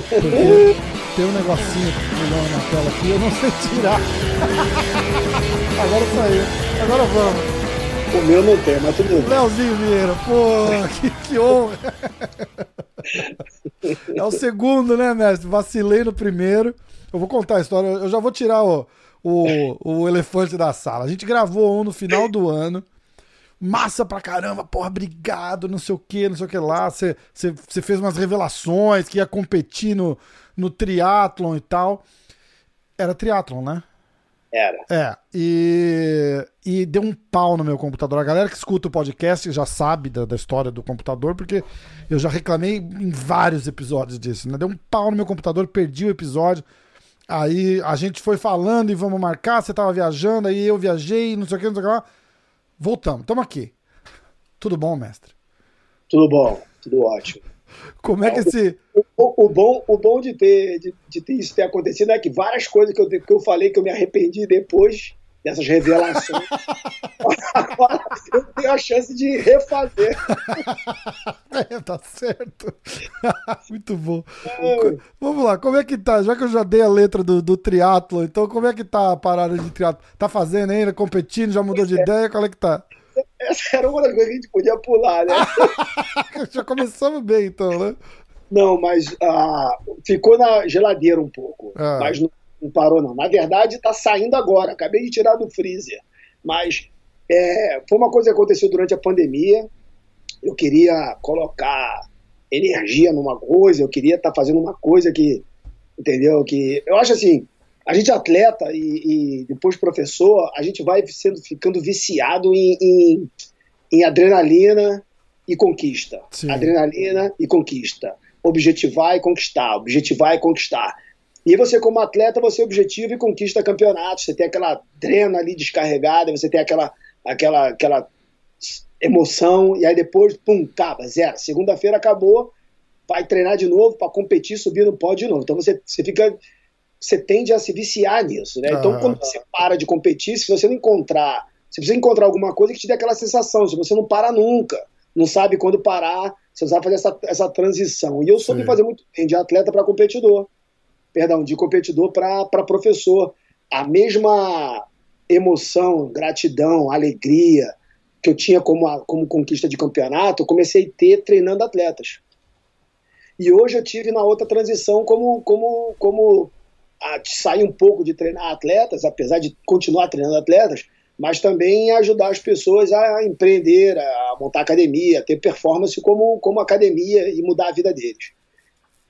Porque tem um negocinho pulando na tela aqui, eu não sei tirar. Agora saiu. Agora vamos. O meu não tem, mas tudo bem. Leozinho Vieira, pô, que, que honra. É o segundo, né, mestre? Vacilei no primeiro. Eu vou contar a história. Eu já vou tirar o, o, o elefante da sala. A gente gravou um no final do ano. Massa pra caramba, porra, obrigado, não sei o que, não sei o que lá. Você fez umas revelações que ia competir no, no triatlon e tal. Era triatlon, né? Era. É, e, e deu um pau no meu computador. A galera que escuta o podcast já sabe da, da história do computador, porque eu já reclamei em vários episódios disso, né? Deu um pau no meu computador, perdi o episódio. Aí a gente foi falando e vamos marcar, você tava viajando, aí eu viajei, não sei o que, não sei o que lá. Voltamos, estamos aqui. Tudo bom, mestre? Tudo bom, tudo ótimo. Como é que esse. O, o, bom, o bom de ter, de, de ter isso ter acontecido é que várias coisas que eu, que eu falei que eu me arrependi depois dessas revelações. Agora eu tenho a chance de refazer. É, tá certo. Muito bom. É. Vamos lá, como é que tá? Já que eu já dei a letra do, do triatlo, então como é que tá a parada de triatlo? Tá fazendo ainda, competindo, já mudou de é. ideia? Qual é que tá? Essa era uma das coisas que a gente podia pular, né? Já começamos bem, então, né? Não, mas uh, ficou na geladeira um pouco. Ah. Mas não, não, parou, não. Na verdade, está saindo agora. Acabei de tirar do freezer. Mas é, foi uma coisa que aconteceu durante a pandemia. Eu queria colocar energia numa coisa, eu queria estar tá fazendo uma coisa que, entendeu? Que eu acho assim, a gente é atleta e, e, depois professor, a gente vai sendo, ficando viciado em, em, em adrenalina e conquista. Sim. Adrenalina e conquista. Objetivar e conquistar, objetivar e conquistar. E você, como atleta, você objetiva e conquista campeonatos. Você tem aquela drena ali descarregada, você tem aquela, aquela, aquela emoção, e aí depois, pum, acaba, zero. Segunda-feira acabou, vai treinar de novo para competir, subir no pódio de novo. Então você, você fica você tende a se viciar nisso, né? Então, quando você para de competir, se você não encontrar, você precisa encontrar alguma coisa que te dê aquela sensação, se você não para nunca, não sabe quando parar, você sabe fazer essa, essa transição. E eu soube Sim. fazer muito bem, de atleta para competidor, perdão, de competidor para professor. A mesma emoção, gratidão, alegria que eu tinha como, a, como conquista de campeonato, eu comecei a ter treinando atletas. E hoje eu tive na outra transição como, como, como a sair um pouco de treinar atletas, apesar de continuar treinando atletas, mas também ajudar as pessoas a empreender, a montar academia, a ter performance como, como academia e mudar a vida deles.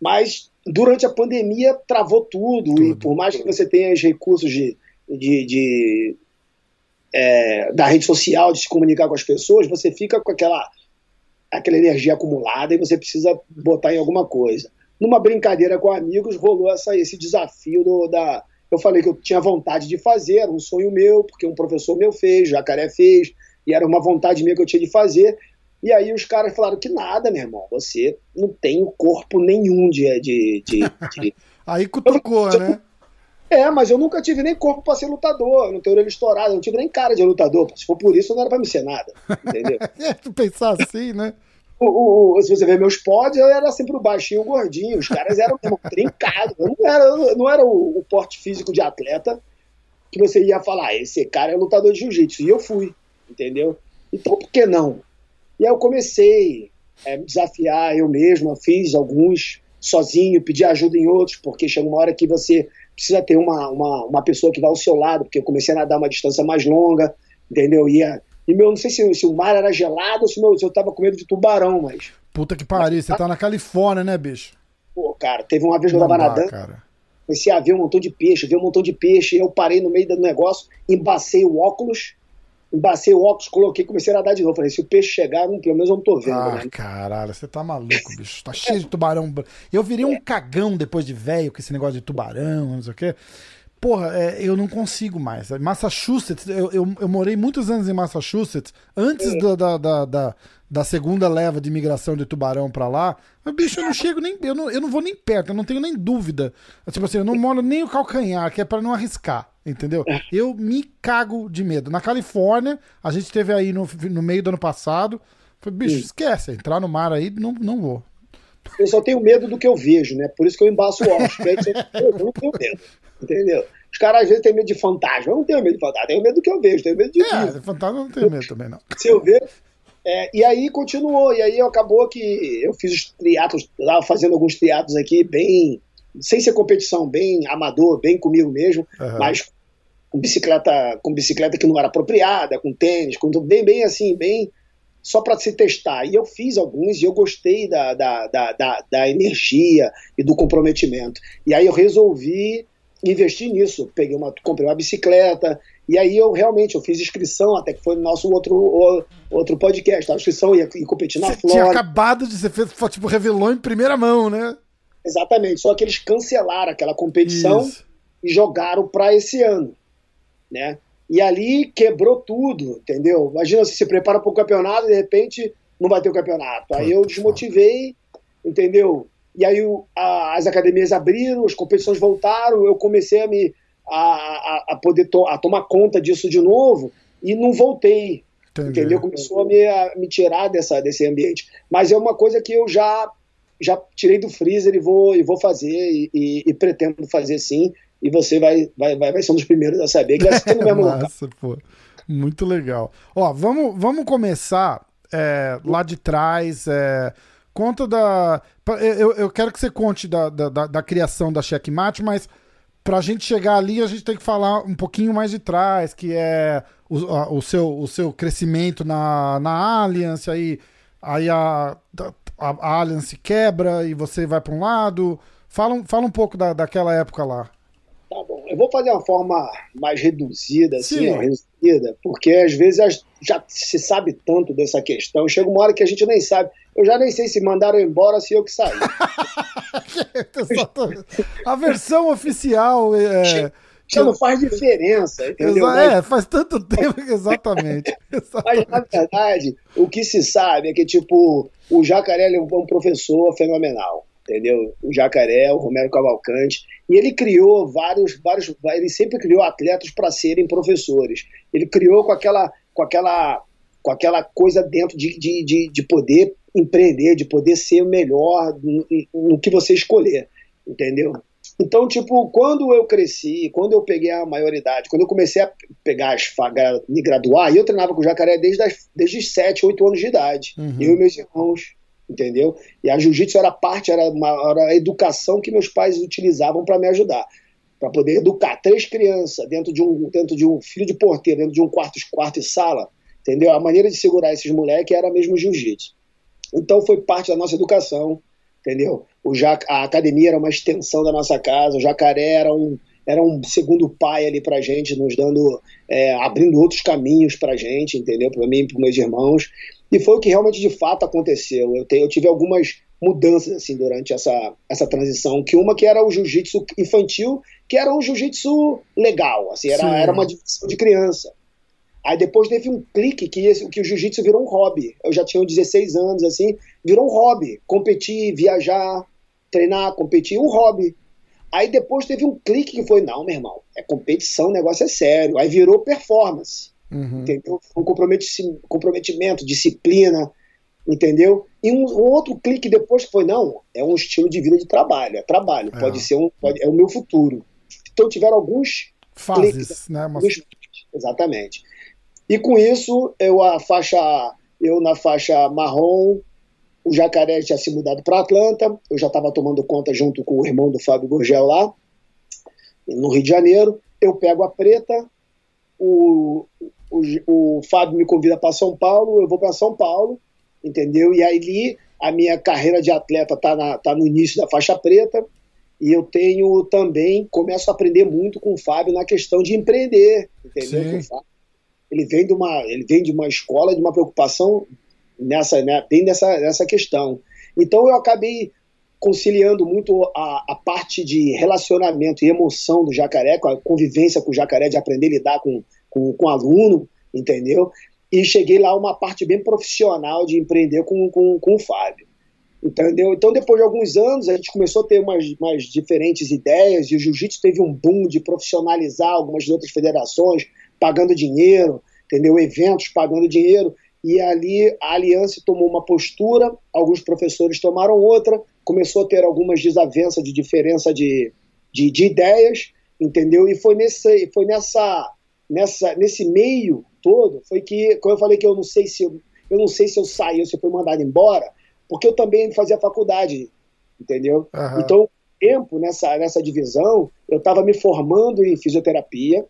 Mas durante a pandemia travou tudo, tudo. e por mais que você tenha os recursos de, de, de é, da rede social, de se comunicar com as pessoas, você fica com aquela, aquela energia acumulada e você precisa botar em alguma coisa numa brincadeira com amigos, rolou essa, esse desafio do, da. Eu falei que eu tinha vontade de fazer, era um sonho meu, porque um professor meu fez, Jacaré fez, e era uma vontade minha que eu tinha de fazer. E aí os caras falaram que nada, meu irmão, você não tem corpo nenhum de. de, de, de... aí cutucou, eu, né? É, mas eu nunca tive nem corpo para ser lutador, não tenho orelha estourada, não tive nem cara de lutador. Se for por isso, não era para me ser nada, entendeu? é, tu pensar assim, né? o, o, se você ver meus pods, eu era sempre o baixinho, o gordinho. Os caras eram mesmo, trincados. Eu não era, não era o, o, porte físico de atleta que você ia falar, ah, esse cara é lutador de jiu-jitsu. E eu fui, entendeu? Então por que não? E aí eu comecei a é, me desafiar eu mesmo, fiz alguns sozinho, pedi ajuda em outros, porque chega uma hora que você precisa ter uma, uma, uma pessoa que vai ao seu lado, porque eu comecei a nadar uma distância mais longa, entendeu? Ia e meu, não sei se, se o mar era gelado ou se, meu, se eu tava com medo de tubarão, mas. Puta que pariu, você tá na Califórnia, né, bicho? Pô, cara, teve uma vez que eu tava nadando. Cara. Comecei a ver um montão de peixe, ver um montão de peixe, e eu parei no meio do negócio, embacei o óculos, embacei o óculos, coloquei comecei a nadar de novo. Falei, se o peixe chegar, não, pelo menos eu não tô vendo. Ah, né? caralho, você tá maluco, bicho. Tá cheio de tubarão. Eu virei um cagão depois de velho com esse negócio de tubarão, não sei o quê. Porra, é, eu não consigo mais. Massachusetts, eu, eu, eu, morei muitos anos em Massachusetts, antes da, da, da, da, da segunda leva de imigração de tubarão pra lá. Mas, bicho, eu não chego nem. Eu não, eu não vou nem perto, eu não tenho nem dúvida. Tipo assim, eu não moro nem o calcanhar, que é para não arriscar, entendeu? Eu me cago de medo. Na Califórnia, a gente teve aí no, no meio do ano passado. Falei, bicho, esquece, entrar no mar aí, não, não vou. eu só tenho medo do que eu vejo, né? Por isso que eu embaço o óculos. eu não tenho medo, entendeu? Os caras às vezes têm medo de fantasma. Eu não tenho medo de fantasma, tenho medo do que eu vejo, tenho medo de. É, fantasma eu não tenho medo também, não. Se eu ver. É, e aí continuou, e aí acabou que eu fiz os triatos, estava fazendo alguns triatos aqui, bem. Sem ser competição, bem amador, bem comigo mesmo, uhum. mas com bicicleta, com bicicleta que não era apropriada, com tênis, com bem, bem assim, bem só para se testar. E eu fiz alguns e eu gostei da, da, da, da, da energia e do comprometimento. E aí eu resolvi investir nisso. Peguei uma, comprei uma bicicleta, e aí eu realmente eu fiz inscrição, até que foi no nosso outro, outro podcast. A inscrição ia, ia competir na Você Flórida. Tinha acabado de ser feito, tipo, revelou em primeira mão, né? Exatamente, só que eles cancelaram aquela competição Isso. e jogaram para esse ano, né? E ali quebrou tudo, entendeu? Imagina você se prepara para o campeonato e de repente não vai ter o campeonato. Aí eu desmotivei, entendeu? E aí o, a, as academias abriram, as competições voltaram, eu comecei a me a, a, a poder to, a tomar conta disso de novo e não voltei. Entendi. Entendeu? Começou a me, a me tirar dessa, desse ambiente. Mas é uma coisa que eu já já tirei do freezer e vou, e vou fazer e, e, e pretendo fazer sim. E você vai, vai, vai, vai ser um dos primeiros a saber que vai ser no mesmo Massa, Pô. Muito legal. Ó, vamos, vamos começar é, lá de trás. É, conta da. Eu, eu quero que você conte da, da, da, da criação da Checkmate, mas para a gente chegar ali, a gente tem que falar um pouquinho mais de trás, que é o, a, o, seu, o seu crescimento na, na Alliance, aí, aí a, a, a Alliance quebra e você vai para um lado. Fala, fala um pouco da, daquela época lá. Tá bom. Eu vou fazer uma forma mais reduzida, assim, ó, reduzida, porque às vezes já se sabe tanto dessa questão. Chega uma hora que a gente nem sabe. Eu já nem sei se mandaram embora se eu que saí. a versão oficial é. Já não faz diferença, entendeu? É, faz tanto tempo que exatamente. exatamente. Mas, na verdade, o que se sabe é que, tipo, o Jacaré é um professor fenomenal entendeu? O Jacaré, o Romero Cavalcante, e ele criou vários, vários, ele sempre criou atletas para serem professores. Ele criou com aquela, com aquela, com aquela coisa dentro de, de, de, de poder empreender, de poder ser o melhor no, no que você escolher, entendeu? Então, tipo, quando eu cresci, quando eu peguei a maioridade, quando eu comecei a pegar as me graduar, eu treinava com jacaré desde, as, desde os 7, 8 anos de idade. Uhum. Eu e meus irmãos entendeu? E a jiu-jitsu era parte, era, uma, era a educação que meus pais utilizavam para me ajudar, para poder educar três crianças dentro de um dentro de um filho de porteiro, dentro de um quarto, quarto e sala, entendeu? A maneira de segurar esses moleques era mesmo jiu-jitsu. Então foi parte da nossa educação, entendeu? O Jac a academia era uma extensão da nossa casa, o jacaré era um era um segundo pai ali pra gente, nos dando, é, abrindo outros caminhos pra gente, entendeu? Para mim e para meus irmãos. E foi o que realmente de fato aconteceu. Eu, te, eu tive algumas mudanças assim durante essa, essa transição, que uma que era o jiu-jitsu infantil, que era um jiu-jitsu legal, assim, era, era uma divisão de criança. Aí depois teve um clique que, esse, que o jiu-jitsu virou um hobby. Eu já tinha 16 anos, assim, virou um hobby. Competir, viajar, treinar, competir, um hobby. Aí depois teve um clique que foi, não, meu irmão, é competição, o negócio é sério. Aí virou performance. Uhum. Entendeu? Um comprometimento, disciplina, entendeu? E um, um, outro clique depois foi, não, é um estilo de vida de trabalho, é trabalho, é. pode ser um, pode, é o meu futuro. Então tiveram alguns fases, cliques, né? Uma... Exatamente. E com isso, eu a faixa, eu na faixa marrom, o Jacaré tinha se mudado para Atlanta, eu já estava tomando conta junto com o irmão do Fábio Gorgel lá, no Rio de Janeiro. Eu pego a preta, o, o, o Fábio me convida para São Paulo, eu vou para São Paulo, entendeu? E aí a minha carreira de atleta está tá no início da faixa preta e eu tenho também, começo a aprender muito com o Fábio na questão de empreender, entendeu? Ele vem de uma, ele vem de uma escola, de uma preocupação nessa, né, bem nessa, nessa questão. Então eu acabei conciliando muito a, a, parte de relacionamento e emoção do jacaré, com a convivência com o jacaré, de aprender a lidar com, com, com aluno, entendeu? E cheguei lá uma parte bem profissional de empreender com, com, com o Fábio. Entendeu? Então, depois de alguns anos, a gente começou a ter umas, umas diferentes ideias e o jiu-jitsu teve um boom de profissionalizar algumas outras federações, pagando dinheiro, entendeu? Eventos pagando dinheiro. E ali a aliança tomou uma postura, alguns professores tomaram outra, começou a ter algumas desavenças de diferença de, de, de ideias, entendeu? E foi nesse, foi nessa, nessa, nesse meio todo, foi que, como eu falei que eu não sei se eu, eu não sei se eu saí ou se eu fui mandado embora, porque eu também fazia faculdade, entendeu? Uhum. Então, tempo nessa, nessa divisão, eu estava me formando em fisioterapia,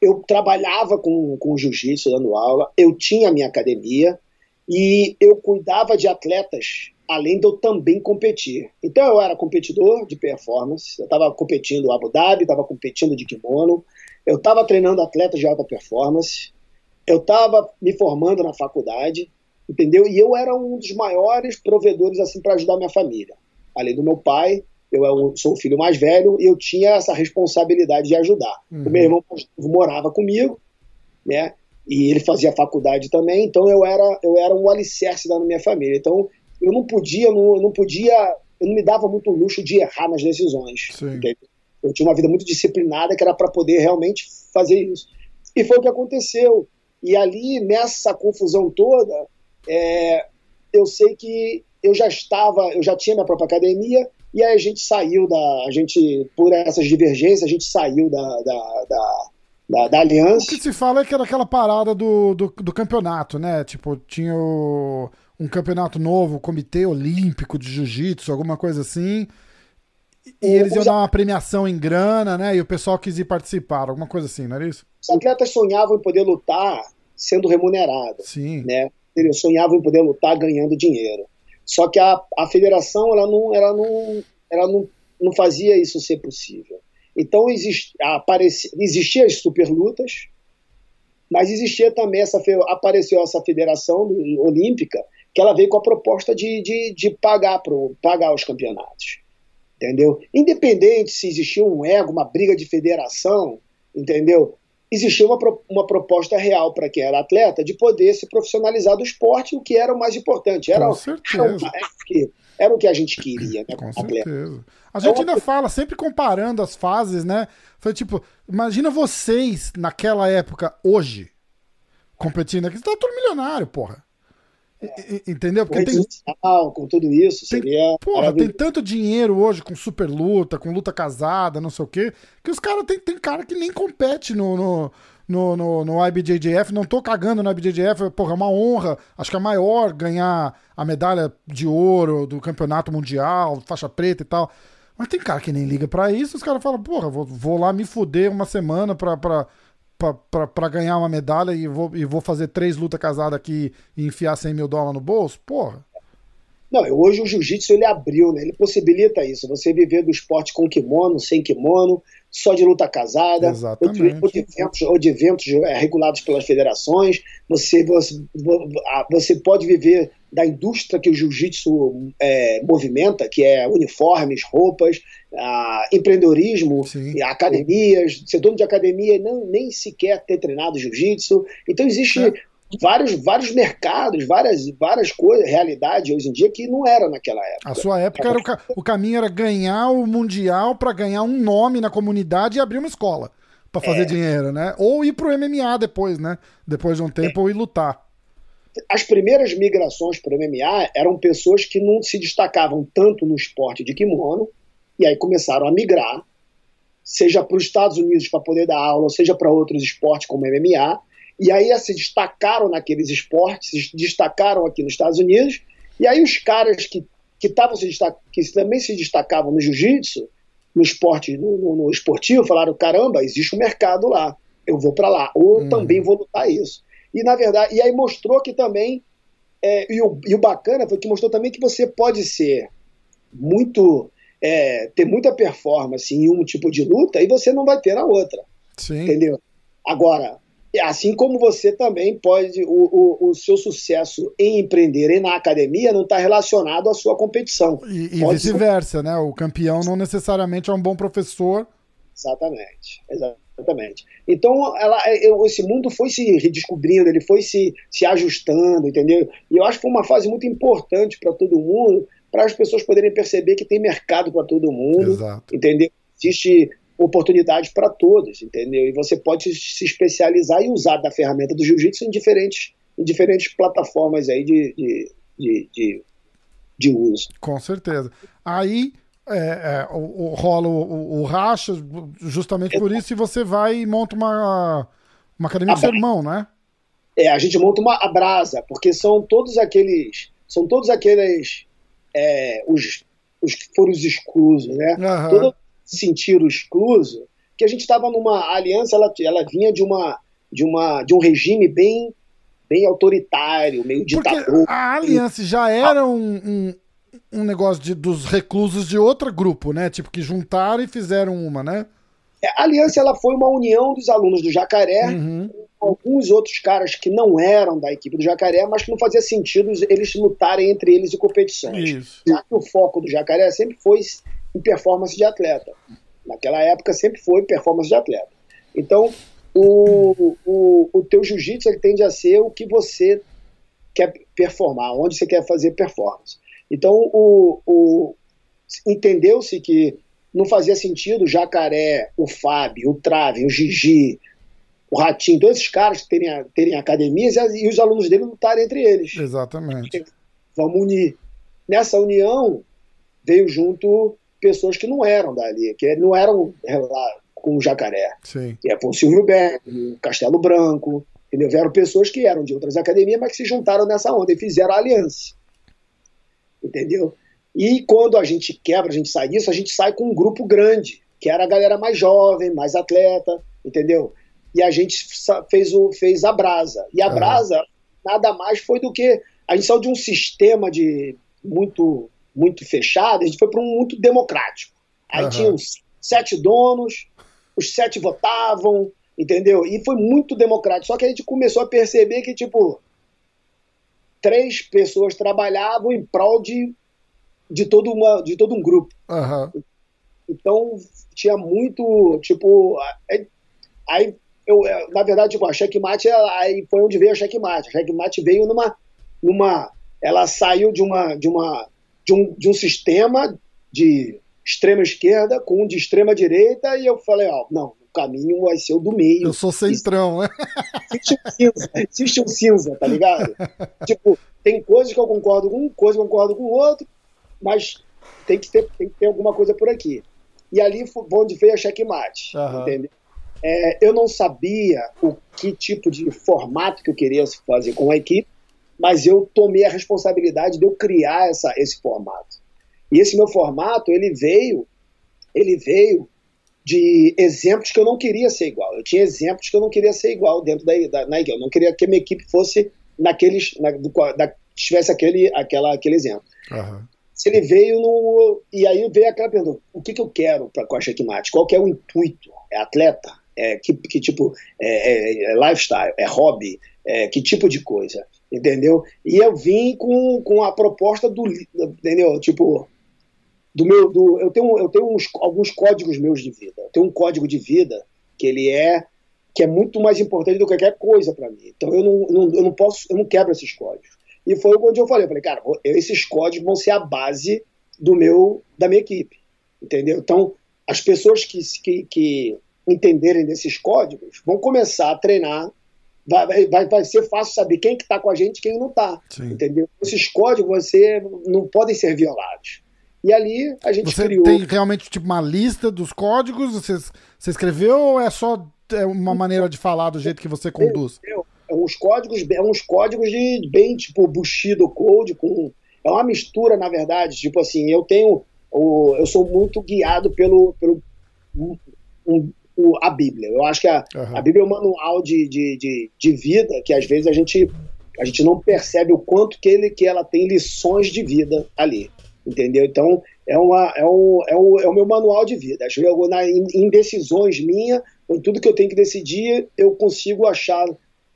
eu trabalhava com, com jiu-jitsu dando aula, eu tinha a minha academia e eu cuidava de atletas, além de eu também competir. Então eu era competidor de performance, eu estava competindo Abu Dhabi, estava competindo de kimono, eu estava treinando atletas de alta performance, eu estava me formando na faculdade, entendeu? E eu era um dos maiores provedores assim para ajudar minha família. Além do meu pai, eu sou o filho mais velho e eu tinha essa responsabilidade de ajudar. Uhum. O meu irmão morava comigo, né? E ele fazia faculdade também, então eu era eu era um alicerce da minha família. Então eu não podia, não, eu não podia, eu não me dava muito luxo de errar nas decisões. Eu tinha uma vida muito disciplinada que era para poder realmente fazer isso. E foi o que aconteceu. E ali nessa confusão toda, é, eu sei que eu já estava, eu já tinha minha própria academia, e aí a gente saiu da. A gente, por essas divergências, a gente saiu da, da, da, da, da aliança. O que se fala é que era aquela parada do, do, do campeonato, né? Tipo, tinha o, um campeonato novo, o Comitê Olímpico de Jiu-Jitsu, alguma coisa assim. E eles iam dar uma premiação em grana, né? E o pessoal quis ir participar, alguma coisa assim, não era isso? Os atletas sonhavam em poder lutar sendo remunerado. Sim. Né? Eles sonhavam em poder lutar ganhando dinheiro. Só que a, a federação ela não, ela não, ela não, não fazia isso ser possível. Então exist, existia as superlutas, mas existia também essa apareceu essa federação olímpica que ela veio com a proposta de, de, de pagar pro, pagar os campeonatos, entendeu? Independente se existia um ego, uma briga de federação, entendeu? Existia uma, uma proposta real para quem era atleta de poder se profissionalizar do esporte, o que era o mais importante. Era, Com certeza. Era, era, o, que, era o que a gente queria. Né, Com atleta. certeza. A gente ainda fala, sempre comparando as fases, né? Foi tipo, imagina vocês naquela época, hoje, competindo aqui. Você tá todo milionário, porra. Entendeu? Porque tem. Com tudo isso, tem, seria. Porra, tem tanto dinheiro hoje com super luta, com luta casada, não sei o quê, que os caras tem, tem cara que nem compete no, no, no, no, no IBJJF. Não tô cagando no IBJJF, porra, é uma honra. Acho que é maior ganhar a medalha de ouro do campeonato mundial, faixa preta e tal. Mas tem cara que nem liga para isso, os caras falam, porra, vou, vou lá me fuder uma semana pra. pra para ganhar uma medalha e vou, e vou fazer três lutas casadas aqui e enfiar 100 mil dólares no bolso? Porra. Não, hoje o jiu-jitsu ele abriu, né? Ele possibilita isso. Você viver do esporte com kimono, sem kimono, só de luta casada, Exatamente. ou de, eventos, ou de eventos é, regulados pelas federações. Você, você, você pode viver da indústria que o jiu-jitsu é, movimenta, que é uniformes, roupas, a, empreendedorismo, academias, ser dono de academia não nem sequer ter treinado jiu-jitsu. Então existe é. Vários, vários mercados, várias, várias coisas, realidade hoje em dia que não era naquela época. A sua época era o, ca o caminho era ganhar o mundial para ganhar um nome na comunidade e abrir uma escola para fazer é. dinheiro, né? Ou ir pro MMA depois, né? Depois de um tempo, é. ou ir lutar as primeiras migrações para o MMA eram pessoas que não se destacavam tanto no esporte de kimono, e aí começaram a migrar, seja para os Estados Unidos para poder dar aula, seja para outros esportes como MMA, e aí se destacaram naqueles esportes, se destacaram aqui nos Estados Unidos, e aí os caras que, que, tavam se que também se destacavam no jiu-jitsu, no esporte, no, no, no, esportivo, falaram: caramba, existe um mercado lá, eu vou para lá, ou hum. também vou lutar isso. E na verdade, e aí mostrou que também, é, e, o, e, o, bacana foi que mostrou também que você pode ser muito, é, ter muita performance em um tipo de luta e você não vai ter na outra. Sim. Entendeu? Agora, assim como você também pode, o, o, o, seu sucesso em empreender e na academia não está relacionado à sua competição. E, e vice-versa, né? O campeão não necessariamente é um bom professor. Exatamente. Exatamente. Então, ela, é, esse mundo foi se redescobrindo, ele foi se, se ajustando, entendeu? E eu acho que foi uma fase muito importante para todo mundo, para as pessoas poderem perceber que tem mercado para todo mundo, Exato. entendeu? Existe oportunidade para todos, entendeu? E você pode se especializar e usar da ferramenta do jiu-jitsu em diferentes, em diferentes plataformas aí de, de, de, de de uso. Com certeza. Aí é, é, o, o, rola o, o, racha justamente por isso e você vai e monta uma, uma academia de sermão, né? É, a gente monta uma brasa, porque são todos aqueles. São todos aqueles. É, os, os que foram os exclusos, né? Uhum. Todo sentir o excluso, que a gente estava numa aliança, ela, ela vinha de uma, de uma de um regime bem bem autoritário, meio ditador. Porque a aliança já era um, um, um negócio de, dos reclusos de outro grupo, né? Tipo, que juntaram e fizeram uma, né? É, a aliança ela foi uma união dos alunos do Jacaré uhum. com alguns outros caras que não eram da equipe do Jacaré, mas que não fazia sentido eles lutarem entre eles em competições. Isso. Já que o foco do Jacaré sempre foi em performance de atleta. Naquela época sempre foi performance de atleta. Então, o, o, o teu jiu-jitsu tende a ser o que você quer performar, onde você quer fazer performance. Então, o, o entendeu-se que não fazia sentido o Jacaré, o Fábio, o Trave, o Gigi, o Ratinho, todos esses caras terem, terem academias e os alunos dele lutarem entre eles. Exatamente. Vamos unir. Nessa união veio junto pessoas que não eram dali, que não eram lá com o Jacaré. Sim. Que é o Silvio Berg, Castelo Branco, entendeu? Vieram pessoas que eram de outras academias, mas que se juntaram nessa onda e fizeram a aliança entendeu? E quando a gente quebra, a gente sai disso, a gente sai com um grupo grande, que era a galera mais jovem, mais atleta, entendeu? E a gente fez, o, fez a Brasa. E a. Brasa nada mais foi do que. A gente saiu de um sistema de muito, muito fechado, a gente foi para um muito democrático. Aí uhum. tinha os sete donos, os sete votavam, entendeu? E foi muito democrático. Só que a gente começou a perceber que, tipo, três pessoas trabalhavam em prol de, de, todo, uma, de todo um grupo. Uhum. Então tinha muito, tipo, aí eu, na verdade, tipo, a checkmate aí foi onde veio a checkmate. A checkmate veio numa, numa, ela saiu de uma, de uma, de um, de um sistema de extrema esquerda com um de extrema direita e eu falei, ó, não, caminho vai ser o do meio. Eu sou centrão, né? Existe um cinza, existe um cinza, tá ligado? tipo, tem coisas que eu concordo com um, coisas que eu concordo com o outro, mas tem que, ter, tem que ter alguma coisa por aqui. E ali foi onde veio a checkmate, uhum. entendeu? É, eu não sabia o que tipo de formato que eu queria fazer com a equipe, mas eu tomei a responsabilidade de eu criar essa, esse formato. E esse meu formato, ele veio, ele veio de exemplos que eu não queria ser igual. Eu tinha exemplos que eu não queria ser igual dentro da, da na Eu não queria que a minha equipe fosse naqueles, na, da, tivesse aquele, aquela, aquele exemplo. Uhum. Se ele veio no. E aí veio aquela pergunta: o que, que eu quero para com a checkmate? Qual que é o intuito? É atleta? É, que, que tipo. É, é, é lifestyle? É hobby? É, que tipo de coisa? Entendeu? E eu vim com, com a proposta do. Entendeu? Tipo, do meu, do, eu tenho, eu tenho uns, alguns códigos meus de vida. Eu tenho um código de vida que ele é que é muito mais importante do que qualquer coisa para mim. Então eu não, não, eu não posso, eu não quebro esses códigos. E foi onde eu falei, eu falei, cara, esses códigos vão ser a base do meu, da minha equipe, entendeu? Então as pessoas que, que, que entenderem desses códigos vão começar a treinar. Vai, vai, vai ser fácil saber quem que está com a gente e quem não está, entendeu? Esses códigos você não podem ser violados. E ali a gente você criou. Tem realmente tipo uma lista dos códigos? Você, você escreveu ou é só é uma maneira de falar do jeito que você conduz? É uns códigos, é uns códigos de bem tipo Bushido Code, com, é uma mistura, na verdade. Tipo assim, eu tenho. O, eu sou muito guiado pelo, pelo um, um, a Bíblia. Eu acho que a, uhum. a Bíblia é um manual de, de, de, de, vida que às vezes a gente, a gente não percebe o quanto que, ele, que ela tem lições de vida ali entendeu? Então, é, uma, é, um, é, um, é o meu manual de vida. Acho que eu, na, em, decisões minhas, em tudo que eu tenho que decidir, eu consigo achar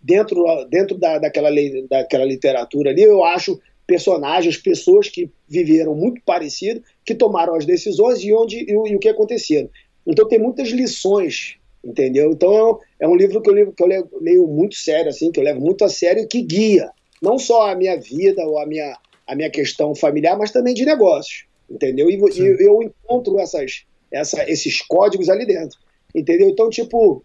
dentro, dentro da, daquela, lei, daquela literatura ali, eu acho personagens, pessoas que viveram muito parecido, que tomaram as decisões e, onde, e, e o que aconteceu. Então tem muitas lições, entendeu? Então é um livro que eu, que eu leio, leio muito sério, assim, que eu levo muito a sério e que guia não só a minha vida ou a minha, a minha questão familiar, mas também de negócios, entendeu? E, e eu encontro essas, essa, esses códigos ali dentro, entendeu? Então, tipo,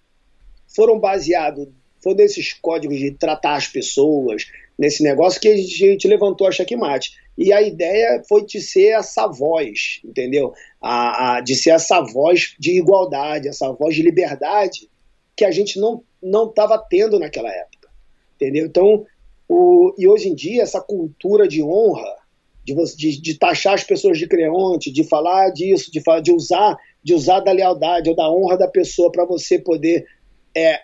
foram baseados, foram desses códigos de tratar as pessoas, nesse negócio que a gente levantou a checkmate. E a ideia foi de ser essa voz, entendeu? A, a, de ser essa voz de igualdade, essa voz de liberdade que a gente não não estava tendo naquela época, entendeu? Então, o, e hoje em dia essa cultura de honra, de, de, de taxar as pessoas de creonte, de falar disso, de falar, de usar, de usar da lealdade ou da honra da pessoa para você poder é,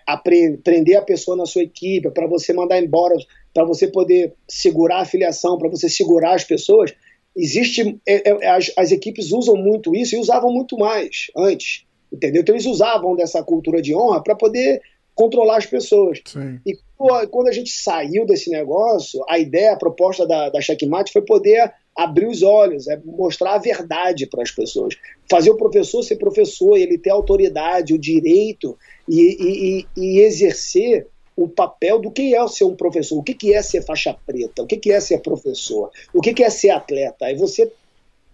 prender a pessoa na sua equipe, para você mandar embora para você poder segurar a filiação, para você segurar as pessoas, existe é, é, as, as, equipes usam muito isso e usavam muito mais antes, entendeu? Então eles usavam dessa cultura de honra para poder controlar as pessoas. Sim. E quando a gente saiu desse negócio, a ideia, a proposta da, da Checkmate foi poder abrir os olhos, é mostrar a verdade para as pessoas, fazer o professor ser professor, ele ter autoridade, o direito e, e, e exercer o papel do que é ser um professor, o que é ser faixa preta, o que é ser professor, o que é ser atleta. Aí você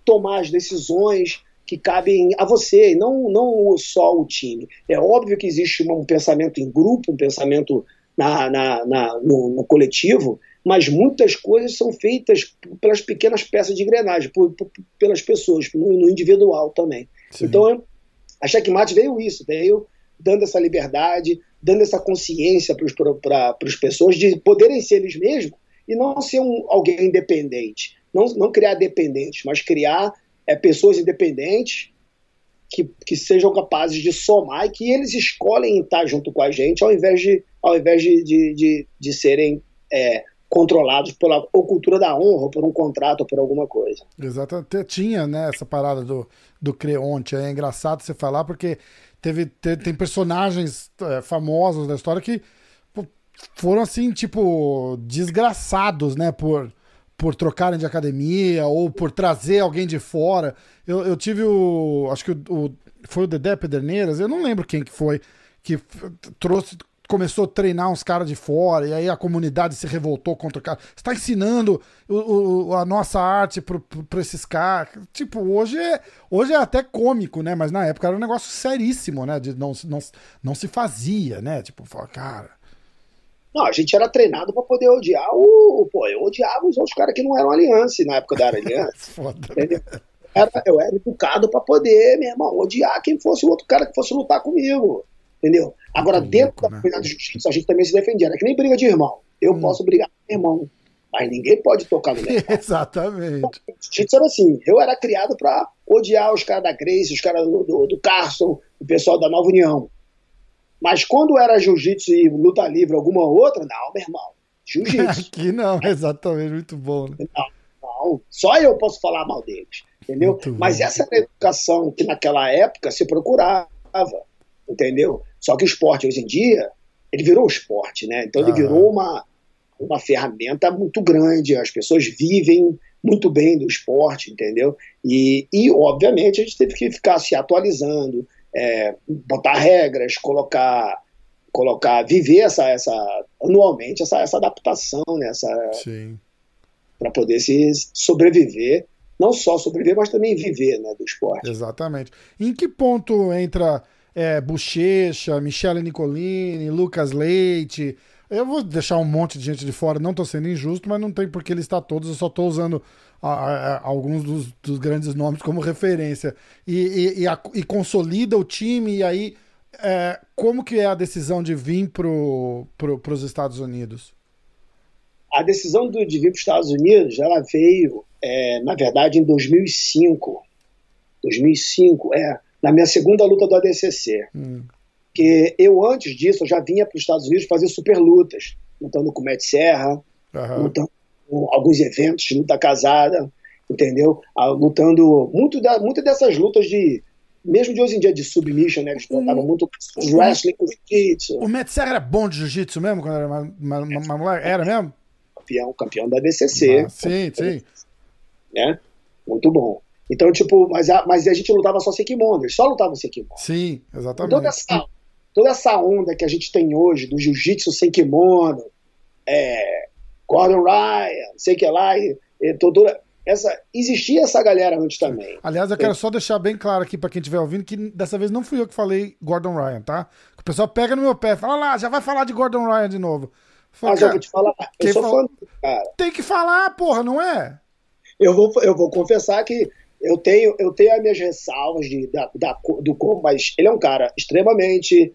tomar as decisões que cabem a você, e não, não só o time. É óbvio que existe um pensamento em grupo, um pensamento na, na, na no, no, coletivo, mas muitas coisas são feitas pelas pequenas peças de engrenagem, por, por, pelas pessoas, no, no individual também. Sim. Então, a checkmate veio isso, veio dando essa liberdade, dando essa consciência para as pessoas de poderem ser eles mesmos e não ser um, alguém independente. Não, não criar dependentes, mas criar é, pessoas independentes que, que sejam capazes de somar e que eles escolhem estar junto com a gente ao invés de, ao invés de, de, de, de serem é, controlados pela ou cultura da honra, por um contrato, por alguma coisa. Exato. Tinha né, essa parada do, do Creonte. É engraçado você falar porque teve, tem personagens é, famosos da história que pô, foram assim, tipo, desgraçados, né, por, por trocarem de academia ou por trazer alguém de fora. Eu, eu tive o. Acho que o, o, foi o Dedé Pederneiras, eu não lembro quem que foi, que trouxe. Começou a treinar uns caras de fora, e aí a comunidade se revoltou contra o cara. Você está ensinando o, o, a nossa arte para esses caras. Tipo, hoje é, hoje é até cômico, né? Mas na época era um negócio seríssimo, né? De não, não, não se fazia, né? Tipo, cara. Não, a gente era treinado para poder odiar o. Pô, eu odiava os outros caras que não eram aliança na época da aliança. Foda. Era, eu era educado para poder, meu irmão, odiar quem fosse o outro cara que fosse lutar comigo. Entendeu? Agora, Muito dentro da comunidade né? de justiça, a gente também se defendia. Era que nem briga de irmão. Eu hum. posso brigar com meu irmão, mas ninguém pode tocar no meu irmão. Exatamente. Jiu-jitsu era assim. Eu era criado para odiar os caras da Grace, os caras do, do, do Carson, o pessoal da Nova União. Mas quando era jiu-jitsu e luta livre, alguma outra, não, meu irmão. Jiu-jitsu. Aqui não, exatamente, muito bom. Né? Não, não, só eu posso falar mal deles, entendeu? Muito Mas bom. essa era a educação que naquela época se procurava, entendeu? Só que o esporte hoje em dia, ele virou esporte, né? Então ele ah. virou uma, uma ferramenta muito grande, as pessoas vivem muito bem do esporte, entendeu? E, e obviamente a gente teve que ficar se atualizando, é, botar regras, colocar, colocar, viver essa, essa anualmente essa, essa adaptação, né? para poder se sobreviver, não só sobreviver, mas também viver, né, do esporte. Exatamente. Em que ponto entra é, Bochecha, Michele Nicolini, Lucas Leite? Eu vou deixar um monte de gente de fora, não estou sendo injusto, mas não tem por que listar todos, eu só estou usando a, a, alguns dos, dos, grandes nomes como referência e, e, e, a, e consolida o time e aí é, como que é a decisão de vir para pro, os Estados Unidos? A decisão do, de vir para os Estados Unidos ela veio, é, na verdade, em 2005. 2005, é, na minha segunda luta do ADCC. Hum. Que eu, antes disso, eu já vinha para os Estados Unidos fazer super lutas, lutando com o Matt Serra, uhum. lutando alguns eventos de luta casada, entendeu? Ah, lutando muito, da, muito dessas lutas de mesmo de hoje em dia de submission, né? Eles tratavam muito wrestling com jiu-jitsu. O Matt Serra era bom de jiu-jitsu mesmo quando era uma, mulher? Era mesmo? Campeão, campeão da DCC. Ah, sim, sim. Né? Muito bom. Então, tipo, mas a, mas a gente lutava só sem kimono, eles só lutavam sem kimono. Sim, exatamente. Toda essa, toda essa onda que a gente tem hoje do jiu-jitsu sem kimono, é, Gordon Ryan, sei que lá, e, e toda, essa, existia essa galera antes também. Aliás, eu quero só deixar bem claro aqui para quem estiver ouvindo que dessa vez não fui eu que falei Gordon Ryan, tá? O pessoal pega no meu pé, fala lá, já vai falar de Gordon Ryan de novo. Fala, Mas eu vou te falar, eu sou fã cara. Tem que falar, porra, não é? eu vou, eu vou confessar que eu tenho, eu tenho as minhas ressalvas de, da, da, do como, mas ele é um cara extremamente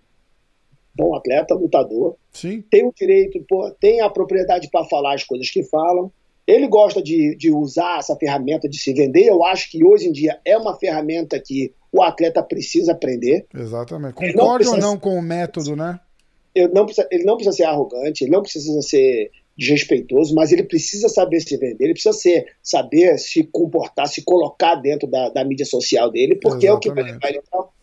bom atleta, lutador. Sim. Tem o direito, pô, tem a propriedade para falar as coisas que falam. Ele gosta de, de usar essa ferramenta de se vender. Eu acho que hoje em dia é uma ferramenta que o atleta precisa aprender. Exatamente. Concorda ou não com o método, né? Ele não, precisa, ele não precisa ser arrogante, ele não precisa ser desrespeitoso, mas ele precisa saber se vender, ele precisa ser, saber se comportar, se colocar dentro da, da mídia social dele, porque Exatamente. é o que vai levar ele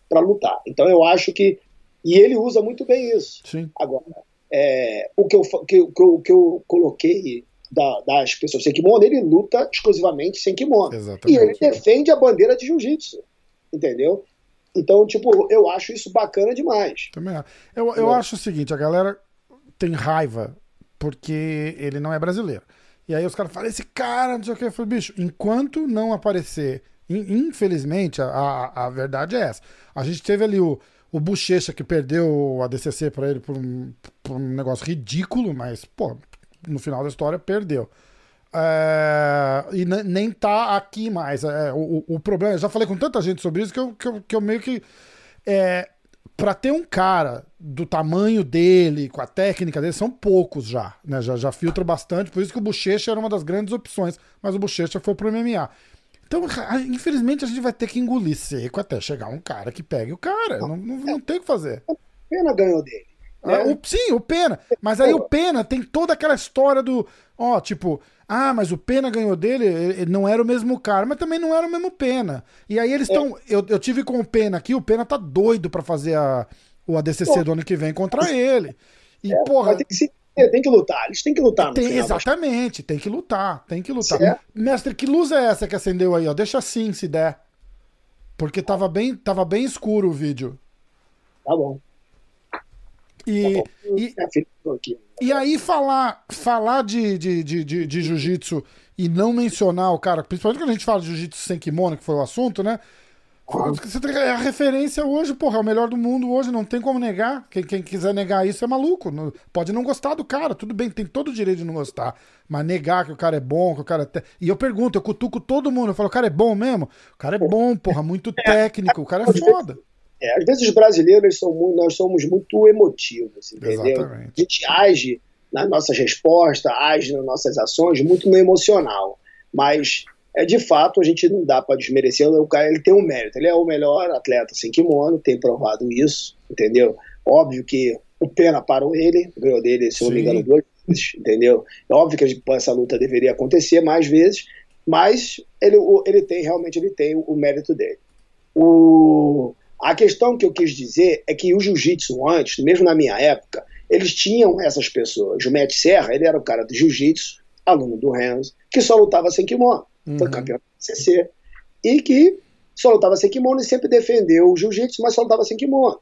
para lutar. Então eu acho que. E ele usa muito bem isso. Sim. Agora, é, o, que eu, que, que, eu, que eu coloquei da, das pessoas sem kimono, ele luta exclusivamente sem kimono. Exatamente. E ele defende a bandeira de jiu-jitsu. Entendeu? Então, tipo, eu acho isso bacana demais. Também acho. Eu, eu acho o seguinte, a galera tem raiva porque ele não é brasileiro. E aí os caras falam, esse cara, não sei o que. Eu falei, bicho, enquanto não aparecer. Infelizmente, a, a verdade é essa. A gente teve ali o, o Bochecha que perdeu a DCC para ele por um, por um negócio ridículo, mas, pô, no final da história perdeu. É, e nem tá aqui mais. É, o, o problema, eu já falei com tanta gente sobre isso que eu, que eu, que eu meio que. É, para ter um cara do tamanho dele, com a técnica dele, são poucos já, né? Já, já filtra bastante, por isso que o Bochecha era uma das grandes opções, mas o Bochecha foi pro MMA. Então, infelizmente, a gente vai ter que engolir seco até chegar um cara que pegue o cara. Não, não, não tem o que fazer. O Pena ganhou dele. Né? Ah, o, sim, o Pena. Mas aí o Pena tem toda aquela história do. Ó, tipo, ah, mas o Pena ganhou dele, ele não era o mesmo cara, mas também não era o mesmo Pena. E aí eles estão. É. Eu, eu tive com o Pena aqui, o Pena tá doido para fazer a, o ADCC Pô. do ano que vem contra ele. E, é, porra. Tem que, se, tem que lutar, eles têm que lutar. Tem, exatamente, tem que lutar, tem que lutar. Mestre, que luz é essa que acendeu aí? Ó? Deixa assim se der. Porque tava bem, tava bem escuro o vídeo. Tá bom. E, tá bom. e, e aí falar, falar de, de, de, de, de jiu-jitsu e não mencionar o cara, principalmente quando a gente fala de jiu-jitsu sem kimono, que foi o assunto, né? Você tem a referência hoje, porra, é o melhor do mundo hoje, não tem como negar. Quem, quem quiser negar isso é maluco. pode não gostar do cara, tudo bem, tem todo o direito de não gostar. Mas negar que o cara é bom, que o cara é. Te... E eu pergunto, eu cutuco todo mundo, eu falo, o cara é bom mesmo? O cara é bom, porra, muito técnico, o cara é foda. É, às vezes os brasileiros são muito, nós somos muito emotivos, entendeu? Exatamente. A gente age nas nossas respostas, age nas nossas ações muito no emocional. Mas é de fato a gente não dá para desmerecer o cara, ele tem um mérito, ele é o melhor atleta sem kimono, tem provado isso, entendeu? Óbvio que o Pena parou ele, ganhou dele, se eu não me engano, duas vezes, entendeu? É óbvio que essa luta deveria acontecer mais vezes, mas ele, ele tem, realmente, ele tem o mérito dele. O, a questão que eu quis dizer é que o jiu-jitsu antes, mesmo na minha época, eles tinham essas pessoas. O Matt Serra, ele era o cara do jiu-jitsu, aluno do Renzo, que só lutava sem kimono. Uhum. Foi campeão do CC. E que só lutava sem kimono e sempre defendeu o jiu-jitsu, mas só lutava sem kimono.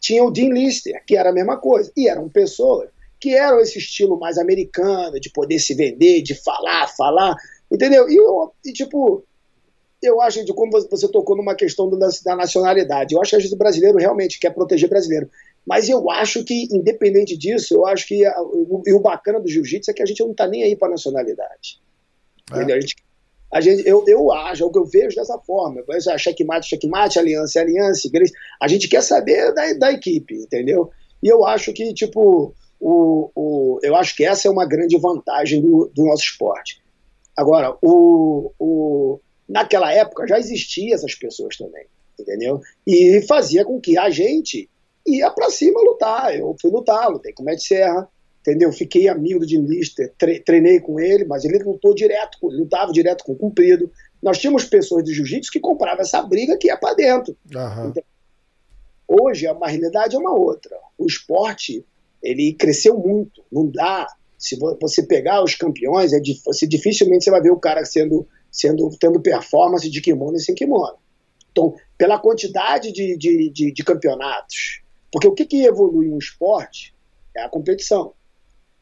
Tinha o Dean Lister, que era a mesma coisa. E eram pessoas que eram esse estilo mais americano, de poder se vender, de falar, falar, entendeu? E, eu, e tipo, eu acho que como você tocou numa questão da, da nacionalidade, eu acho que o brasileiro realmente quer proteger brasileiro. Mas eu acho que, independente disso, eu acho que a, o, o, bacana do jiu-jitsu é que a gente não está nem aí para nacionalidade. É. A gente, a gente, eu, eu acho, é o que eu vejo dessa forma. A checkmate, checkmate, aliança, aliança, a gente quer saber da, da equipe, entendeu? E eu acho que, tipo, o, o, eu acho que essa é uma grande vantagem do, do nosso esporte. Agora, o, o, naquela época já existiam essas pessoas também, entendeu? E fazia com que a gente ia para cima lutar. Eu fui lutar, lutei com o Matt Serra, entendeu? Fiquei amigo de Lister, tre treinei com ele, mas ele lutou direto, lutava direto com o Cumprido. Nós tínhamos pessoas de jiu-jitsu que compravam essa briga que ia para dentro. Uhum. Então, hoje a realidade é uma outra. O esporte ele cresceu muito. Não dá. Se você pegar os campeões, é dificilmente você vai ver o cara sendo sendo tendo performance de kimono e sem kimono. Então, pela quantidade de, de, de, de campeonatos, porque o que, que evolui um esporte é a competição.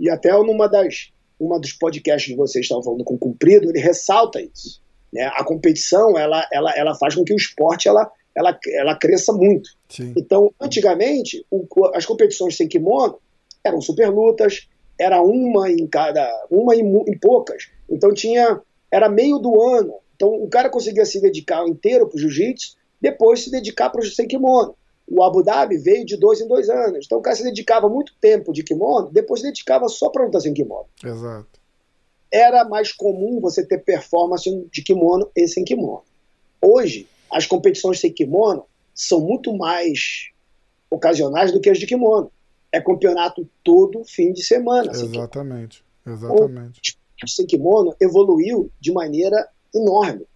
E até numa das uma dos podcasts que vocês estavam falando com o Cumprido, ele ressalta isso. Né? A competição ela, ela, ela faz com que o esporte ela, ela, ela cresça muito. Sim. Então, antigamente, o, as competições sem kimono eram super lutas, era uma em cada, uma em, em poucas. Então tinha era meio do ano. Então o cara conseguia se dedicar inteiro para o jiu-jitsu, depois se dedicar para o sem kimono. O Abu Dhabi veio de dois em dois anos. Então o cara se dedicava muito tempo de kimono, depois se dedicava só para lutar sem kimono. Exato. Era mais comum você ter performance de kimono e sem kimono. Hoje, as competições sem kimono são muito mais ocasionais do que as de kimono. É campeonato todo fim de semana. Exatamente. Exatamente. O sem kimono evoluiu de maneira enorme.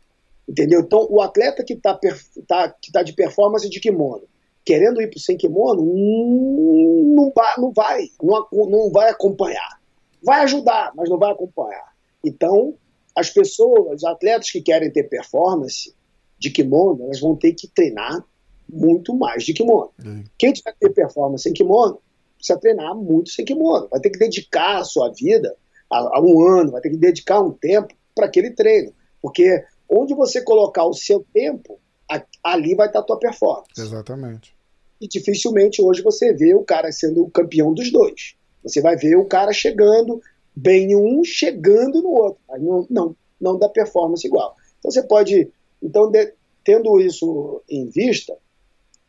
Entendeu? Então, o atleta que está tá, que tá de performance de kimono, querendo ir para o sem kimono, não vai, não, vai não, não vai acompanhar. Vai ajudar, mas não vai acompanhar. Então, as pessoas, os atletas que querem ter performance de kimono, elas vão ter que treinar muito mais de kimono. Uhum. Quem tiver ter performance sem kimono, precisa treinar muito sem kimono. Vai ter que dedicar a sua vida a, a um ano, vai ter que dedicar um tempo para aquele treino. Porque onde você colocar o seu tempo, ali vai estar a tua performance. Exatamente. E dificilmente hoje você vê o cara sendo o campeão dos dois. Você vai ver o cara chegando bem em um, chegando no outro. Mas não, não, não dá performance igual. Então você pode. Então, de, tendo isso em vista,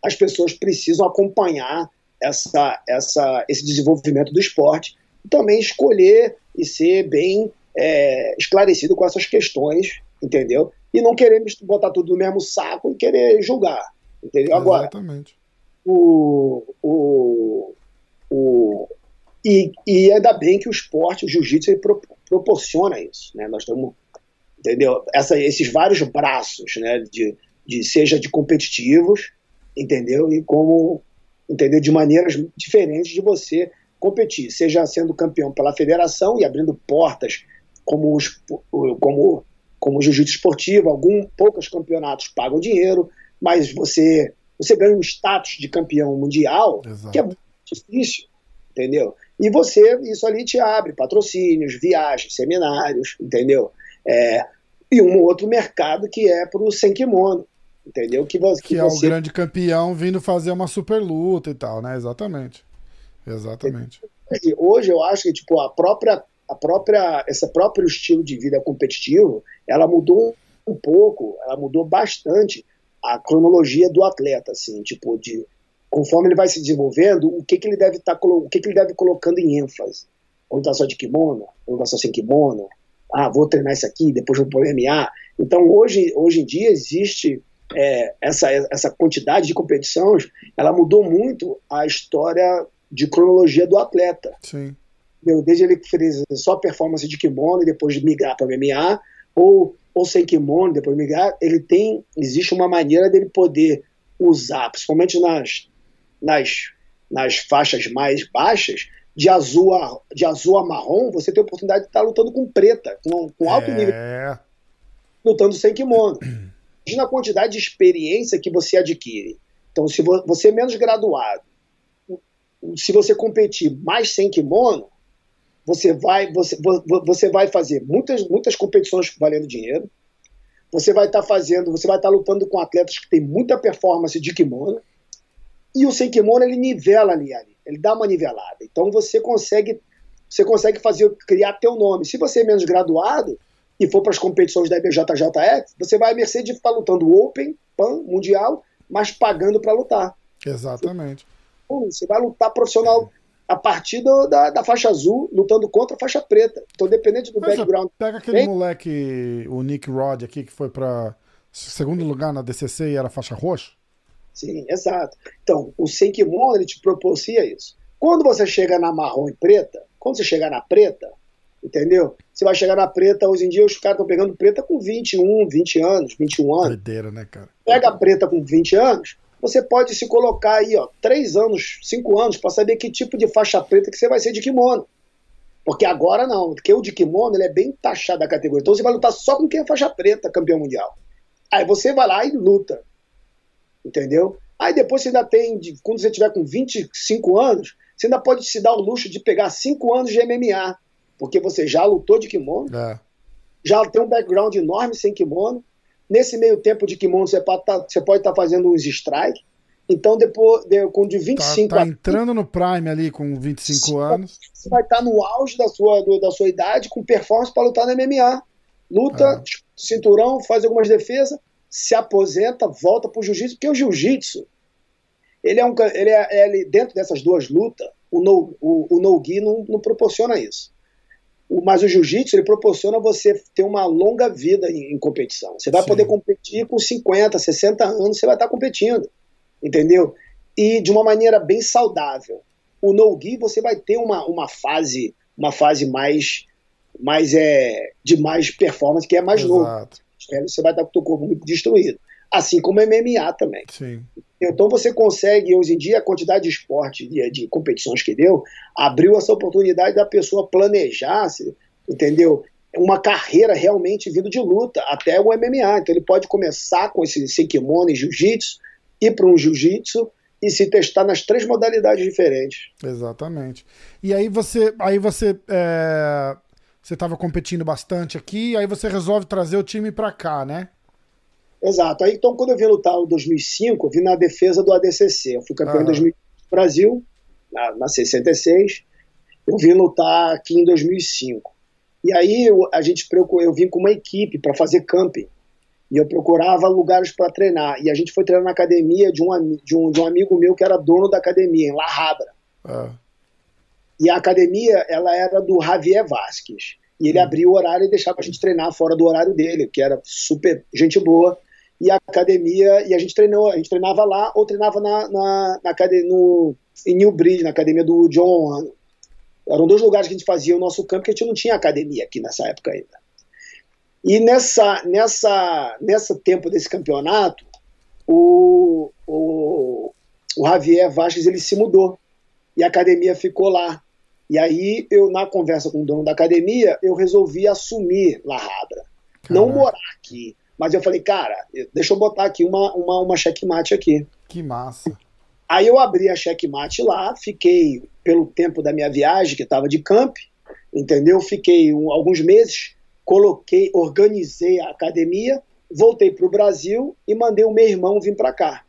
as pessoas precisam acompanhar essa, essa, esse desenvolvimento do esporte e também escolher e ser bem é, esclarecido com essas questões, entendeu? E não querer botar tudo no mesmo saco e querer julgar, entendeu? Agora, Exatamente. O, o, o, e, e ainda bem que o esporte, o jiu-jitsu, pro, proporciona isso, né? Nós estamos, entendeu? Essa, esses vários braços, né? De, de, seja de competitivos, entendeu? E como, entendeu? De maneiras diferentes de você competir, seja sendo campeão pela federação e abrindo portas como, os, como, como jiu-jitsu esportivo, algum, poucos campeonatos pagam dinheiro, mas você, você ganha um status de campeão mundial Exato. que é muito difícil, entendeu? E você, isso ali te abre patrocínios, viagens, seminários, entendeu? É, e um outro mercado que é para o sem kimono, entendeu? Que, que, que é você... o grande campeão vindo fazer uma super luta e tal, né? Exatamente. Exatamente. Hoje eu acho que tipo a própria a própria, esse próprio estilo de vida competitivo, ela mudou um pouco, ela mudou bastante a cronologia do atleta, assim, tipo, de conforme ele vai se desenvolvendo, o que, que ele deve estar tá, o que, que ele deve colocando em ênfase. Vou estar só de kimono, vou estar só sem kimono, ah, vou treinar isso aqui, depois vou pro MMA. Então, hoje, hoje em dia, existe é, essa, essa quantidade de competições, ela mudou muito a história de cronologia do atleta. Sim desde ele fez só performance de kimono e depois migrar para MMA, ou, ou sem kimono, depois migrar, ele tem, existe uma maneira dele poder usar, principalmente nas, nas, nas faixas mais baixas, de azul a, de azul a marrom, você tem a oportunidade de estar lutando com preta, com, com alto é... nível, lutando sem kimono. Imagina a quantidade de experiência que você adquire. Então, se você é menos graduado, se você competir mais sem kimono, você vai, você, você vai fazer muitas, muitas competições valendo dinheiro. Você vai estar tá fazendo, você vai estar tá lutando com atletas que têm muita performance de kimono. E o sem kimono ele nivela ali, ali, ele dá uma nivelada. Então você consegue, você consegue fazer criar teu nome. Se você é menos graduado e for para as competições da IBJJF, você vai à mercê de estar lutando Open, Pan, Mundial, mas pagando para lutar. Exatamente. Você vai lutar profissional a partir do, da, da, faixa azul lutando contra a faixa preta. Então, dependente do Mas background. Pega aquele moleque, o Nick Rod aqui, que foi para segundo lugar na DCC e era faixa roxa? Sim, exato. Então, o Senkimono ele te propicia isso. Quando você chega na marrom e preta, quando você chegar na preta, entendeu? Você vai chegar na preta, hoje em dia os caras estão pegando preta com 21, 20 anos, 21 anos. Doideira, né, cara? Pega a preta com 20 anos, você pode se colocar aí, ó, três anos, cinco anos, para saber que tipo de faixa preta que você vai ser de kimono. Porque agora não, porque o de kimono ele é bem taxado da categoria. Então você vai lutar só com quem é faixa preta, campeão mundial. Aí você vai lá e luta. Entendeu? Aí depois você ainda tem, quando você tiver com 25 anos, você ainda pode se dar o luxo de pegar 5 anos de MMA. Porque você já lutou de kimono, é. já tem um background enorme sem kimono, Nesse meio tempo de kimono, você pode tá, estar tá fazendo uns strike. Então, depois, de, com de 25 tá, tá entrando no prime ali com 25 anos. Você vai estar tá no auge da sua, do, da sua idade, com performance para lutar no MMA. luta, ah. cinturão, faz algumas defesas, se aposenta, volta pro jiu-jitsu, porque o jiu-jitsu, ele é um ele é, ele, dentro dessas duas lutas, o no, o, o no-gi não, não proporciona isso. Mas o jiu-jitsu ele proporciona você ter uma longa vida em, em competição. Você vai Sim. poder competir com 50, 60 anos, você vai estar competindo, entendeu? E de uma maneira bem saudável. O no-gi você vai ter uma, uma fase uma fase mais mais é de mais performance que é mais Exato. novo. Você vai estar com o teu corpo muito destruído. Assim como MMA também. Sim. Então você consegue, hoje em dia, a quantidade de esporte, de, de competições que deu, abriu essa oportunidade da pessoa planejar, entendeu? Uma carreira realmente vindo de luta, até o MMA. Então ele pode começar com esse, esse kimono e jiu-jitsu, ir para um jiu-jitsu e se testar nas três modalidades diferentes. Exatamente. E aí você, aí você, é, você estava competindo bastante aqui, aí você resolve trazer o time para cá, né? Exato. Aí, então, quando eu vim lutar em 2005, eu vim na defesa do ADCC. Eu fui campeão em 2005 no Brasil, na, na 66. Eu vim lutar aqui em 2005. E aí eu, a gente eu vim com uma equipe para fazer camping. E eu procurava lugares para treinar. E a gente foi treinar na academia de um, de, um, de um amigo meu que era dono da academia, em La Habra. Ah. E a academia, ela era do Javier Vasquez. E ele hum. abria o horário e deixava a gente treinar fora do horário dele, que era super gente boa e a academia, e a gente treinou, a gente treinava lá ou treinava na, na, na no, em New Bridge, na academia do John Eram dois lugares que a gente fazia o nosso campo, que a gente não tinha academia aqui nessa época ainda. E nessa, nessa, nessa tempo desse campeonato, o, o, o Javier Vasquez ele se mudou e a academia ficou lá. E aí eu, na conversa com o dono da academia, eu resolvi assumir La Habra. Não morar aqui, mas eu falei, cara, deixa eu botar aqui uma, uma, uma checkmate aqui. Que massa. Aí eu abri a checkmate lá, fiquei pelo tempo da minha viagem, que estava de camp, entendeu? Fiquei um, alguns meses, coloquei, organizei a academia, voltei para o Brasil e mandei o meu irmão vir para cá.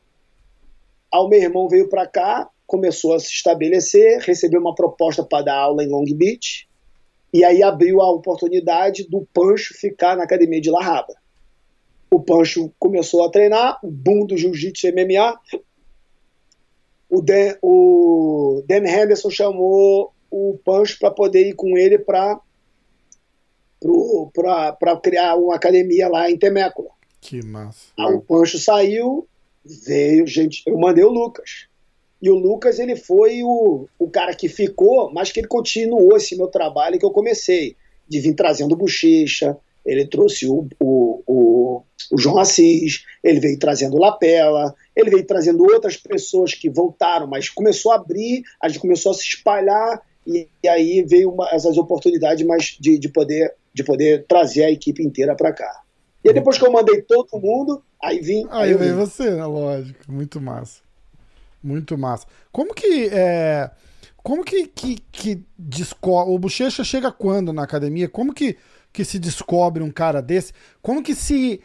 Aí o meu irmão veio para cá, começou a se estabelecer, recebeu uma proposta para dar aula em Long Beach, e aí abriu a oportunidade do Pancho ficar na academia de La Habra o Pancho começou a treinar, o boom do jiu-jitsu MMA. O Dan, o Dan Henderson chamou o Pancho para poder ir com ele para criar uma academia lá em Temécula. Que massa. Aí o Pancho saiu, veio, gente, eu mandei o Lucas. E o Lucas, ele foi o, o cara que ficou, mas que ele continuou esse meu trabalho que eu comecei, de vir trazendo bochecha, ele trouxe o, o, o, o, João Assis, ele veio trazendo Lapela, ele veio trazendo outras pessoas que voltaram, mas começou a abrir, a gente começou a se espalhar e, e aí veio uma, essas oportunidades mais de, de, poder, de poder trazer a equipe inteira para cá. E aí depois que eu mandei todo mundo, aí vim. Aí, aí veio você, né? Lógico. Muito massa. Muito massa. Como que. É... Como que, que, que. O Bochecha chega quando na academia? Como que que se descobre um cara desse? Como que se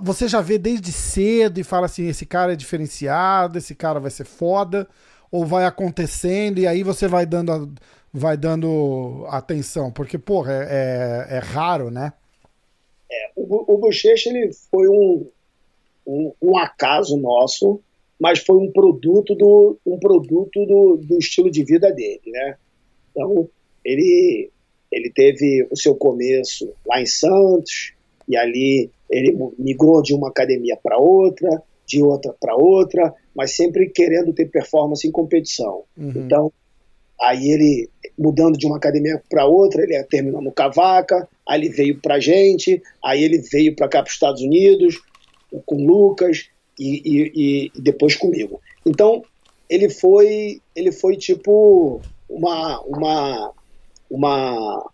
você já vê desde cedo e fala assim, esse cara é diferenciado, esse cara vai ser foda, ou vai acontecendo e aí você vai dando vai dando atenção, porque porra, é, é, é raro, né? É, o, o Bochecha ele foi um, um, um, acaso nosso, mas foi um produto do um produto do, do estilo de vida dele, né? Então ele ele teve o seu começo lá em Santos, e ali ele migrou de uma academia para outra, de outra para outra, mas sempre querendo ter performance em competição. Uhum. Então, aí ele, mudando de uma academia para outra, ele terminou no Cavaca, aí ele veio para a gente, aí ele veio para cá para os Estados Unidos, com o Lucas e, e, e, depois comigo. Então, ele foi, ele foi tipo uma, uma uma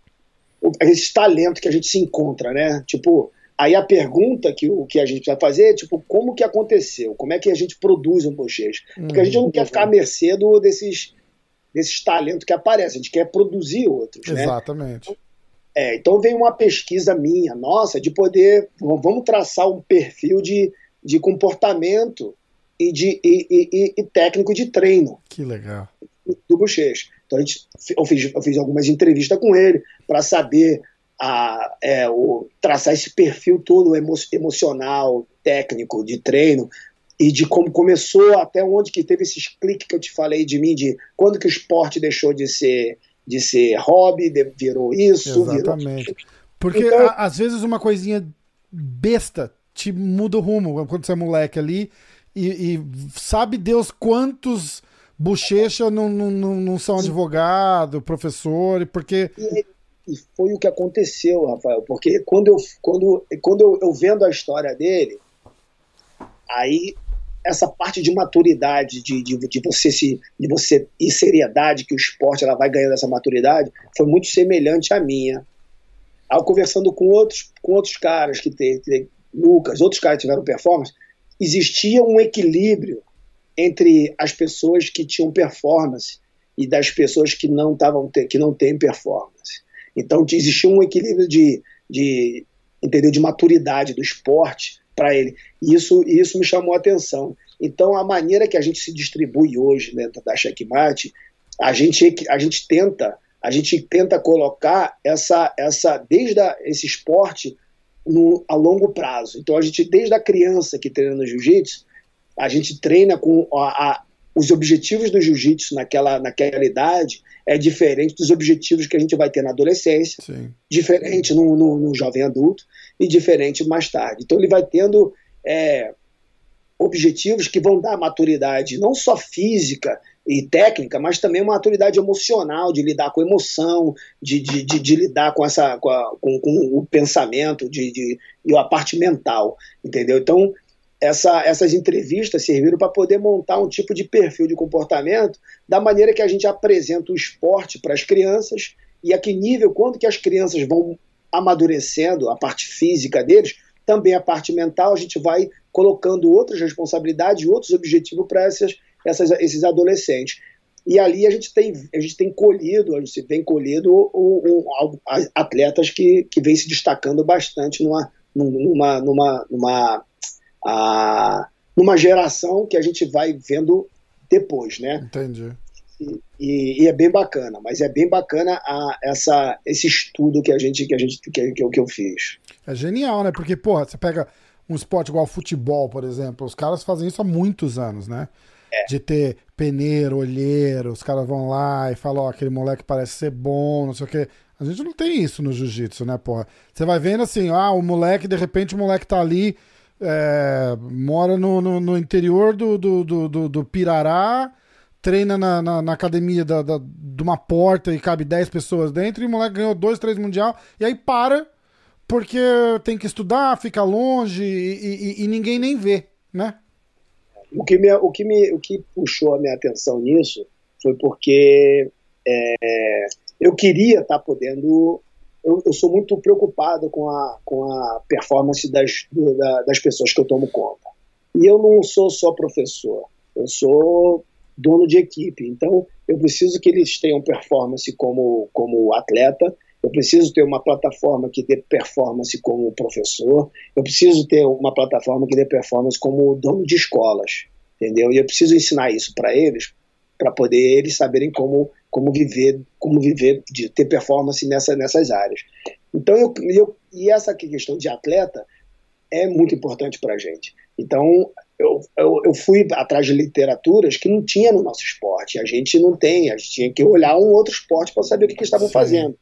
esse talento que a gente se encontra, né? Tipo, aí a pergunta que o que a gente vai fazer é tipo, como que aconteceu? Como é que a gente produz um bochecho? Porque a gente não quer ficar à mercê do, desses desses talentos que aparecem, a gente quer produzir outros, né? Exatamente. É, então veio uma pesquisa minha, nossa, de poder, vamos traçar um perfil de, de comportamento e, de, e, e, e técnico de treino. Que legal. Do Bochecha. Então a gente, eu, fiz, eu fiz algumas entrevistas com ele para saber a é, o, traçar esse perfil todo emo, emocional, técnico, de treino, e de como começou, até onde que teve esses cliques que eu te falei de mim, de quando que o esporte deixou de ser, de ser hobby, de, virou isso. Exatamente. Virou... Porque então, a, às vezes uma coisinha besta te muda o rumo quando você é moleque ali e, e sabe Deus quantos bochecha não, não, não são advogado, professor, porque. E, e, foi o que aconteceu, Rafael, porque quando eu, quando, quando eu, eu vendo a história dele, aí essa parte de maturidade, de, de, de, você se, de você e seriedade que o esporte ela vai ganhando essa maturidade, foi muito semelhante à minha. Ao conversando com outros, com outros caras que tem Lucas, outros caras que tiveram performance, existia um equilíbrio entre as pessoas que tinham performance e das pessoas que não estavam que não têm performance. Então existia um equilíbrio de, de entendeu de maturidade do esporte para ele. E isso, isso me chamou a atenção. Então, a maneira que a gente se distribui hoje dentro da Checkmate, a gente, a gente tenta a gente tenta colocar essa, essa desde a, esse esporte no, a longo prazo. Então, a gente, desde a criança que treina no jiu-jitsu, a gente treina com a, a, os objetivos do jiu-jitsu naquela, naquela idade é diferente dos objetivos que a gente vai ter na adolescência, Sim. diferente no, no, no, jovem adulto e diferente mais tarde. Então ele vai tendo é, objetivos que vão dar maturidade não só física e técnica, mas também uma maturidade emocional de lidar com emoção, de, de, de, de lidar com essa com, a, com, com, o pensamento, de, de, e a parte mental, entendeu? Então essa, essas entrevistas serviram para poder montar um tipo de perfil de comportamento da maneira que a gente apresenta o esporte para as crianças e a que nível, quando que as crianças vão amadurecendo a parte física deles, também a parte mental, a gente vai colocando outras responsabilidades outros objetivos para essas, essas, esses adolescentes. E ali a gente tem, a gente tem colhido, a gente tem colhido um, atletas que, que vêm se destacando bastante numa, numa, numa, numa a, numa geração que a gente vai vendo depois, né? Entendi. E, e, e, é bem bacana, mas é bem bacana a, essa, esse estudo que a gente que a gente que, que, eu, que eu fiz. É genial, né? Porque, porra, você pega um esporte igual futebol, por exemplo, os caras fazem isso há muitos anos, né? É. De ter peneiro, olheiro, os caras vão lá e falam, ó, oh, aquele moleque parece ser bom, não sei o quê. A gente não tem isso no jiu-jitsu, né, porra? Você vai vendo assim, ah, o moleque, de repente o moleque tá ali é, mora no, no, no, interior do, do, do, do Pirará, treina na, na, na academia da, da, de uma porta e cabe 10 pessoas dentro, e o moleque ganhou 2, 3 mundial, e aí para, porque tem que estudar, fica longe e, e, e ninguém nem vê, né? O que, me, o, que me, o que puxou a minha atenção nisso foi porque é, eu queria estar tá podendo eu, eu, sou muito preocupado com a, com a performance das, da, das pessoas que eu tomo conta. E eu não sou só professor, eu sou dono de equipe. Então, eu preciso que eles tenham performance como, como atleta, eu preciso ter uma plataforma que dê performance como professor, eu preciso ter uma plataforma que dê performance como dono de escolas, entendeu? E eu preciso ensinar isso para eles, para poder eles saberem como como viver, como viver, de ter performance nessa, nessas áreas. Então, eu, eu, e essa questão de atleta é muito importante para a gente. Então, eu, eu, eu, fui atrás de literaturas que não tinha no nosso esporte. A gente não tem, a gente tinha que olhar um outro esporte para saber o que, que estavam Sim. fazendo.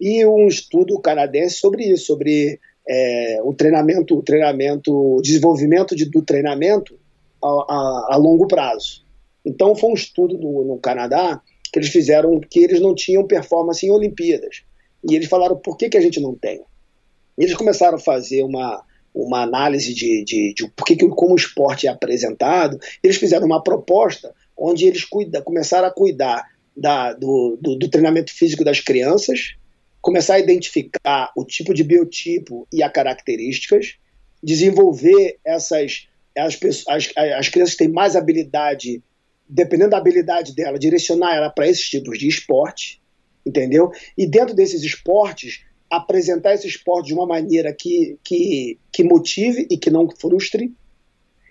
E um estudo canadense sobre isso, sobre é, o treinamento, o treinamento, o desenvolvimento de, do treinamento a, a, a, longo prazo. Então, foi um estudo do, no Canadá que eles fizeram que eles não tinham performance em Olimpíadas. E eles falaram, por que, que a gente não tem? E eles começaram a fazer uma, uma análise de, de, de por que, como o esporte é apresentado. Eles fizeram uma proposta onde eles cuida, começaram a cuidar da, do, do, do treinamento físico das crianças, começar a identificar o tipo de biotipo e as características, desenvolver essas as, as, as crianças têm mais habilidade dependendo da habilidade dela, direcionar ela para esses tipos de esporte, entendeu? E dentro desses esportes, apresentar esse esporte de uma maneira que, que, que motive e que não frustre.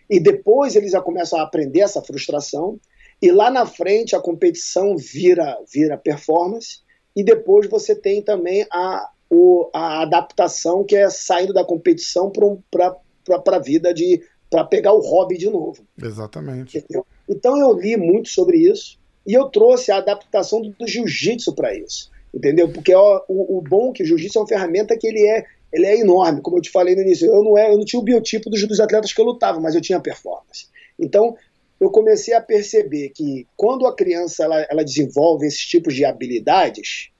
E depois eles já começam a aprender essa frustração. E lá na frente a competição vira, vira performance. E depois você tem também a, o, a adaptação que é saindo da competição para a vida de para pegar o hobby de novo. Exatamente. Entendeu? Então eu li muito sobre isso e eu trouxe a adaptação do, do jiu-jitsu para isso. Entendeu? Porque ó, o, o bom é que o jiu-jitsu é uma ferramenta que ele é, ele é enorme, como eu te falei no início. Eu não, é, eu não tinha o biotipo dos, dos atletas que eu lutava, mas eu tinha performance. Então, eu comecei a perceber que quando a criança ela, ela desenvolve esses tipos de habilidades,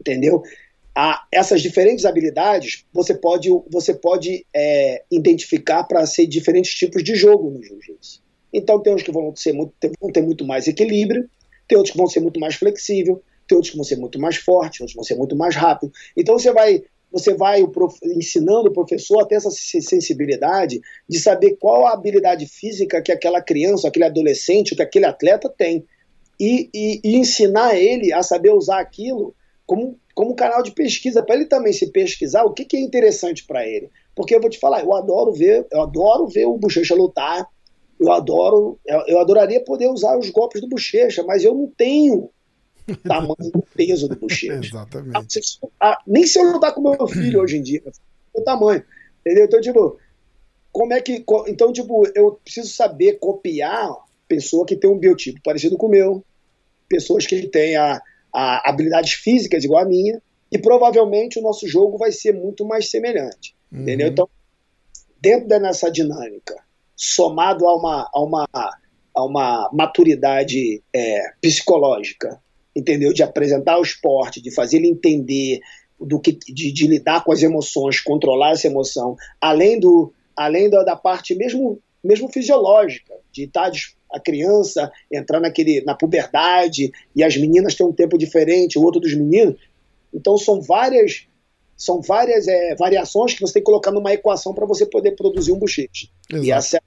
entendeu? A, essas diferentes habilidades você pode, você pode é, identificar para ser diferentes tipos de jogo no jiu-jitsu. Então tem uns que vão, ser muito, vão ter muito mais equilíbrio, tem outros que vão ser muito mais flexível, tem outros que vão ser muito mais fortes, outros vão ser muito mais rápido. Então você vai você vai ensinando o professor a ter essa sensibilidade de saber qual a habilidade física que aquela criança, aquele adolescente, que aquele atleta tem. E, e, e ensinar ele a saber usar aquilo como, como canal de pesquisa, para ele também se pesquisar o que, que é interessante para ele. Porque eu vou te falar, eu adoro ver, eu adoro ver o Bochecha lutar, eu adoro, eu, adoraria poder usar os golpes do Bochecha, mas eu não tenho tamanho do peso do bochecha. Exatamente. Ah, nem se eu lutar com meu filho hoje em dia, o tamanho. Entendeu? Então, tipo, como é que. Então, tipo, eu preciso saber copiar pessoa que tem um biotipo parecido com o meu, pessoas que têm a, a habilidades físicas igual a minha, e provavelmente o nosso jogo vai ser muito mais semelhante. Uhum. Entendeu? Então, dentro dessa dinâmica, somado a uma, a uma, a uma maturidade é, psicológica entendeu? De apresentar o esporte, de fazer ele entender do que, de, de, lidar com as emoções, controlar essa emoção, além do, além da, da parte mesmo, mesmo fisiológica, de estar a criança entrar naquele, na puberdade e as meninas têm um tempo diferente, o outro dos meninos. Então são várias são várias é, variações que você tem que colocar numa equação para você poder produzir um bocheche. E essa,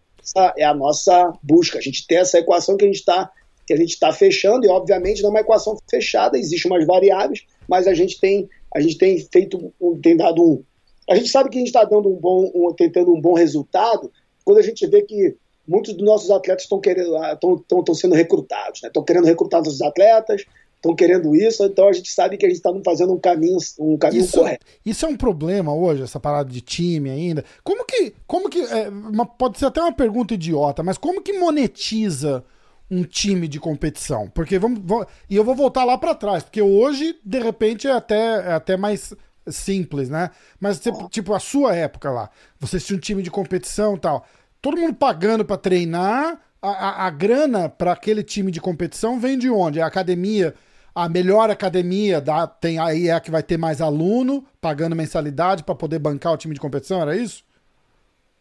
é a nossa busca. A gente tem essa equação que a gente está que a gente está fechando, e obviamente não é uma equação fechada, existem umas variáveis, mas a gente tem, a gente tem feito, tem dado um. A gente sabe que a gente está dando um bom, um, tentando um bom resultado quando a gente vê que muitos dos nossos atletas estão querendo, estão sendo recrutados, estão né? querendo recrutar os atletas, estão querendo isso, então a gente sabe que a gente está fazendo um caminho, um caminho isso, correto. Isso é um problema hoje, essa parada de time ainda. Como que, como que, é, uma, pode ser até uma pergunta idiota, mas como que monetiza um time de competição. Porque vamos, vamos e eu vou voltar lá para trás, porque hoje de repente é até é até mais simples, né? Mas tipo a sua época lá, você tinha um time de competição, e tal, todo mundo pagando para treinar, a, a, a grana para aquele time de competição vem de onde? É a academia, a melhor academia dá, tem aí é a que vai ter mais aluno pagando mensalidade para poder bancar o time de competição, era isso?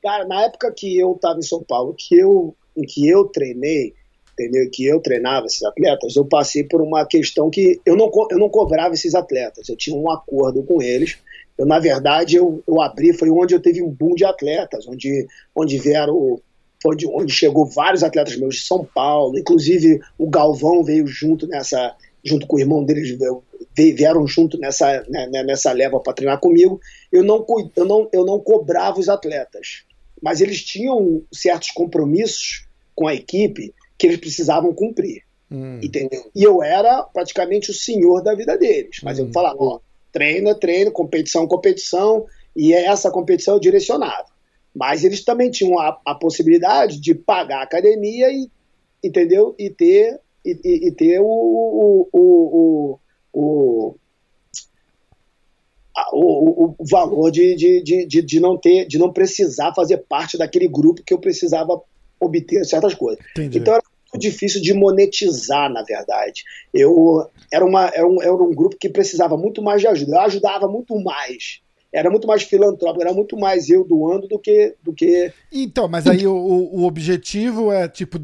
Cara, na época que eu estava em São Paulo, que eu em que eu treinei, entendeu? Que eu treinava esses atletas, eu passei por uma questão que eu não, eu não cobrava esses atletas, eu tinha um acordo com eles. Eu, na verdade, eu, eu abri, foi onde eu teve um boom de atletas, onde, onde vieram onde, onde chegou vários atletas meus de São Paulo, inclusive o Galvão veio junto nessa, junto com o irmão deles, vieram junto nessa, né, né nessa leva para treinar comigo. Eu não, eu, não, eu não cobrava os atletas, mas eles tinham certos compromissos com a equipe que eles precisavam cumprir. Hum. Entendeu? E eu era praticamente o senhor da vida deles. Mas hum. eu falava, ó, treino é treino, competição é competição, e é essa competição eu direcionava. Mas eles também tinham a, a possibilidade de pagar a academia e, entendeu? E ter, e, e, e ter o, o, o, o, o, o valor de, de, de, de, não ter, de não precisar fazer parte daquele grupo que eu precisava obter certas coisas. Entendi. Então era muito difícil de monetizar, na verdade. Eu era, uma, era, um, era um grupo que precisava muito mais de ajuda. Eu ajudava muito mais. Era muito mais filantrópico, era muito mais eu doando do que. Do que... Então, mas aí o, o objetivo é tipo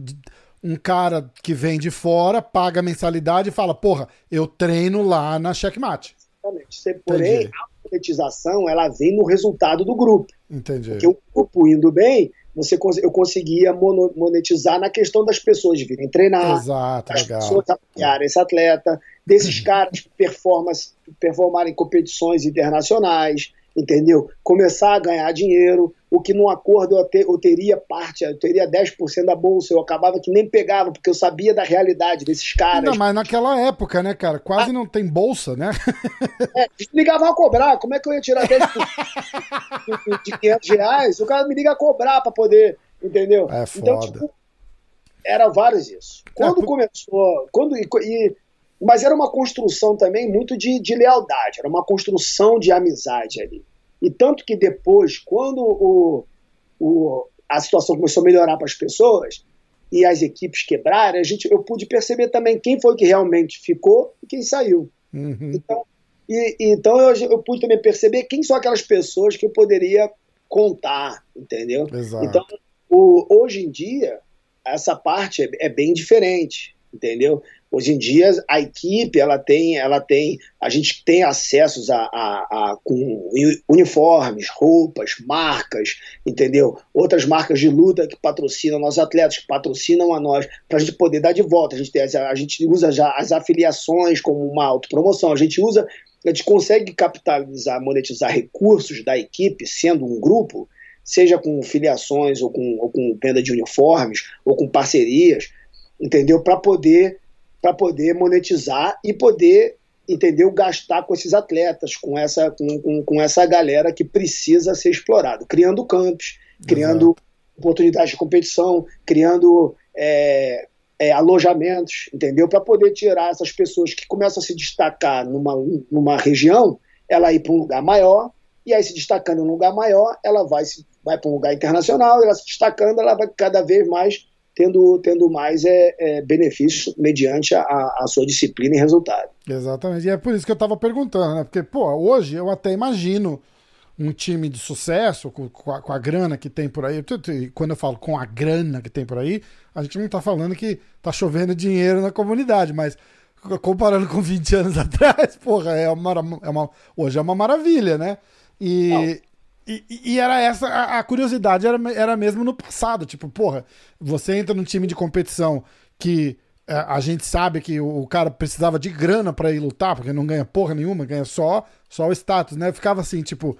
um cara que vem de fora, paga a mensalidade e fala, porra, eu treino lá na Checkmate. Exatamente. Porém, Entendi. a monetização ela vem no resultado do grupo. Entendi. Porque o grupo indo bem, você, eu conseguia monetizar na questão das pessoas virem treinar, Exato, das legal. pessoas apoiarem esse atleta, desses caras performarem em competições internacionais, entendeu? Começar a ganhar dinheiro, o que num acordo eu, ter, eu teria parte, eu teria 10% da bolsa, eu acabava que nem pegava, porque eu sabia da realidade desses caras. Não, mas naquela época, né, cara, quase ah, não tem bolsa, né? É, ligavam a cobrar, como é que eu ia tirar 10% de 500 reais? O cara me liga a cobrar para poder, entendeu? É então, foda. Então, tipo, era vários isso. Quando é, começou, quando e, e, mas era uma construção também muito de, de lealdade, era uma construção de amizade ali. E tanto que depois, quando o, o, a situação começou a melhorar para as pessoas e as equipes quebraram, a gente, eu pude perceber também quem foi que realmente ficou e quem saiu. Uhum. Então, e, então eu, eu, pude também perceber quem são aquelas pessoas que eu poderia contar, entendeu? Exato. Então, o, hoje em dia, essa parte é, é bem diferente, entendeu? Hoje em dia a equipe ela tem, ela tem, a gente tem acessos a, a, a, com uniformes, roupas, marcas, entendeu? Outras marcas de luta que patrocinam nossos atletas, que patrocinam a nós, para a gente poder dar de volta. A gente, tem, a gente usa já as afiliações como uma autopromoção, a gente usa, a gente consegue capitalizar, monetizar recursos da equipe, sendo um grupo, seja com filiações ou com, ou com venda de uniformes ou com parcerias, entendeu? Para poder para poder monetizar e poder, entendeu, gastar com esses atletas, com essa, com, com, com essa galera que precisa ser explorado, criando campos, criando Exato. oportunidades de competição, criando é, é, alojamentos, entendeu? Para poder tirar essas pessoas que começam a se destacar numa, numa região, ela ir para um lugar maior, e aí se destacando em um lugar maior, ela vai, vai para um lugar internacional, ela se destacando, ela vai cada vez mais tendo, tendo mais é, é benefício mediante a, a, sua disciplina e resultado. Exatamente. E é por isso que eu estava perguntando, né? Porque, pô, hoje eu até imagino um time de sucesso com, com, a, com, a, grana que tem por aí. Quando eu falo com a grana que tem por aí, a gente não está falando que tá chovendo dinheiro na comunidade, mas comparando com 20 anos atrás, porra, é uma, é uma hoje é uma maravilha, né? E, e, e, era essa, a, a, curiosidade era, era mesmo no passado. Tipo, porra, você entra num time de competição que a, é, a gente sabe que o, o, cara precisava de grana para ir lutar, porque não ganha porra nenhuma, ganha só, só o status, né? Ficava assim, tipo,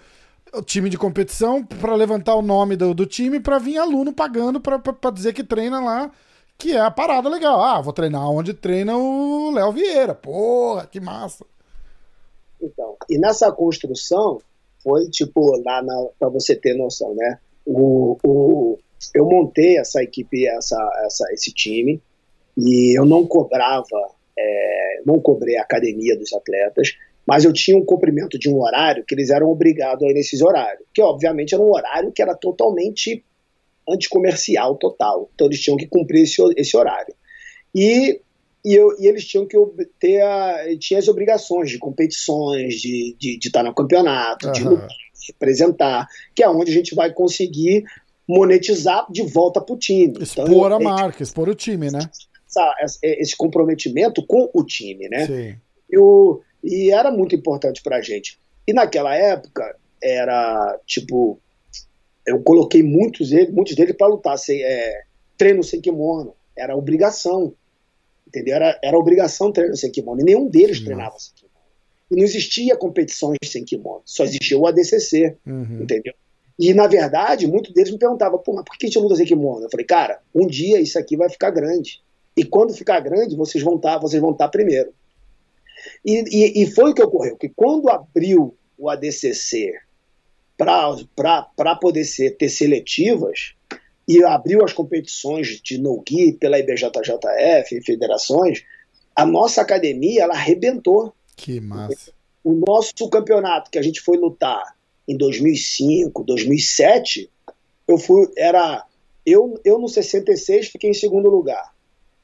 o time de competição para levantar o nome do, do time para vir aluno pagando para dizer que treina lá, que é a parada legal. Ah, vou treinar onde treina o Léo Vieira. Porra, que massa. Então, e nessa construção, foi tipo lá para você ter noção, né? O, o, eu montei essa equipe, essa, essa, esse time e eu não cobrava, é, não cobrei a academia dos atletas, mas eu tinha um cumprimento de um horário que eles eram obrigados a ir nesses horários, que obviamente era um horário que era totalmente anticomercial total, então eles tinham que cumprir esse, esse horário. E e, eu, e, eles tinham que ter a, tinha as obrigações de competições, de, de, de estar no campeonato, uhum. de representar, que é onde a gente vai conseguir monetizar de volta para o time. Expor então, a marca, expor o time, né? Essa, esse comprometimento com o time, né? Sim. Eu, e era muito importante para a gente. E naquela época, era tipo, eu coloquei muitos, muitos deles para lutar, sem, é, treino sem kimono, era obrigação. Entendeu? Era, era obrigação treinar sem kimono. E nenhum deles Nossa. treinava sem kimono. E não existia competições sem kimono. Só existia o ADCC. Uhum. Entendeu? E, na verdade, muitos deles me perguntavam, pô, mas por que a gente luta sem kimono? Eu falei, cara, um dia isso aqui vai ficar grande. E quando ficar grande, vocês vão estar, tá, vocês vão estar tá primeiro. E, e, e foi o que ocorreu, que quando abriu o ADCC para poder ser, ter seletivas, e abriu as competições de no-gi pela IBJJF e federações, a nossa academia ela arrebentou. Que massa. O nosso campeonato que a gente foi lutar em 2005, 2007, eu fui era eu eu no 66 fiquei em segundo lugar.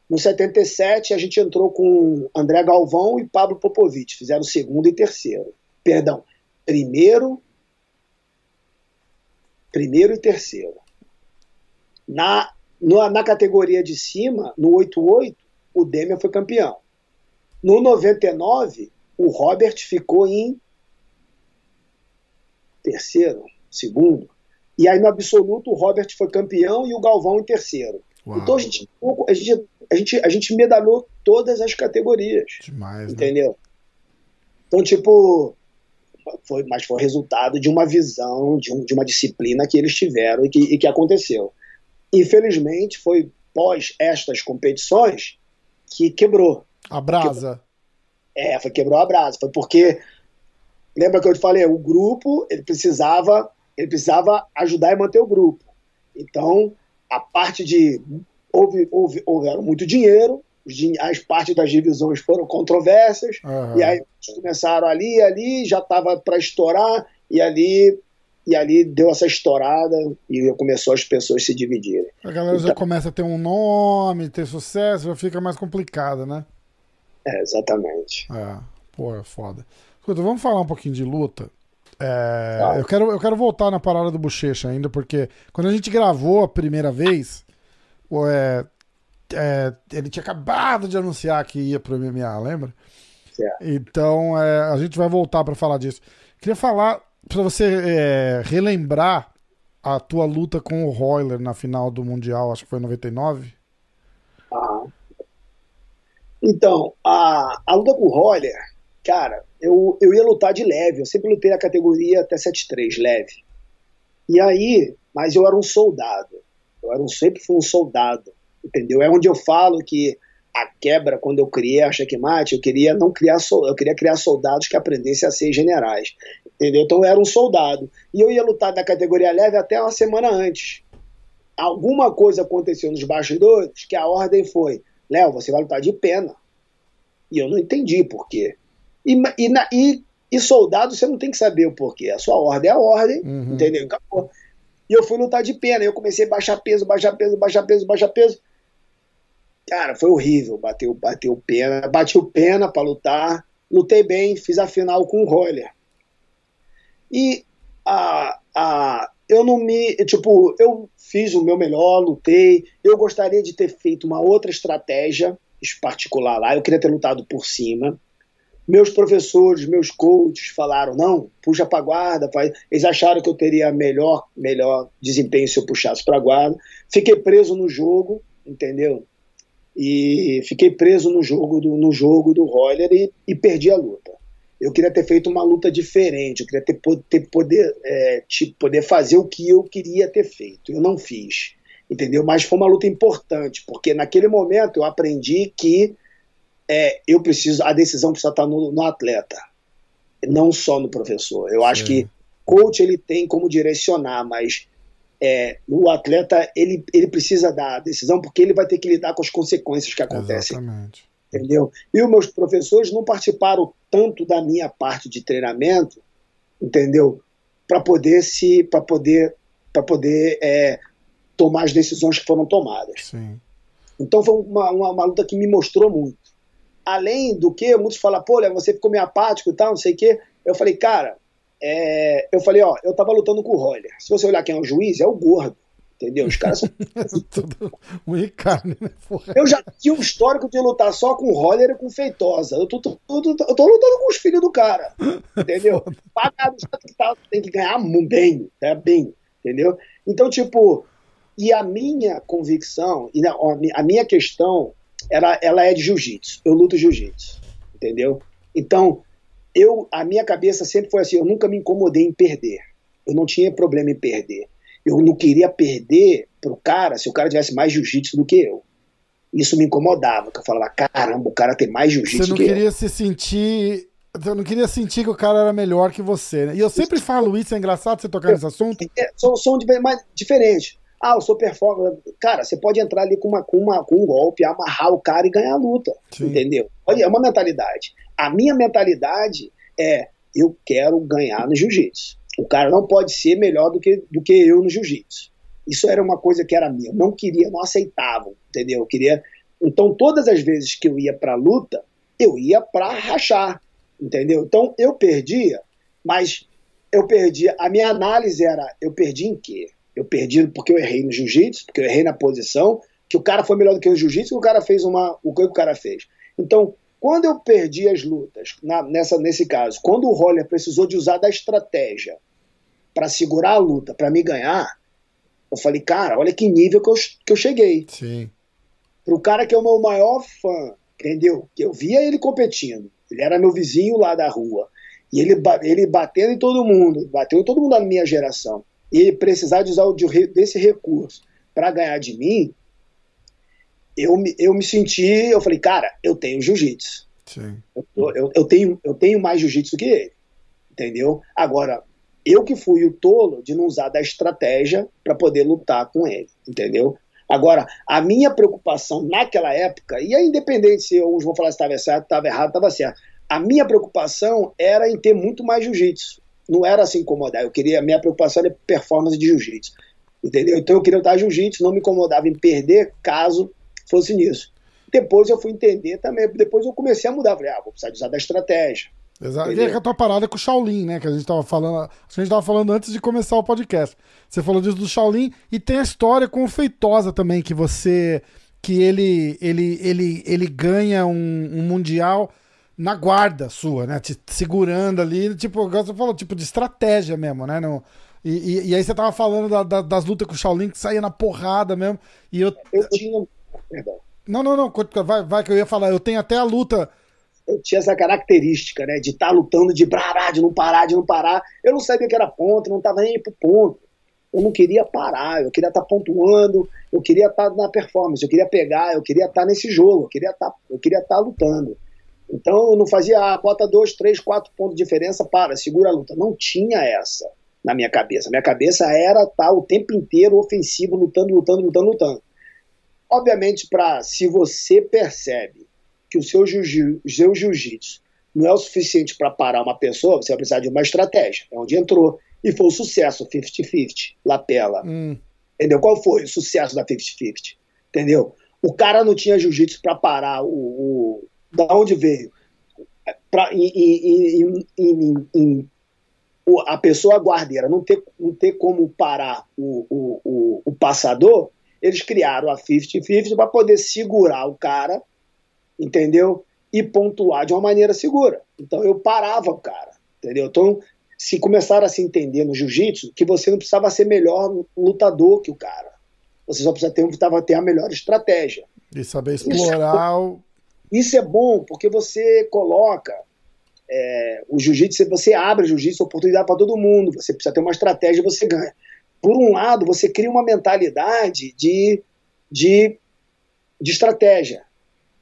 No 77 a gente entrou com André Galvão e Pablo Popovich, fizeram segundo e terceiro. Perdão, primeiro primeiro e terceiro. Na, na, na categoria de cima, no 88, o Demian foi campeão. No 99, o Robert ficou em terceiro, segundo. E aí no absoluto o Robert foi campeão e o Galvão em terceiro. Uau. Então a gente, a, gente, a, gente, a gente medalhou todas as categorias. Demais, né? entendeu? Né? Então, tipo, foi, mas foi resultado de uma visão, de, um, de uma disciplina que eles tiveram e que, e que aconteceu. Infelizmente, foi pós estas competições que quebrou. A brasa. É, foi quebrou a brasa. Foi porque lembra que eu te falei, o grupo ele precisava ele precisava ajudar e manter o grupo. Então a parte de houve, houve houveram muito dinheiro, as partes das divisões foram controversas uhum. e aí começaram ali, ali já estava para estourar e ali e ali deu essa estourada e começou as pessoas se dividirem. A galera então, já começa a ter um nome, ter sucesso, já fica mais complicado, né? É, exatamente. É, pô, é foda. Escuta, vamos falar um pouquinho de luta. É, ah. eu, quero, eu quero voltar na parada do Bochecha ainda, porque quando a gente gravou a primeira vez, é, é, ele tinha acabado de anunciar que ia pro MMA, lembra? Então é, a gente vai voltar para falar disso. Queria falar para você é, relembrar a tua luta com o Royler na final do Mundial, acho que foi em 99. Ah. Então, a, a luta com o Royler, cara, eu, eu ia lutar de leve, eu sempre lutei na categoria até 7-3, leve. E aí, mas eu era um soldado, eu era um, sempre fui um soldado, entendeu? É onde eu falo que a quebra, quando eu criei a checkmate, eu queria não criar, eu queria criar soldados que aprendessem a ser generais. Entendeu? Então eu era um soldado. E eu ia lutar na categoria leve até uma semana antes. Alguma coisa aconteceu nos bastidores que a ordem foi: Léo, você vai lutar de pena. E eu não entendi por quê. E, e, na, e, e, soldado você não tem que saber o porquê. A sua ordem é a ordem, uhum. entendeu? Acabou. E eu fui lutar de pena. Eu comecei a baixar peso, baixar peso, baixar peso, baixar peso. Cara, foi horrível. Bateu, bateu pena. Bati o pena para lutar. Lutei bem, fiz a final com o Roller. E a, a, eu não me. Tipo, eu fiz o meu melhor, lutei. Eu gostaria de ter feito uma outra estratégia particular lá. Eu queria ter lutado por cima. Meus professores, meus coaches falaram: não, puxa para guarda. Faz. Eles acharam que eu teria melhor, melhor desempenho se eu puxasse para guarda. Fiquei preso no jogo, entendeu? E fiquei preso no jogo do, no jogo do Roller e, e perdi a luta eu queria ter feito uma luta diferente, eu queria ter, ter poder, é, tipo, poder fazer o que eu queria ter feito. Eu não fiz, entendeu? Mas foi uma luta importante, porque naquele momento eu aprendi que é, eu preciso, a decisão precisa estar no, no atleta, não só no professor. Eu acho que coach ele tem como direcionar, mas é, o atleta ele, ele precisa dar decisão porque ele vai ter que lidar com as consequências que acontecem. Exatamente entendeu? E os meus professores não participaram tanto da minha parte de treinamento, entendeu? Para poder se, para poder, para poder é, tomar as decisões que foram tomadas. Sim. Então foi uma, uma, uma, luta que me mostrou muito. Além do que, muitos falam, pô, você ficou meio apático e tal, não sei o quê. Eu falei, cara, é... eu falei, ó, eu tava lutando com o Roller. Se você olhar quem é o juiz, é o gordo. Entendeu? Os caras são. Tudo um carne, né? Porra. Eu já tinha um histórico de lutar só com Roller e com Feitosa. Eu tô, tô, tô, tô, tô lutando com os filhos do cara. Entendeu? Pagado, tem que ganhar bem, é bem. Entendeu? Então, tipo, e a minha convicção, e a minha questão, ela, ela é de jiu-jitsu. Eu luto jiu-jitsu. Entendeu? Então, eu, a minha cabeça sempre foi assim: eu nunca me incomodei em perder. Eu não tinha problema em perder eu não queria perder pro cara se o cara tivesse mais jiu-jitsu do que eu. Isso me incomodava, que eu falava, caramba, o cara tem mais jiu-jitsu Você não queria se sentir. Eu não queria sentir que o cara era melhor que você, né? E eu sempre falo isso, é engraçado você tocar nesse assunto. É, são, são mais diferentes. Ah, eu sou performance. Cara, você pode entrar ali com, uma, com, uma, com um golpe, amarrar o cara e ganhar a luta. Sim. Entendeu? Olha, é uma mentalidade. A minha mentalidade é: eu quero ganhar no jiu-jitsu. O cara não pode ser melhor do que, do que eu no jiu-jitsu. Isso era uma coisa que era minha. Eu não queria, não aceitava, entendeu? Eu queria. Então, todas as vezes que eu ia pra luta, eu ia pra rachar, entendeu? Então, eu perdia, mas eu perdia. A minha análise era: eu perdi em quê? Eu perdi porque eu errei no jiu-jitsu, porque eu errei na posição, que o cara foi melhor do que o jiu-jitsu, que o cara fez uma. O que o cara fez. Então, quando eu perdi as lutas, na, nessa, nesse caso, quando o Roller precisou de usar da estratégia para segurar a luta, para me ganhar, eu falei, cara, olha que nível que eu, que eu cheguei. Sim. Pro cara que é o meu maior fã, entendeu? Que eu via ele competindo. Ele era meu vizinho lá da rua. E ele, ele batendo em todo mundo, bateu em todo mundo da minha geração. E precisar de usar desse recurso para ganhar de mim, eu, eu me senti, eu falei, cara, eu tenho jiu-jitsu. Eu, eu, eu, tenho, eu tenho mais jiu-jitsu que ele. Entendeu? Agora, eu que fui o tolo de não usar da estratégia para poder lutar com ele. Entendeu? Agora, a minha preocupação naquela época, e é independente se uns vão falar se estava certo, estava errado, estava certo. A minha preocupação era em ter muito mais jiu-jitsu. Não era se incomodar. Eu queria, a minha preocupação era performance de jiu-jitsu. Entendeu? Então eu queria lutar jiu-jitsu, não me incomodava em perder caso fosse nisso. Depois eu fui entender também, depois eu comecei a mudar. Falei, ah, vou precisar de usar da estratégia. Exato. Entendeu? E é a tua parada com o Shaolin, né? Que a gente tava falando. A gente tava falando antes de começar o podcast. Você falou disso do Shaolin e tem a história com o Feitosa também, que você. que ele ele ele, ele ganha um, um mundial na guarda sua, né? Te segurando ali, tipo, você falou, tipo, de estratégia mesmo, né? No, e, e, e, aí você tava falando da, da, das lutas com o Shaolin que saía na porrada mesmo. E eu. Eu tinha. Perdão. Não, não, não. Vai, vai que eu ia falar. Eu tenho até a luta eu tinha essa característica, né, de estar tá lutando, de parar, de não parar, de não parar. Eu não sabia que era ponto, não estava nem pro ponto. Eu não queria parar, eu queria estar tá pontuando, eu queria estar tá na performance, eu queria pegar, eu queria estar nesse jogo, eu queria estar, eu queria estar lutando. Então eu não fazia, ah, bota dois, três, quatro pontos de diferença, para, segura a luta. Não tinha essa na minha cabeça. Minha cabeça era estar o tempo inteiro ofensivo, lutando, lutando, lutando, lutando. Obviamente, para se você percebe que o seu jiu-jitsu não é o suficiente para parar uma pessoa, você vai precisar de uma estratégia. É onde entrou. E foi o sucesso 50-50, lapela. Hum. Entendeu? Qual foi o sucesso da 50-50? Entendeu? O cara não tinha jiu-jitsu para parar o, o. Da onde veio? Pra, em, em, em, a pessoa guardeira não ter, não ter como parar o, o, o, o passador, eles criaram a 50-50 para poder segurar o cara entendeu? E pontuar de uma maneira segura. Então eu parava o cara, entendeu? Então, se começaram a se entender no jiu-jitsu, que você não precisava ser melhor lutador que o cara. Você só precisa ter, precisava ter a melhor estratégia. E saber explorar isso. Isso é bom, porque você coloca é, o jiu-jitsu, você abre o jiu-jitsu, oportunidade para todo mundo. Você precisa ter uma estratégia, você ganha. Por um lado, você cria uma mentalidade de, de, de estratégia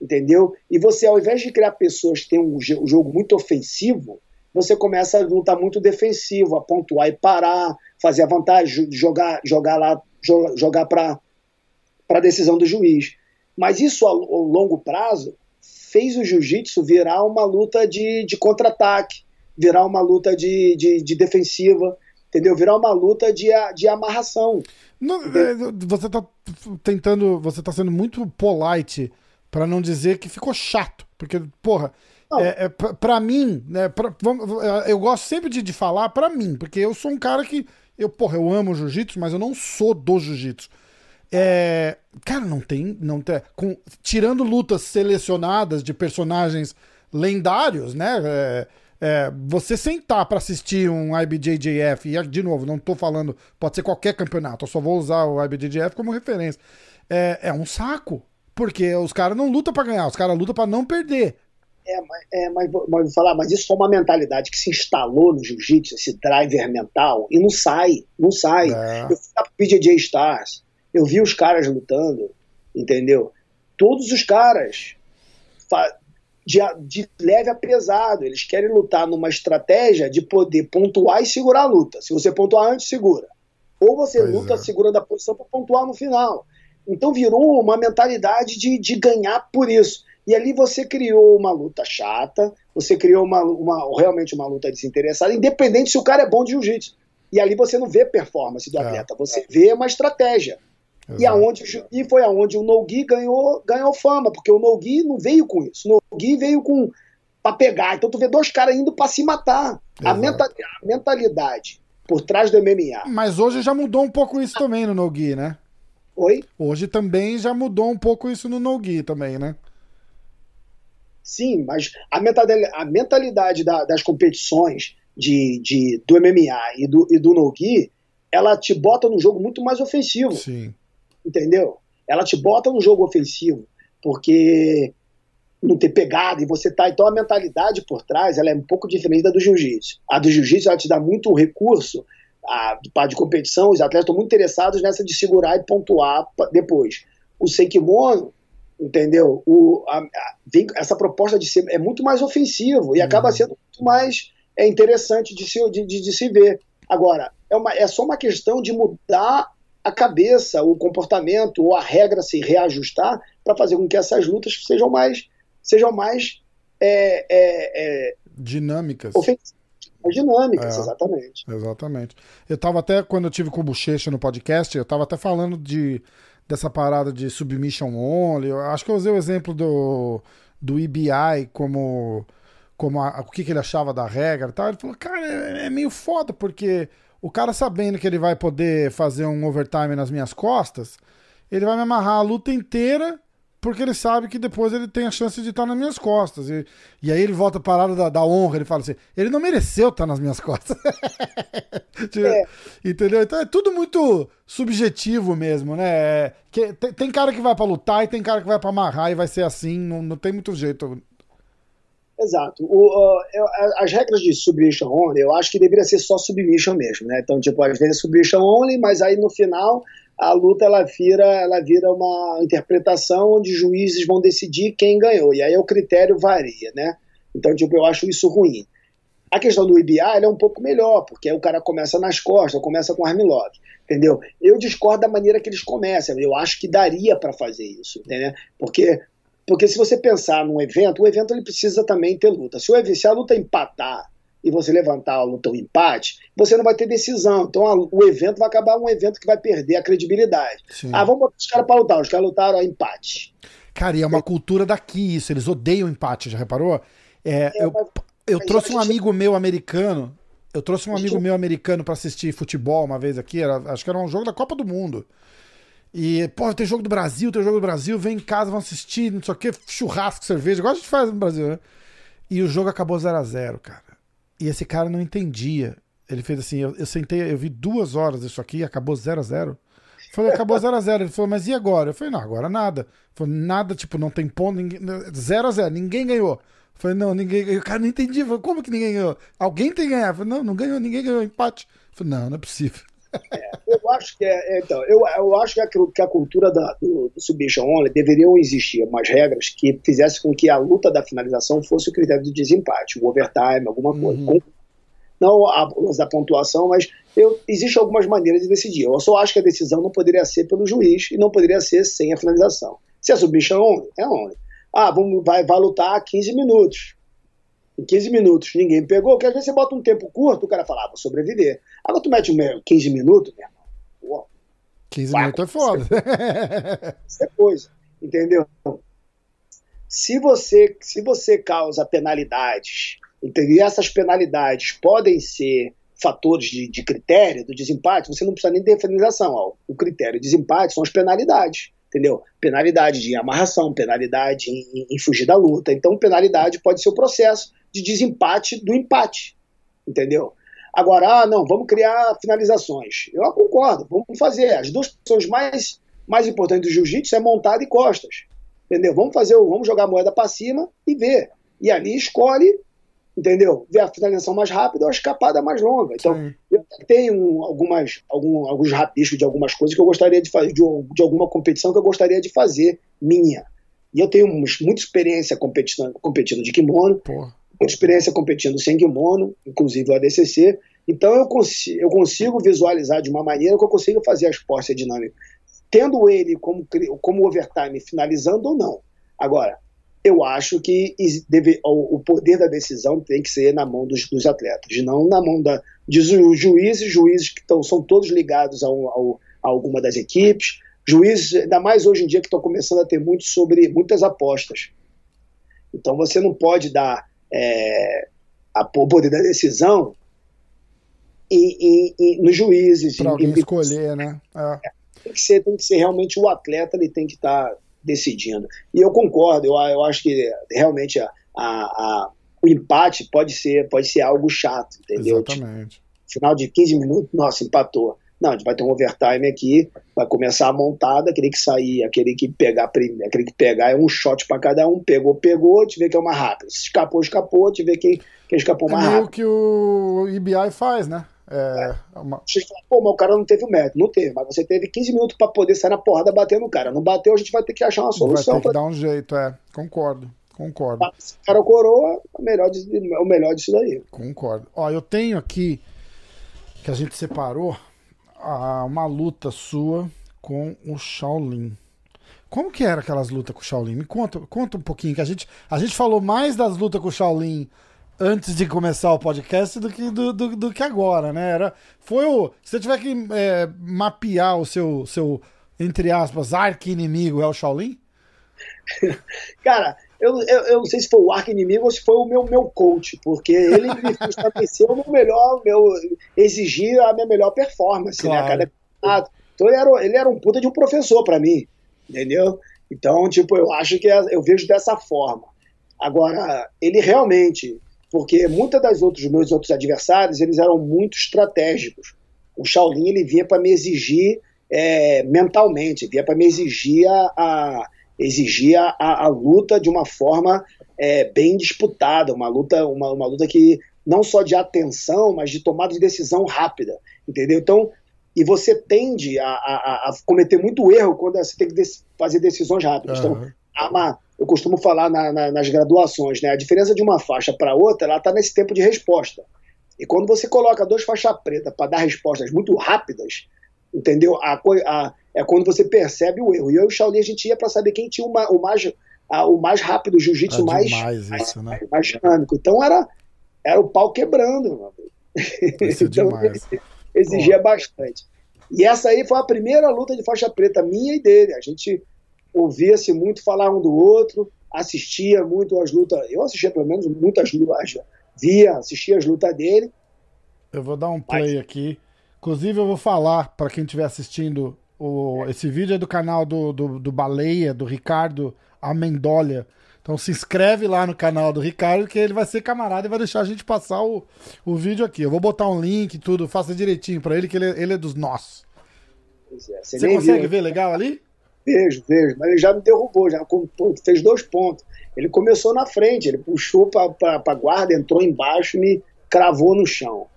entendeu? E você, ao invés de criar pessoas que têm um, jogo muito ofensivo, você começa a lutar muito defensivo, a pontuar e parar, fazer a vantagem, jogar, jogar lá, jogar para a decisão do juiz. Mas isso, ao, ao longo prazo, fez o jiu-jitsu virar uma luta de, de contra-ataque, virar uma luta de, de, de, defensiva, entendeu? Virar uma luta de, de amarração. Não, você está tentando, você está sendo muito polite para não dizer que ficou chato. Porque, porra, é, é, pra, mim, né, pra, eu gosto sempre de, de falar pra mim, porque eu sou um cara que. Eu, porra, eu amo jiu-jitsu, mas eu não sou do jiu-jitsu. É, cara, não tem. Não tem com, tirando lutas selecionadas de personagens lendários, né? É, é, você sentar para assistir um IBJJF, e de novo, não tô falando, pode ser qualquer campeonato, eu só vou usar o IBJJF como referência. É, é um saco. Porque os caras não lutam para ganhar, os caras lutam para não perder. É, mas, é, mas, mas vou falar, mas isso é uma mentalidade que se instalou no jiu-jitsu, esse driver mental, e não sai, não sai. É. Eu fui pro BJJ Stars, eu vi os caras lutando, entendeu? Todos os caras de, de, leve a pesado, eles querem lutar numa estratégia de poder pontuar e segurar a luta. Se você pontuar antes, segura. Ou você pois luta é. segurando a posição para pontuar no final. Então virou uma mentalidade de, de ganhar por isso. E ali você criou uma luta chata, você criou uma, uma, realmente uma luta desinteressada, independente se o cara é bom de jiu-jitsu. E ali você não vê performance do é. atleta, é. você vê uma estratégia. E, aonde, e foi aonde o Nogi ganhou, ganhou fama, porque o Nogi não veio com isso. O Nogi veio com para pegar. Então tu vê dois caras indo para se matar. A, menta, a mentalidade por trás do MMA. Mas hoje já mudou um pouco isso também no Nogi, né? Oi? Hoje também já mudou um pouco isso no no-gi também, né? Sim, mas a mentalidade, a mentalidade da, das competições de, de, do MMA e do, e do no-gi, ela te bota num jogo muito mais ofensivo. Sim. Entendeu? Ela te bota num jogo ofensivo, porque não ter pegado e você tá. Então a mentalidade por trás ela é um pouco diferente da do jiu-jitsu. A do jiu-jitsu ela te dá muito recurso a, de competição, os atletas estão muito interessados nessa de segurar e pontuar depois. O Senkimono, entendeu? O, a, a, vem, essa proposta de ser é muito mais ofensivo e uhum. acaba sendo muito mais é interessante de se, de, de, de se ver. Agora, é, uma, é só uma questão de mudar a cabeça, o comportamento ou a regra se reajustar para fazer com que essas lutas sejam mais, sejam mais é, é, é, dinâmicas. Ofensivas, mais dinâmicas, é, exatamente. Exatamente. Eu estava até, quando eu tive com o Bochecha no podcast, eu estava até falando de, dessa parada de submission only. Eu acho que eu usei o exemplo do, do EBI como, como a, o que, que ele achava da regra e tal. Ele falou, cara, é, é meio foda, porque o cara sabendo que ele vai poder fazer um overtime nas minhas costas, ele vai me amarrar a luta inteira porque ele sabe que depois ele tem a chance de estar nas minhas costas. E, e aí ele volta a parada da, da, honra, ele fala assim, ele não mereceu estar nas minhas costas. Tipo, é. Entendeu? Então é tudo muito subjetivo mesmo, né? É, que, tem, tem, cara que vai para lutar e tem cara que vai para amarrar e vai ser assim, não, não tem muito jeito. Exato. O, uh, as regras de submission only, eu acho que deveria ser só submission mesmo, né? Então, tipo, às vezes submission only, mas aí no final a luta ela vira, ela vira uma interpretação onde juízes vão decidir quem ganhou, e aí o critério varia, né? Então, tipo, eu acho isso ruim. A questão do IBA é um pouco melhor, porque o cara começa nas costas, começa com armlock, entendeu? Eu discordo da maneira que eles começam, eu acho que daria para fazer isso, entendeu? Porque porque se você pensar num evento, o evento ele precisa também ter luta. Se, o, se a luta empatar e você levantar a luta um empate, você não vai ter decisão. Então a, o evento vai acabar um evento que vai perder a credibilidade. Sim. Ah, vamos botar os caras para lutar, os caras lutaram a empate. Cara, e é uma cultura daqui isso, eles odeiam empate, já reparou? É, é, eu eu trouxe um amigo meu americano, eu trouxe um amigo meu americano para assistir futebol uma vez aqui, era, acho que era um jogo da Copa do Mundo. E, pô, tem jogo do Brasil, tem jogo do Brasil, vem em casa, vão assistir, não sei o que, churrasco, cerveja, igual a gente faz no Brasil, né? E o jogo acabou 0 a 0 cara. E esse cara não entendia. Ele fez assim, eu, eu sentei, eu vi duas horas isso aqui, acabou 0 a 0 Falei, acabou 0 a 0 Ele falou, mas e agora? Eu falei, não, agora nada. Falou, nada, tipo, não tem ponto, 0 a 0 ninguém ganhou. Falei, não, ninguém O cara não entendia. Falei, como que ninguém ganhou? Alguém tem que ganhar. Falei, não, não ganhou, ninguém ganhou empate. Falei, não, não é possível. É, eu acho que é, é, então, eu, eu acho que a, que a cultura da, do, do submission only deveriam existir umas regras que fizessem com que a luta da finalização fosse o critério de desempate, o overtime, alguma coisa. Uhum. Não a da pontuação, mas eu, existem algumas maneiras de decidir. Eu só acho que a decisão não poderia ser pelo juiz e não poderia ser sem a finalização. Se é submission only, é only. Ah, vamos, vai, vai lutar 15 minutos em 15 minutos ninguém pegou, porque às vezes você bota um tempo curto, o cara fala, ah, vou sobreviver. Agora tu mete um 15 minutos, meu irmão. Pô, 15 minutos é foda. Isso é coisa, entendeu? Se você, se você causa penalidades, entendeu? e essas penalidades podem ser fatores de, de critério do desempate, você não precisa nem ter finalização. Ó. O critério de desempate são as penalidades entendeu? Penalidade de amarração, penalidade em, em, fugir da luta. Então, penalidade pode ser o processo de desempate do empate, entendeu? Agora, ah, não, vamos criar finalizações. Eu concordo, vamos fazer. As duas posições mais, mais importantes do jiu-jitsu é montada e costas, entendeu? Vamos fazer, vamos jogar a moeda para cima e ver. E ali escolhe, entendeu? Ver a finalização mais rápida ou a escapada mais longa. Então, Sim. eu tenho algumas, algum, alguns rabiscos de algumas coisas que eu gostaria de fazer, de, de alguma competição que eu gostaria de fazer minha. E eu tenho muita experiência competindo, competindo de kimono. Porra experiência competindo sem kimono, inclusive o ADCC. Então eu consigo, eu consigo visualizar de uma maneira que eu consigo fazer as postas dinâmicas, tendo ele como, como overtime finalizando ou não. Agora, eu acho que deve, o, poder da decisão tem que ser na mão dos, dos atletas, não na mão da, de juízes, juízes que tão, são todos ligados ao, ao, a alguma das equipes, juízes, ainda mais hoje em dia que estão começando a ter muito sobre muitas apostas. Então você não pode dar é, a, o poder da decisão e, e, e nos juízes. Para alguém escolher, né? É. Tem, que ser, tem que ser realmente o atleta, ele tem que estar tá decidindo. E eu concordo, eu, eu acho que realmente a, a, o empate pode ser, pode ser algo chato, entendeu? Exatamente. Final de 15 minutos, nossa, empatou. Não, a gente vai ter um overtime aqui, vai começar a montada, aquele que sair, aquele que pegar primeiro, aquele que pegar é um shot para cada um, pegou, pegou, te vê que é uma rápida. Se escapou, escapou, te vê quem, quem escapou mais é rápido. É o que o EBI faz, né? É, é. Uma... Você fala, pô, mas o cara não teve o mérito. Não teve, mas você teve 15 minutos para poder sair na porrada batendo no cara. Não bateu, a gente vai ter que achar uma solução. Vai ter que pra... dar um jeito, é. Concordo. Concordo. Se o cara coroa, o melhor, disso, o melhor disso daí. Concordo. Ó, eu tenho aqui que a gente separou uma luta sua com o Shaolin. Como que era aquelas lutas com o Shaolin? Me conta, conta um pouquinho, que a gente, a gente falou mais das lutas com o Shaolin antes de começar o podcast do que, do, do, do que agora, né? Era, foi o. Se você tiver que é, mapear o seu, seu, entre aspas, arqui-inimigo, é o Shaolin? Cara, eu, eu, eu, não sei se foi o arqui-inimigo ou se foi o meu, meu coach, porque ele me estabeleceu o meu melhor, meu, exigir a minha melhor performance, né? claro. né? Cada Então ele era, ele era um puta de um professor para mim, entendeu? Então, tipo, eu acho que é, eu vejo dessa forma. Agora, ele realmente porque muitas das outros meus outros adversários eles eram muito estratégicos. O Shaolin ele vinha para me exigir é, mentalmente, vinha para me exigir a, a exigir a, a, luta de uma forma é, bem disputada, uma luta, uma, uma luta que não só de atenção, mas de tomada de decisão rápida, entendeu? Então, e você tende a, a, a cometer muito erro quando você tem que fazer decisões rápidas. Uhum. Então, uma, eu costumo falar na, na, nas graduações, né? A diferença de uma faixa para outra, ela está nesse tempo de resposta. E quando você coloca duas faixas pretas para dar respostas muito rápidas, entendeu? A, a, é quando você percebe o erro. E eu e o Shaolin, a gente ia para saber quem tinha uma, o, mais, a, o mais rápido, o jiu-jitsu é mais, isso, né? mais, mais, dinâmico. Então era, era o pau quebrando. Isso é então demais. exigia Pô. bastante. E essa aí foi a primeira luta de faixa preta minha e dele. A gente ouvia-se muito falar um do outro, assistia muito as lutas, eu assistia pelo menos muitas lutas, via, assistia as lutas dele. Eu vou dar um play Mas... aqui. Inclusive, eu vou falar para quem estiver assistindo o, esse vídeo é do canal do, do, do Baleia, do Ricardo Amendolia. Então se inscreve lá no canal do Ricardo, que ele vai ser camarada e vai deixar a gente passar o, o vídeo aqui. Eu vou botar um link e tudo, faça direitinho para ele, que ele, ele é dos nossos. É, você, você consegue viu. ver legal ali? Vejo, vejo, mas ele já me derrubou, já fez dois pontos. Ele começou na frente, ele puxou para a guarda, entrou embaixo e me cravou no chão.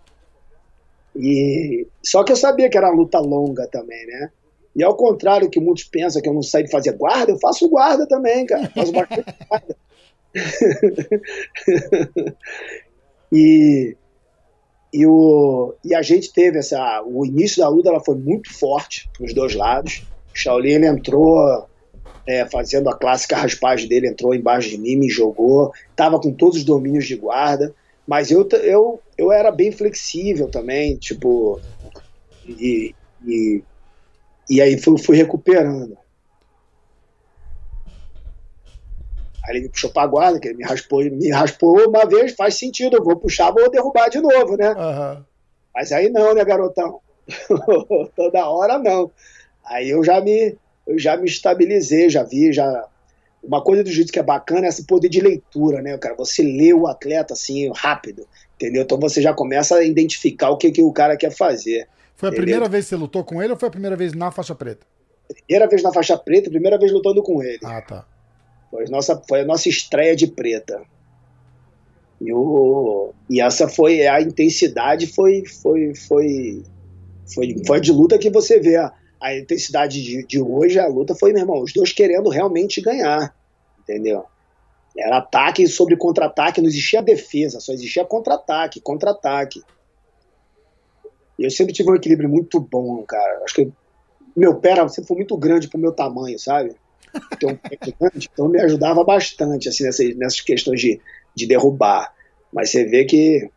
E só que eu sabia que era uma luta longa também, né? E ao contrário que muitos pensam que eu não saio de fazer guarda, eu faço guarda também, cara. Faço bastante guarda. e, e, o, e a gente teve essa. O início da luta ela foi muito forte para os dois lados. Shaolin ele entrou é, fazendo a clássica raspagem dele, entrou embaixo de mim, me jogou, estava com todos os domínios de guarda, mas eu, eu, eu era bem flexível também, tipo, e, e, e aí fui, fui recuperando. Aí ele me puxou pra guarda, que ele me raspou, me raspou uma vez, faz sentido, eu vou puxar, vou derrubar de novo, né? Uhum. Mas aí não, né, garotão? Toda hora não. Aí eu já me, eu já me estabilizei, já vi, já. Uma coisa do jeito que é bacana é esse poder de leitura, né, cara? Você lê o atleta assim, rápido, entendeu? Então você já começa a identificar o que, que o cara quer fazer. Foi a entendeu? primeira vez que você lutou com ele ou foi a primeira vez na faixa preta? Primeira vez na faixa preta, primeira vez lutando com ele. Ah, tá. Foi a nossa, foi a nossa estreia de preta. E, o, e essa foi a intensidade foi foi foi foi, foi de luta que você vê a, a intensidade de, de hoje, a luta foi, meu irmão, os dois querendo realmente ganhar, entendeu? Era ataque sobre contra-ataque, não existia defesa, só existia contra-ataque, contra-ataque. Eu sempre tive um equilíbrio muito bom, cara. Acho que meu pé sempre foi muito grande pro meu tamanho, sabe? Então, então me ajudava bastante assim, nessas, nessas questões de, de derrubar. Mas você vê que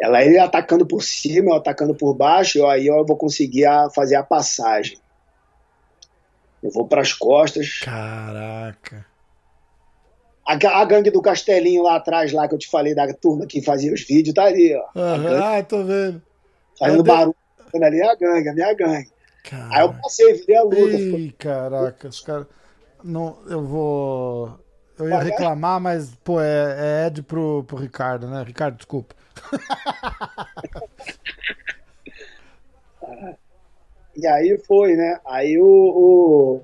ela ele atacando por cima, eu atacando por baixo, e aí eu vou conseguir a, fazer a passagem. Eu vou para as costas. Caraca. A, a, gangue do Castelinho lá atrás, lá que eu te falei, da turma que fazia os vídeos, tá ali, ó. Ah, tô vendo. Fazendo barulho. Ali é a gangue, a minha gangue. Caraca. Aí eu passei, virei a luta. Ih, caraca, os caras. Não, eu vou. Eu ia reclamar, mas, pô, é, é Ed pro, pro Ricardo, né? Ricardo, desculpa. E aí foi, né? Aí o, o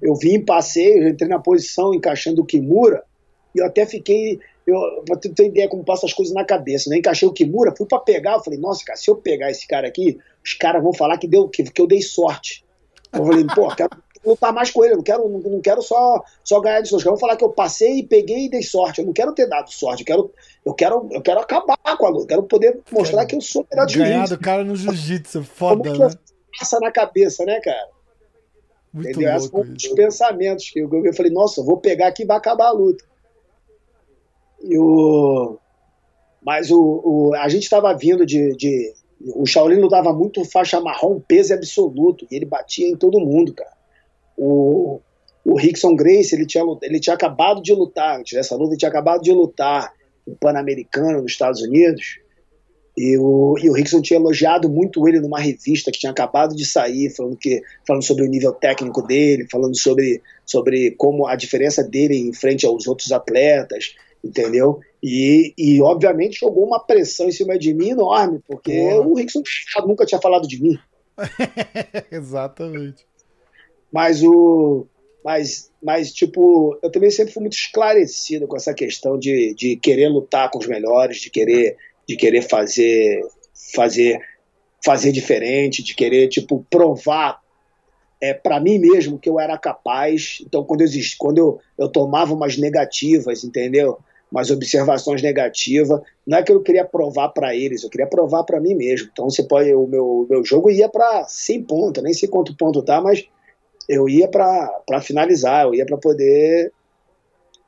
eu vim, passei, eu entrei na posição encaixando o Kimura, e eu até fiquei. Eu, pra ter ideia como passa as coisas na cabeça, né? Encaixei o Kimura, fui para pegar, eu falei, nossa, cara, se eu pegar esse cara aqui, os caras vão falar que, deu, que, que eu dei sorte. Eu falei, pô, quero lutar mais com ele, eu não quero, não, não quero só, só ganhar de sorte. Eu vou falar que eu passei, peguei e dei sorte. Eu não quero ter dado sorte, eu quero, eu quero, eu quero acabar com a luta, eu quero poder mostrar que eu sou melhor de Ganhar do cara no jiu-jitsu, foda, né? Passa na cabeça, né, cara? Muito Entendeu? Esses foram os pensamentos que eu, eu falei, nossa, vou pegar aqui e vai acabar a luta. E o, mas o, o a gente estava vindo de, de. O Shaolin lutava muito faixa marrom, peso absoluto, e ele batia em todo mundo, cara. O, o Rickson Grace, ele tinha, ele tinha acabado de lutar, dessa luta, ele tinha acabado de lutar no Pan-Americano nos Estados Unidos, e o, e o Rickson tinha elogiado muito ele numa revista que tinha acabado de sair, falando, que, falando sobre o nível técnico dele, falando sobre, sobre como a diferença dele em frente aos outros atletas, entendeu? E, e obviamente jogou uma pressão em cima de mim enorme, porque Porra. o Rickson nunca tinha falado de mim. Exatamente. Mas o. Mas, mas, tipo, eu também sempre fui muito esclarecido com essa questão de, de querer lutar com os melhores, de querer de querer fazer fazer fazer diferente, de querer tipo provar é, para mim mesmo que eu era capaz. Então quando eu quando eu, eu tomava umas negativas, entendeu? Umas observações negativas, não é que eu queria provar para eles, eu queria provar para mim mesmo. Então você pode o meu meu jogo ia para 100 pontos, nem sei quanto ponto tá, mas eu ia para finalizar, eu ia para poder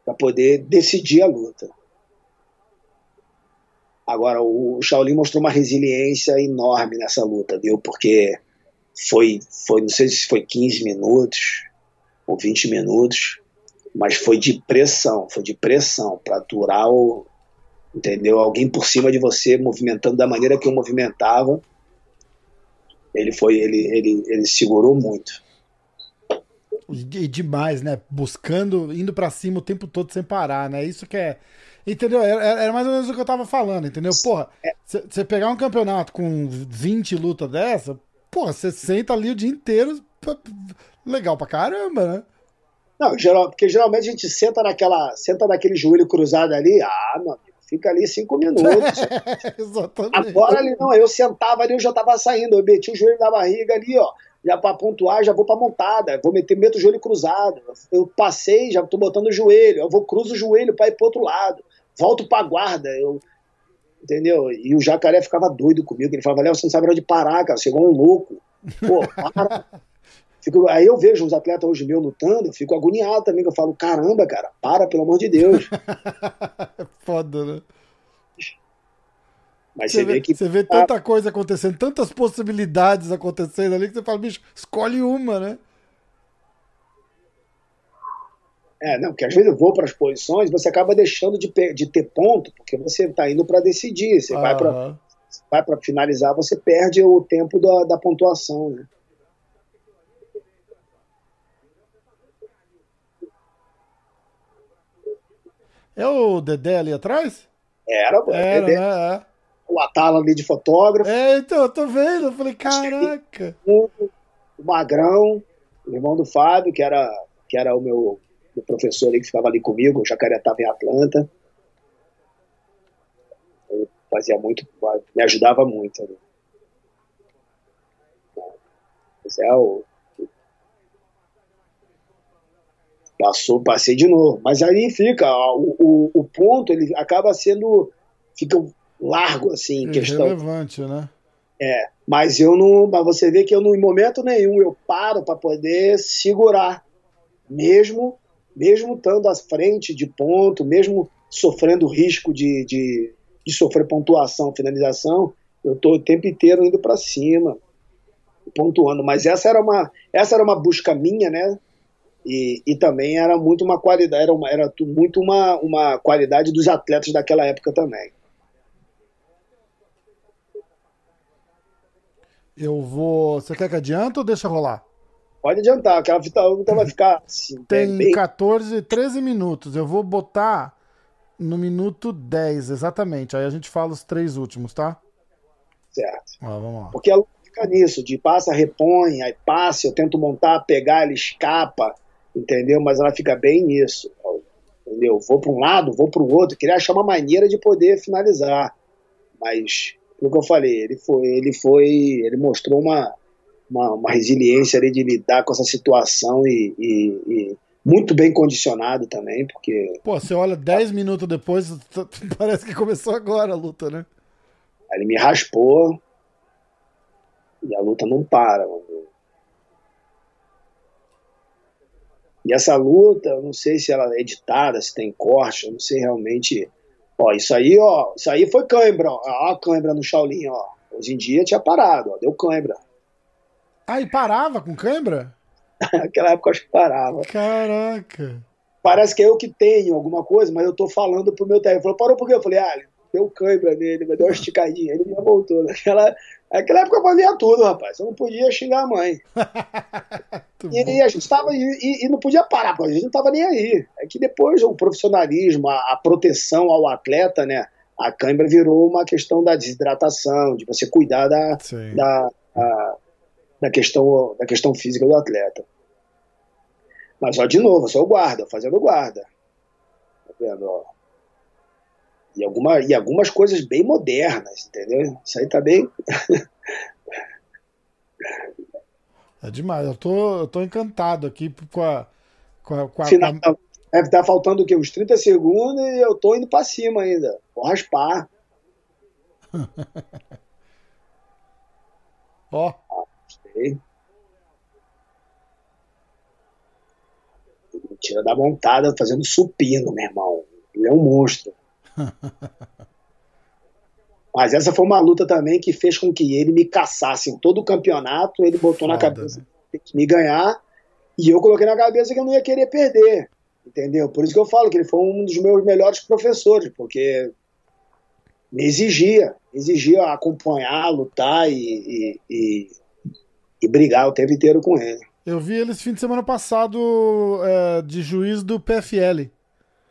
para poder decidir a luta. Agora, o Shaolin mostrou uma resiliência enorme nessa luta, viu? Porque foi, foi, não sei se foi 15 minutos ou 20 minutos, mas foi de pressão, foi de pressão para aturar o, entendeu? Alguém por cima de você movimentando da maneira que eu movimentava. Ele foi, ele, ele, ele segurou muito. E demais, né? Buscando, indo para cima o tempo todo sem parar, né? Isso que é Entendeu? Era, mais ou menos o que eu tava falando, entendeu? Porra, você pegar um campeonato com 20 lutas dessa, porra, você senta ali o dia inteiro, legal pra caramba, né? Não, geral, porque geralmente a gente senta naquela, senta naquele joelho cruzado ali, ah, meu amigo, fica ali cinco minutos. Agora ali não, eu sentava ali, eu já tava saindo, eu meti o joelho na barriga ali, ó, já para pontuar, já vou para montada, vou meter meto o joelho cruzado. Eu passei, já tô botando o joelho, eu vou cruzo o joelho para ir pro outro lado volto pra guarda. Eu, entendeu? E o jacaré ficava doido comigo. Ele falava, Léo, você não sabe onde parar, cara. Você igual um louco. Pô, para. Fico, aí eu vejo uns atletas hoje meus lutando, eu fico agoniado também, que eu falo, caramba, cara, para, pelo amor de Deus. Foda, né? Mas você, você vê, vê, que. Você vê tanta coisa acontecendo, tantas possibilidades acontecendo ali que você fala, bicho, escolhe uma, né? É, não, porque às vezes eu vou para as posições, você acaba deixando de, de ter ponto, porque você está indo para decidir. Você uhum. vai para vai para finalizar, você perde o tempo da, da pontuação, né? É o Dedé ali atrás? Era, Era Dedé. Né? É. O Atala ali de fotógrafo. É, então, eu tô vendo. Eu falei, caraca. O Magrão, o irmão do Fábio, que era, que era o meu do professor aí que ficava ali comigo, o Jacaré estava em Atlanta. Ele fazia muito, me ajudava muito. Ali. Mas é o. Passou, passei de novo. Mas aí fica, o, o, o ponto ele acaba sendo. fica largo, assim, em questão. Relevante, né? É, mas eu não. Mas você vê que eu, não, em momento nenhum, eu paro para poder segurar. Mesmo mesmo estando à frente de ponto, mesmo sofrendo risco de, de, de sofrer pontuação, finalização, eu estou o tempo inteiro indo para cima, pontuando. Mas essa era uma, essa era uma busca minha, né? E, e também era muito uma qualidade, era, uma, era muito uma, uma qualidade dos atletas daquela época também. Eu vou. Você quer que adianta ou deixa rolar? Pode adiantar, aquela luta vai ficar assim. Tem bem... 14, 13 minutos. Eu vou botar no minuto 10, exatamente. Aí a gente fala os três últimos, tá? Certo. Ó, vamos lá. Porque a luta fica nisso, de passa, repõe, aí passa, eu tento montar, pegar, ela escapa, entendeu? Mas ela fica bem nisso, entendeu? Vou para um lado, vou para o outro, queria achar uma maneira de poder finalizar, mas, o que eu falei, ele foi, ele foi, ele mostrou uma, uma, uma resiliência ali de lidar com essa situação e, e, e muito bem condicionado também, porque... Pô, você olha 10 minutos depois, parece que começou agora a luta, né? ele me raspou e a luta não para, mano. E essa luta, eu não sei se ela é editada, se tem corte, eu não sei realmente. Ó, isso aí, ó, isso aí foi cãibra, ó. Ó a cãibra no Shaolin, ó. Hoje em dia tinha parado, ó, deu cãibra. Ah, e parava com cãibra? Naquela época eu acho que parava. Caraca. Parece que é eu que tenho alguma coisa, mas eu tô falando pro meu técnico. Falou, parou por quê? Eu falei, ah, deu cãibra nele, deu uma esticadinha. Ele já voltou. Naquela, naquela época eu fazia tudo, rapaz. Eu não podia xingar a mãe. e, e, a gente tava. E, e, não podia parar, porque a gente não tava nem aí. É que depois o profissionalismo, a, a proteção ao atleta, né? A cãibra virou uma questão da desidratação, de você cuidar da, da, a, da, questão, da questão física do atleta. Mas, ó, de novo, eu sou o guarda, fazendo guarda. Tá vendo, ó? E, alguma, e algumas coisas bem modernas, entendeu? Isso aí tá bem. é demais. Eu tô, eu tô encantado aqui com a. Com a, com a, Final, Deve estar faltando o quê? Uns 30 segundos e eu tô indo pra cima ainda. Vou raspar. Ó. oh. Tira da montada fazendo supino, meu irmão. Ele é um monstro. Mas essa foi uma luta também que fez com que ele me caçasse em todo o campeonato. Ele botou Foda, na cabeça né? que tem que me ganhar. E eu coloquei na cabeça que eu não ia querer perder. Entendeu? Por isso que eu falo que ele foi um dos meus melhores professores, porque me exigia, exigia acompanhar, lutar e, e, e, e brigar o tempo inteiro com ele. Eu vi ele esse fim de semana passado é, de juiz do PFL.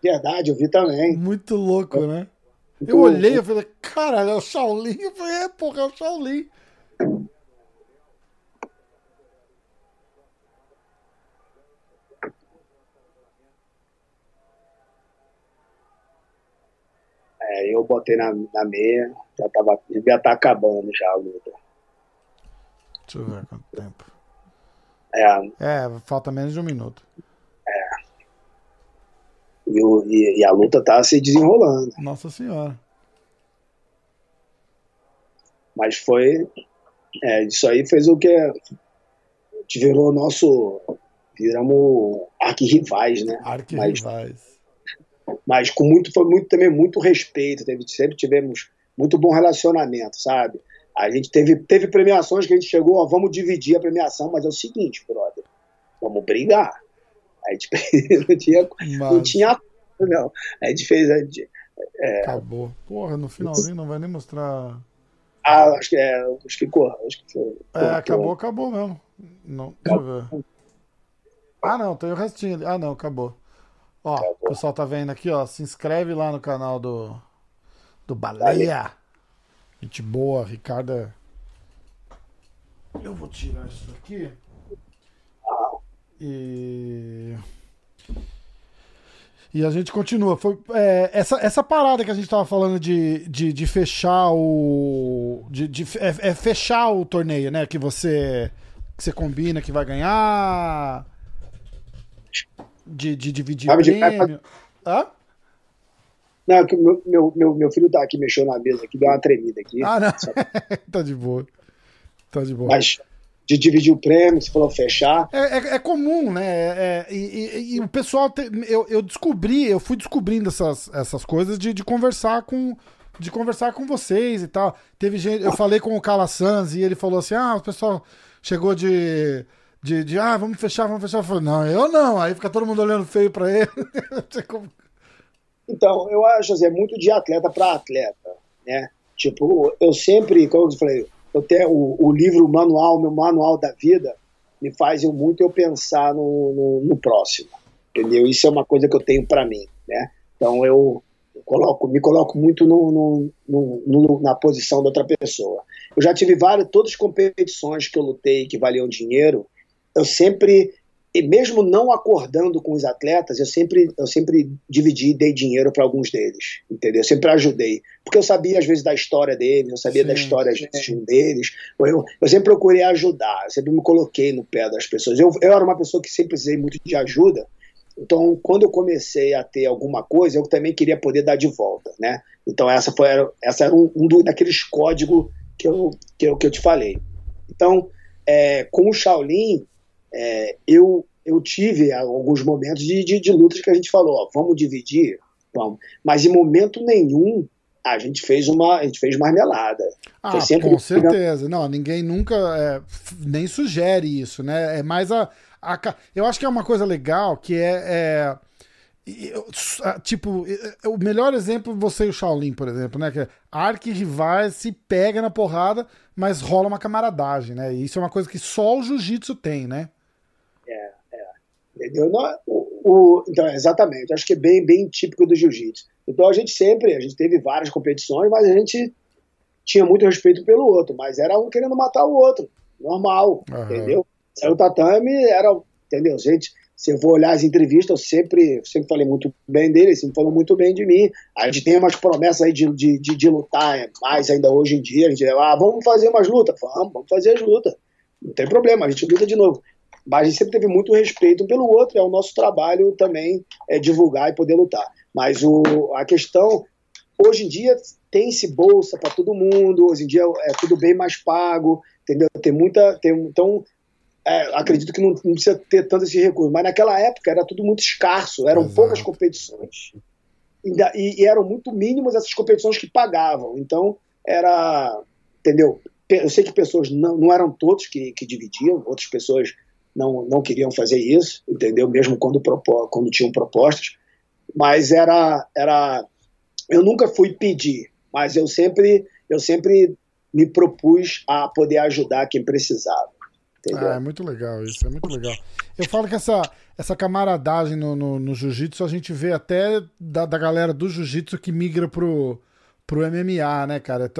Verdade, eu vi também. Muito louco, eu, né? Eu olhei e falei, caralho, é o Shaolin? Eu falei, é, porra, é o Shaolin. É, eu botei na, na meia, já tava, devia estar tá acabando já a luta. Deixa eu ver quanto tempo. É, é falta menos de um minuto. E, o, e, e a luta tá se desenrolando. Nossa Senhora. Mas foi. É, isso aí fez o que. Te virou nosso. Viramos arquirrivais, né? Arquirrivais. Mas, mas com muito, foi muito também muito respeito. Teve, sempre tivemos muito bom relacionamento, sabe? A gente teve, teve premiações que a gente chegou, ó, vamos dividir a premiação, mas é o seguinte, brother, vamos brigar. A gente não tinha, Mas... não tinha não. A gente fez. A gente, é... Acabou. Porra, no finalzinho não vai nem mostrar. Ah, acho que é. Acho que corra. Acho que foi. É, acabou, acabou mesmo. Não, deixa eu ver. Ah, não, tem o restinho ali. Ah, não, acabou. Ó, acabou. o pessoal tá vendo aqui, ó. Se inscreve lá no canal do. Do Baleia. Gente boa, Ricardo. É- eu vou tirar isso aqui. E. E a gente continua. Foi, é, essa, essa parada que a gente tava falando de, de, de fechar o. De, de é, é, fechar o torneio, né? Que você, que você combina que vai ganhar. De, de dividir Sabe prêmio. De... Hã? Não, é que meu, meu, meu, meu filho tá aqui, mexeu na mesa aqui, deu uma tremida aqui. Ah, não. tá de boa. Tá de boa. Mas de dividir o prêmio, você falou fechar. É, é, é comum, né? É, é, e, e, e, o pessoal, te, eu, eu descobri, eu fui descobrindo essas, essas coisas de, de conversar com de conversar com vocês e tal. Teve gente, eu falei com o Cala Sanz e ele falou assim: ah, o pessoal chegou de. De, de, ah, vamos fechar, vamos fechar. Eu falei, não, eu não. Aí fica todo mundo olhando feio pra ele. então, eu acho assim, é muito de atleta para atleta, né? Tipo, eu sempre, como eu falei, eu tenho o, o, livro manual, meu manual da vida, me faz eu muito eu pensar no, no, no, próximo, entendeu? Isso é uma coisa que eu tenho para mim, né? Então eu coloco, me coloco muito no, no, na posição da outra pessoa. Eu já tive várias, todas as competições que eu lutei que valiam dinheiro, eu sempre, e mesmo não acordando com os atletas, eu sempre, eu sempre dividi e dei dinheiro para alguns deles, entendeu? Eu sempre ajudei, porque eu sabia às vezes da história deles, eu sabia sim, da história de um deles, eu, eu sempre procurei ajudar, eu sempre me coloquei no pé das pessoas. Eu, eu era uma pessoa que sempre precisei muito de ajuda, então, quando eu comecei a ter alguma coisa, eu também queria poder dar de volta, né? Então, essa foi essa era um, um daqueles códigos que eu, que eu, que eu te falei. Então, é, com o Shaolin, é, eu, eu tive alguns momentos de, de, de, lutas que a gente falou, ó, vamos dividir, vamos. Mas em momento nenhum a gente fez uma, a gente fez marmelada. Ah, com certeza. Não, ninguém nunca é, nem sugere isso, né? É mais a a, eu acho que é uma coisa legal que é, é tipo, o melhor exemplo você e o Shaolin, por exemplo, né? Que é arquirrivais se pega na porrada, mas rola uma camaradagem, né? E isso é uma coisa que só o jiu-jitsu tem, né? É, é. Entendeu? Não, o, o, então, exatamente. Acho que é bem, bem típico do jiu-jitsu. Então a gente sempre, a gente teve várias competições, mas a gente tinha muito respeito pelo outro, mas era um querendo matar o outro. Normal, uhum. entendeu? O tatame era, entendeu? Gente, se eu vou olhar as entrevistas, eu sempre, sempre falei muito bem dele, sempre falou muito bem de mim. A gente tem umas promessas aí de, de, de, de lutar mais ainda hoje em dia. A gente, ah, vamos fazer umas lutas. Vamos, vamos fazer as lutas. Não tem problema, a gente luta de novo. Mas a gente sempre teve muito respeito um pelo outro, é o nosso trabalho também é divulgar e poder lutar. Mas o, a questão, hoje em dia, tem-se bolsa para todo mundo, hoje em dia é tudo bem mais pago, entendeu? Tem muita. Tem, então, é, acredito que não, não, precisa ter tanto esse recurso, mas naquela época era tudo muito escasso, eram Exato. poucas competições. E, e, eram muito mínimas essas competições que pagavam. Então, era. Entendeu? Eu sei que pessoas não, não eram todos que, que dividiam, outras pessoas não, não queriam fazer isso, entendeu? Mesmo quando, quando tinham propostas. Mas era, era. Eu nunca fui pedir, mas eu sempre, eu sempre me propus a poder ajudar quem precisava. Ah, é muito legal isso, é muito legal. Eu falo que essa, essa camaradagem no, no, no jiu-jitsu a gente vê até da, da galera do jiu-jitsu que migra pro, pro MMA, né, cara?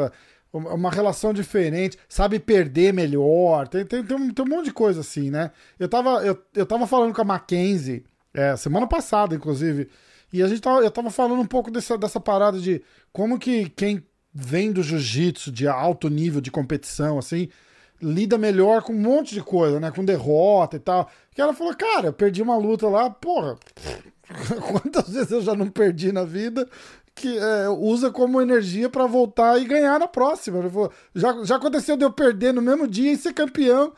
Uma relação diferente, sabe perder melhor, tem, tem, tem, um, tem um monte de coisa assim, né? Eu tava, eu, eu tava falando com a Mackenzie, é, semana passada, inclusive, e a gente tava, eu tava falando um pouco dessa, dessa parada de como que quem vem do jiu-jitsu de alto nível de competição, assim, lida melhor com um monte de coisa, né? Com derrota e tal. Que ela falou, cara, eu perdi uma luta lá, porra. Quantas vezes eu já não perdi na vida que é, usa como energia para voltar e ganhar na próxima. Já, já aconteceu de eu perder no mesmo dia e ser campeão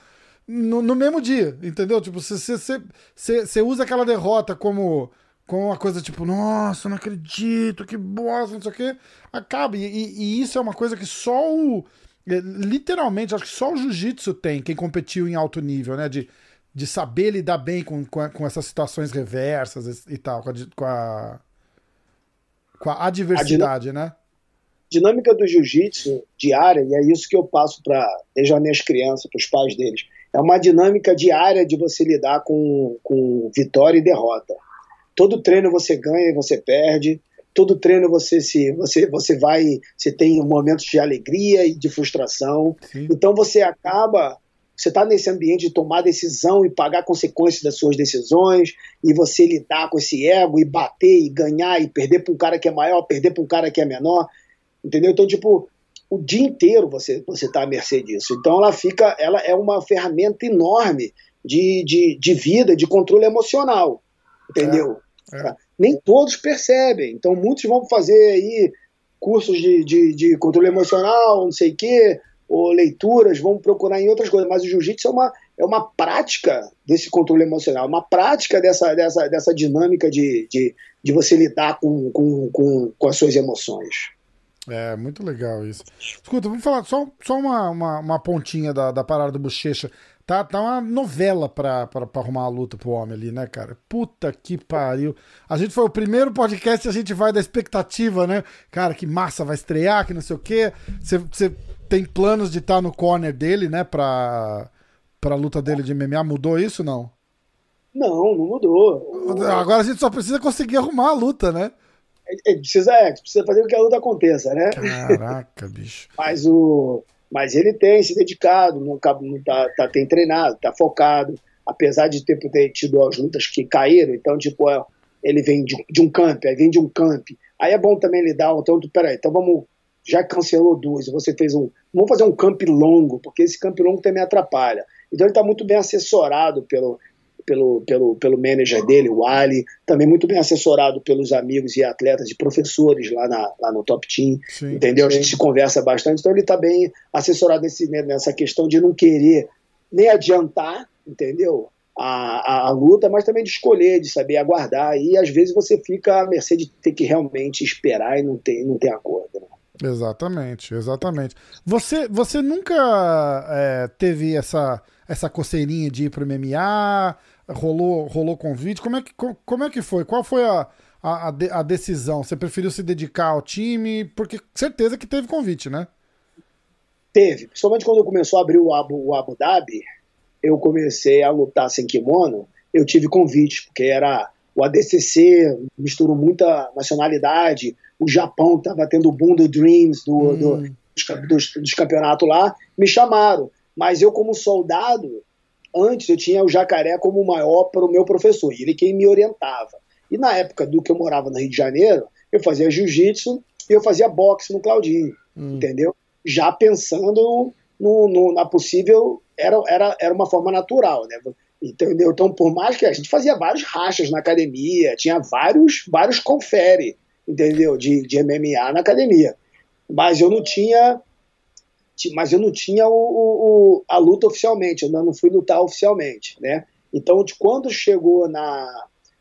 no, no mesmo dia, entendeu? Tipo, você usa aquela derrota como com uma coisa tipo, nossa, não acredito, que bosta, não sei o quê, acaba. E, e, e isso é uma coisa que só o é, literalmente, acho que só o jiu-jitsu tem, quem competiu em alto nível, né? De, de saber lidar bem com, com, com essas situações reversas e tal, com a, com a, com a adversidade, a né? dinâmica do jiu-jitsu diária, e é isso que eu passo para desde as minhas crianças, para os pais deles, é uma dinâmica diária de você lidar com, com vitória e derrota. Todo treino você ganha e você perde, todo treino você se você você vai você tem momentos de alegria e de frustração Sim. então você acaba você está nesse ambiente de tomar decisão e pagar consequências das suas decisões e você lidar com esse ego e bater e ganhar e perder para um cara que é maior perder para um cara que é menor entendeu então tipo o dia inteiro você você está à mercê disso então ela fica ela é uma ferramenta enorme de, de, de vida de controle emocional entendeu é. É nem todos percebem. Então, muitos vão fazer aí cursos de, de, de controle emocional, não sei o quê, ou leituras, vão procurar em outras coisas. Mas o jiu-jitsu é uma, é uma prática desse controle emocional, uma prática dessa, dessa, dessa dinâmica de, de, de você lidar com, com, com, com as suas emoções. É, muito legal isso. Escuta, vamos falar só, só uma, uma, uma pontinha da, da parada do Bochecha. Tá, tá uma novela pra, pra, pra arrumar a luta pro homem ali, né, cara? Puta que pariu. A gente foi o primeiro podcast a gente vai da expectativa, né? Cara, que massa, vai estrear, que não sei o quê. Você tem planos de estar tá no corner dele, né, pra, pra luta dele de MMA? Mudou isso não? Não, não mudou. Agora a gente só precisa conseguir arrumar a luta, né? é, precisa, é, precisa fazer com que a luta aconteça, né? Caraca, bicho. mas, o, mas ele tem se dedicado, não, não tá, tá, tem treinado, tá focado, apesar de ter, ter tido as lutas que caíram, então, tipo, é, ele vem de, de, um camp, aí vem de um camp. Aí é bom também lidar, então, peraí, então vamos, já cancelou duas, você fez um, vamos fazer um camp longo, porque esse camp longo também atrapalha. Então ele está muito bem assessorado pelo, pelo, pelo, pelo manager dele, o Ali, também muito bem assessorado pelos amigos e atletas e professores lá, na, lá no Top Team, sim, entendeu? Sim. A gente se conversa bastante, então ele está bem assessorado nesse, nessa questão de não querer nem adiantar, entendeu? A, a, a, luta, mas também de escolher, de saber aguardar, e às vezes você fica à mercê de ter que realmente esperar e não tem, não tem acordo. Né? Exatamente, exatamente. Você, você nunca é, teve essa, essa coceirinha de ir pro MMA? rolou, rolou convite? Como é que, como é que foi? Qual foi a, a, a decisão? Você preferiu se dedicar ao time? Porque certeza que teve convite, né? Teve. Principalmente quando começou a abrir o Abu, o Abu Dhabi, eu comecei a lutar sem kimono, eu tive convite, porque era o ADCC, misturou muita nacionalidade, o Japão estava tendo o boom do Dreams, do, hum. do dos, dos, dos campeonatos lá, me chamaram. Mas eu, como soldado, Antes eu tinha o jacaré como o maior para o meu professor, e ele quem me orientava. E na época do que eu morava no Rio de Janeiro, eu fazia jiu-jitsu e eu fazia boxe no Claudinho, hum. entendeu? Já pensando no, no, na possível, era, era, era uma forma natural, né? Entendeu? Então, por mais que a gente fazia vários rachas na academia, tinha vários, vários confere, entendeu? De, de MMA na academia. Mas eu não tinha mas eu não tinha o, o, a luta oficialmente, eu não fui lutar oficialmente, né? Então, de quando chegou na.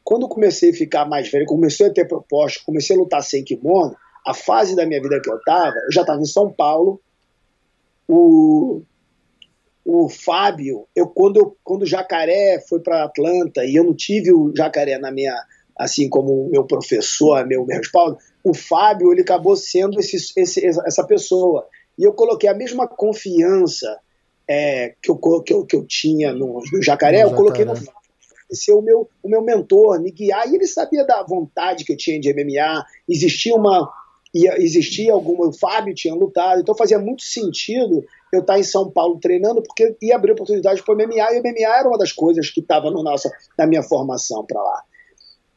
Quando comecei a ficar mais velho, comecei a ter proposta, comecei a lutar sem kimono, a fase da minha vida que eu estava, eu já estava em São Paulo, o, o Fábio, eu quando, eu, quando o Jacaré foi para Atlanta e eu não tive o Jacaré na minha, assim como meu professor, meu, meu respaldo, o Fábio ele acabou sendo esse, esse, essa pessoa. E eu coloquei a mesma confiança é, que, eu, que, eu, que eu tinha no, no Jacaré, no eu coloquei no ser o meu, o meu mentor, me guiar, e ele sabia da vontade que eu tinha de MMA, existia uma ia, existia alguma, o Fábio tinha lutado, então fazia muito sentido eu estar em São Paulo treinando, porque ia abrir oportunidade para o MMA, e o MMA era uma das coisas que estava na minha formação para lá.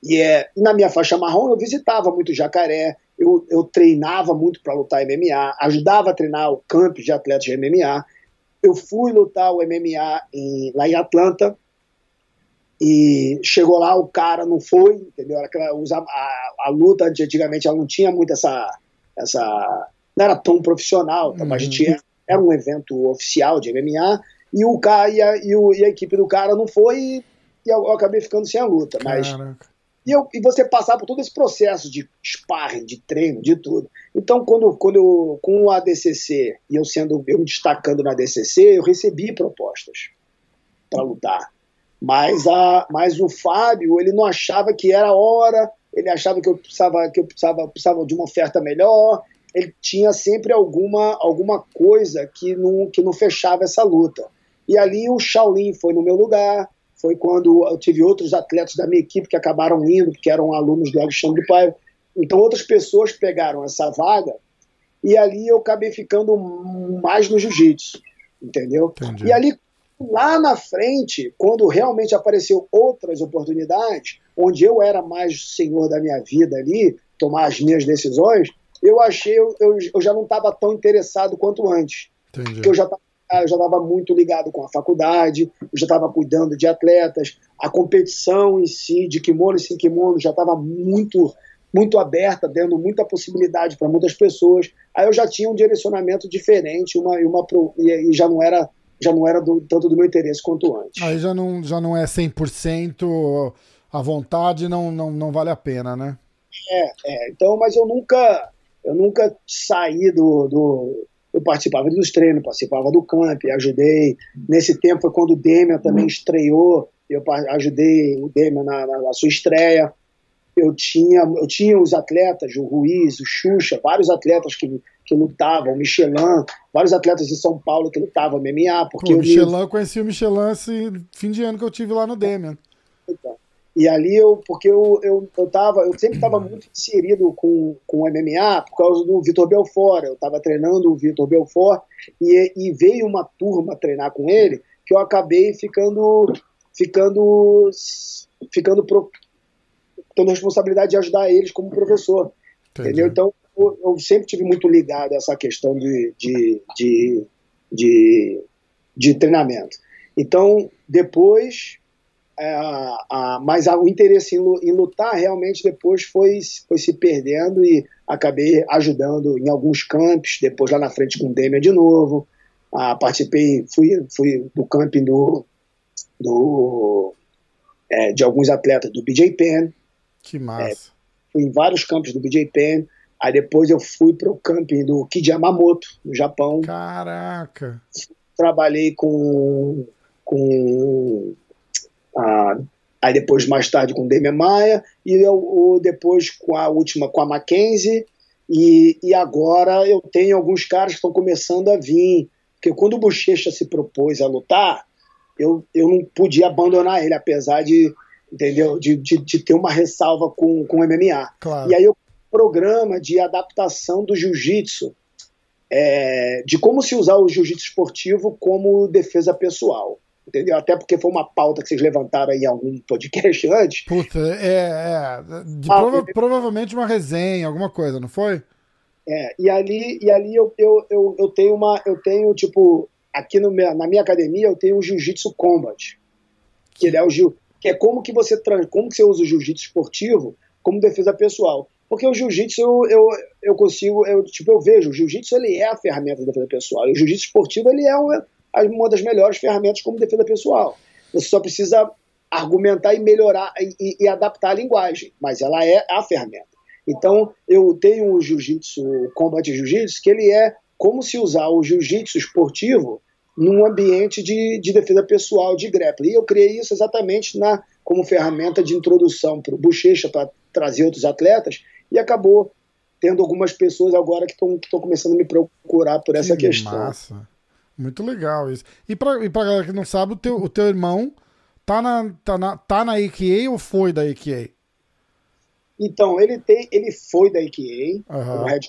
E é, na minha faixa marrom eu visitava muito Jacaré, eu, eu treinava muito para lutar MMA, ajudava a treinar o campo de atletas de MMA. Eu fui lutar o MMA em, lá em Atlanta e chegou lá, o cara não foi, entendeu? Aquela, a, a luta antigamente ela não tinha muito essa. essa não era tão profissional, tá? mas a gente era, era um evento oficial de MMA e, o cara, e, a, e, o, e a equipe do cara não foi e, e eu, eu, acabei ficando sem a luta. Mas Caraca. E, eu, e você passar por todo esse processo de sparring, de treino, de tudo. Então, quando, quando eu, com o ADCC, e eu sendo eu me destacando no ADCC, eu recebi propostas para lutar. Mas, a, mas o Fábio, ele não achava que era hora, ele achava que eu precisava, que eu precisava, precisava de uma oferta melhor, ele tinha sempre alguma, alguma coisa que não, que não fechava essa luta. E ali o Shaolin foi no meu lugar, foi quando eu tive outros atletas da minha equipe que acabaram indo, que eram alunos do Alexandre Paiva. Então outras pessoas pegaram essa vaga e ali eu acabei ficando mais no jiu-jitsu, entendeu? Entendi. E ali lá na frente, quando realmente apareceu outras oportunidades, onde eu era mais senhor da minha vida ali, tomar as minhas decisões, eu achei eu, eu, eu já não estava tão interessado quanto antes. Entendi. Porque eu já estava ah, eu já estava muito ligado com a faculdade, eu já estava cuidando de atletas, a competição em si, de kimono e sem kimono, já estava muito muito aberta, dando muita possibilidade para muitas pessoas. Aí eu já tinha um direcionamento diferente, uma, uma e, já não era já não era do, tanto do meu interesse quanto antes. Aí já não, já não é 100% à vontade, não, não, não vale a pena, né? É, é, então, mas eu nunca eu nunca saí do, do eu participava dos treinos, participava do camp, ajudei. Nesse tempo foi quando o Demian também estreou, eu ajudei o Demian na, na, na, sua estreia. Eu tinha, eu tinha os atletas, o Ruiz, o Xuxa, vários atletas que, que lutavam, o Michelin, vários atletas de São Paulo que lutavam MMA. Porque Pô, o Michelin, eu conheci o Michelin esse fim de ano que eu tive lá no Demian. Então, E ali eu, porque eu, eu, eu, tava, eu sempre estava muito inserido com, com o MMA por causa do Vitor Belfort. Eu estava treinando o Vitor Belfort e, e veio uma turma treinar com ele que eu acabei ficando, ficando, ficando pro, tendo a responsabilidade de ajudar eles como professor. Entendi. Entendeu? Então eu, eu, sempre tive muito ligado a essa questão de, de, de, de, de treinamento. Então depois é, a, mas o interesse em, em, lutar realmente depois foi, foi se perdendo e acabei ajudando em alguns campos, depois lá na frente com o Demian de novo. Ah, participei, fui, fui do camping do, do, é, de alguns atletas do BJ Penn. Que massa. É, fui em vários campos do BJ Penn. Aí depois eu fui para o camping do Kid Yamamoto, no Japão. Caraca! Trabalhei com, com ah, aí depois, mais tarde, com o Demian Maia, e eu, depois com a última, com a Mackenzie, e, e agora eu tenho alguns caras que estão começando a vir, porque quando o Bochecha se propôs a lutar, eu, eu não podia abandonar ele, apesar de, entendeu, de, de, de ter uma ressalva com, com o MMA. Claro. E aí eu programa de adaptação do jiu-jitsu, é, de como se usar o jiu-jitsu esportivo como defesa pessoal entendeu? Até porque foi uma pauta que vocês levantaram aí em algum podcast antes. Puta, é. é de ah, prova, provavelmente uma resenha, alguma coisa, não foi? É, e ali, e ali eu, eu, eu, eu tenho uma. Eu tenho, tipo, aqui no meu, na minha academia eu tenho o Jiu-Jitsu Combat. Que ele é o Jiu, que é como que você como que você usa o jiu-jitsu esportivo como defesa pessoal. Porque o jiu-jitsu eu, eu, eu consigo, eu, tipo, eu vejo, o jiu-jitsu ele é a ferramenta da defesa pessoal. E o jiu-jitsu esportivo ele é uma, uma das melhores ferramentas como defesa pessoal. Você só precisa argumentar e melhorar e, e adaptar a linguagem, mas ela é a ferramenta. Então, eu tenho o jiu-jitsu, o combate jiu-jitsu, que ele é como se usar o jiu-jitsu esportivo num ambiente de, de, defesa pessoal, de grappling. E eu criei isso exatamente na, como ferramenta de introdução para o Bochecha, para trazer outros atletas, e acabou tendo algumas pessoas agora que estão começando a me procurar por essa que questão. Massa. Muito legal isso. E pra, e pra galera que não sabe, o teu, o teu irmão tá na, tá, na, tá na AKA ou foi da AKA? Então, ele tem, ele foi da AKA, uhum. Red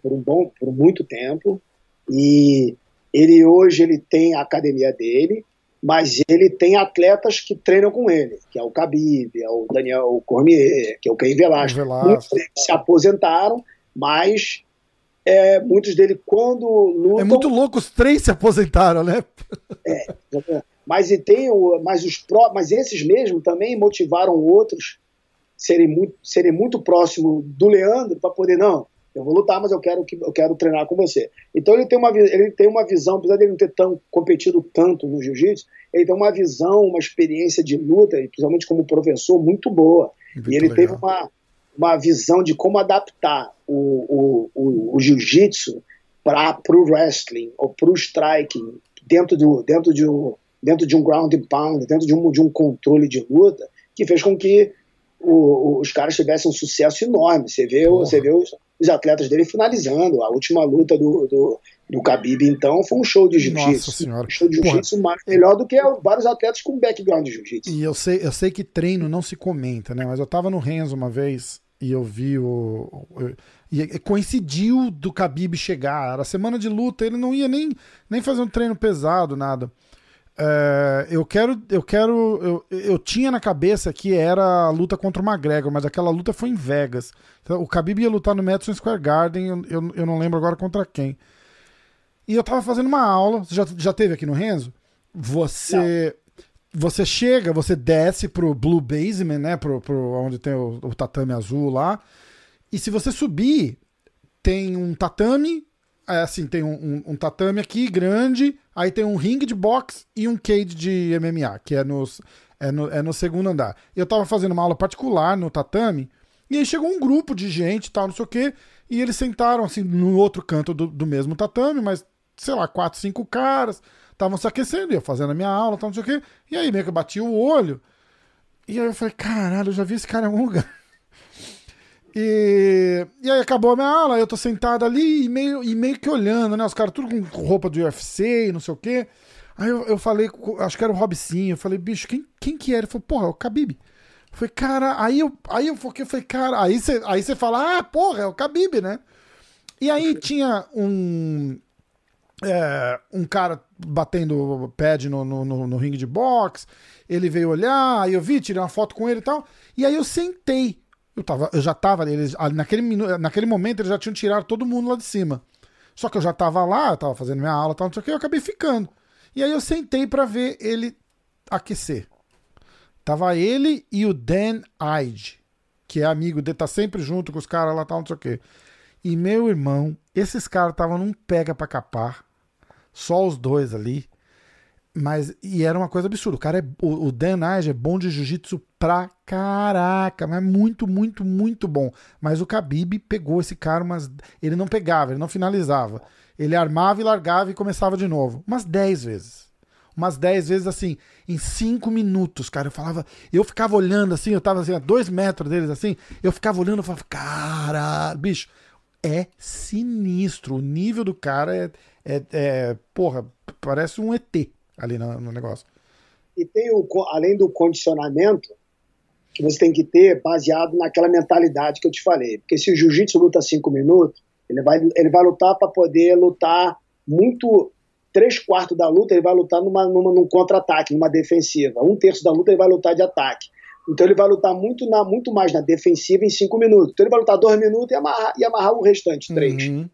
por um bom, por muito tempo, e ele hoje ele tem a academia dele, mas ele tem atletas que treinam com ele, que é o Khabib, é o Daniel Cormier, que é o Caim. Muitos deles se aposentaram, mas é, muitos dele quando lutam. É muito louco, os três se aposentaram, né? É, mas e tem mas os pró, mas esses mesmo também motivaram outros serem muito, serem muito próximos do Leandro para poder não, eu vou lutar, mas eu quero que eu quero treinar com você. Então ele tem uma ele tem uma visão, apesar de ele não ter tão competido tanto no jiu-jitsu, ele tem uma visão, uma experiência de luta, principalmente como professor muito boa. Muito e ele legal. teve uma uma visão de como adaptar o, o, o, o jiu-jitsu para o wrestling ou para o striking dentro, do, dentro, de um, dentro de um ground and pound, dentro de um, de um controle de luta, que fez com que o, os caras tivessem um sucesso enorme. Você vê, você vê os, os, atletas dele finalizando. A última luta do, do, do Khabib, então, foi um show de jiu-jitsu. Um show de jiu-jitsu melhor do que vários atletas com background de jiu-jitsu. E eu sei, eu sei que treino não se comenta, né? Mas eu tava no Renzo uma vez e eu vi o. e coincidiu do Khabib chegar. Era semana de luta, ele não ia nem, nem fazer um treino pesado, nada. É, eu quero. Eu quero. Eu, eu tinha na cabeça que era a luta contra o McGregor, mas aquela luta foi em Vegas. Então, o Khabib ia lutar no Madison Square Garden, eu, eu, eu, não lembro agora contra quem. E eu tava fazendo uma aula. Você já, já teve aqui no Renzo? Você. Não você chega, você desce pro Blue Basement, né? Pro, pro, onde tem o, o tatame azul lá. E se você subir, tem um tatame. É assim, tem um, um, um, tatame aqui grande, aí tem um ringue de boxe e um cage de MMA, que é, nos, é, no, é no segundo andar. Eu tava fazendo uma aula particular no tatame, e aí chegou um grupo de gente tal, não sei o quê, e eles sentaram assim no outro canto do, do mesmo tatame, mas sei lá, quatro, cinco caras estavam se aquecendo, ia fazendo a minha aula, tal, não sei o quê. E aí meio que eu bati o olho. E aí eu falei, caralho, eu já vi esse cara em algum lugar. E, e aí acabou a minha aula, eu tô sentado ali e meio, e meio que olhando, né? Os caras tudo com roupa do UFC e não sei o quê. Aí eu, eu falei, acho que era o Robicinho, eu falei, bicho, quem, quem que era? Ele falou, porra, é o Khabib. Foi, cara, aí eu, aí eu foquei, falei, cara, aí você aí fala, ah, porra, é o Khabib, né? E aí tinha um, é, um cara batendo pad no, no, no, no, ringue de boxe, ele veio olhar, aí eu vi, tirei uma foto com ele e tal, e aí eu sentei. Eu, tava, eu já tava, eles, naquele, naquele momento eles já tinham tirado todo mundo lá de cima. Só que eu já tava lá, eu tava fazendo minha aula tal, não sei o que, eu acabei ficando. E aí eu sentei para ver ele aquecer. Tava ele e o Dan Ide, que é amigo dele, tá sempre junto com os caras lá, tal, não sei o quê. E meu irmão, esses caras estavam num pega pra capar, só os dois ali. Mas, e era uma coisa absurda. O cara é, o, o Dan Ige é bom de jiu-jitsu pra caraca, mas muito, muito, muito bom. Mas o Khabib pegou esse cara, mas ele não pegava, ele não finalizava. Ele armava e largava e começava de novo. Umas 10 vezes. Umas 10 vezes assim, em 5 minutos, cara. Eu falava, eu ficava olhando assim, eu tava assim, a 2 metros deles assim, eu ficava olhando e falava, cara, bicho, é sinistro. O nível do cara é, é, é porra, parece um ET ali no, no negócio. E tem o, além do condicionamento, que você tem que ter baseado naquela mentalidade que eu te falei. Porque se o jiu-jitsu luta cinco minutos, ele vai, ele vai lutar para poder lutar muito. Três quartos da luta ele vai lutar numa, numa, num contra-ataque, numa defensiva. Um terço da luta ele vai lutar de ataque. Então ele vai lutar muito, na, muito mais na defensiva em cinco minutos. Então ele vai lutar dois minutos e amarrar, e amarrar o restante, três. Uhum.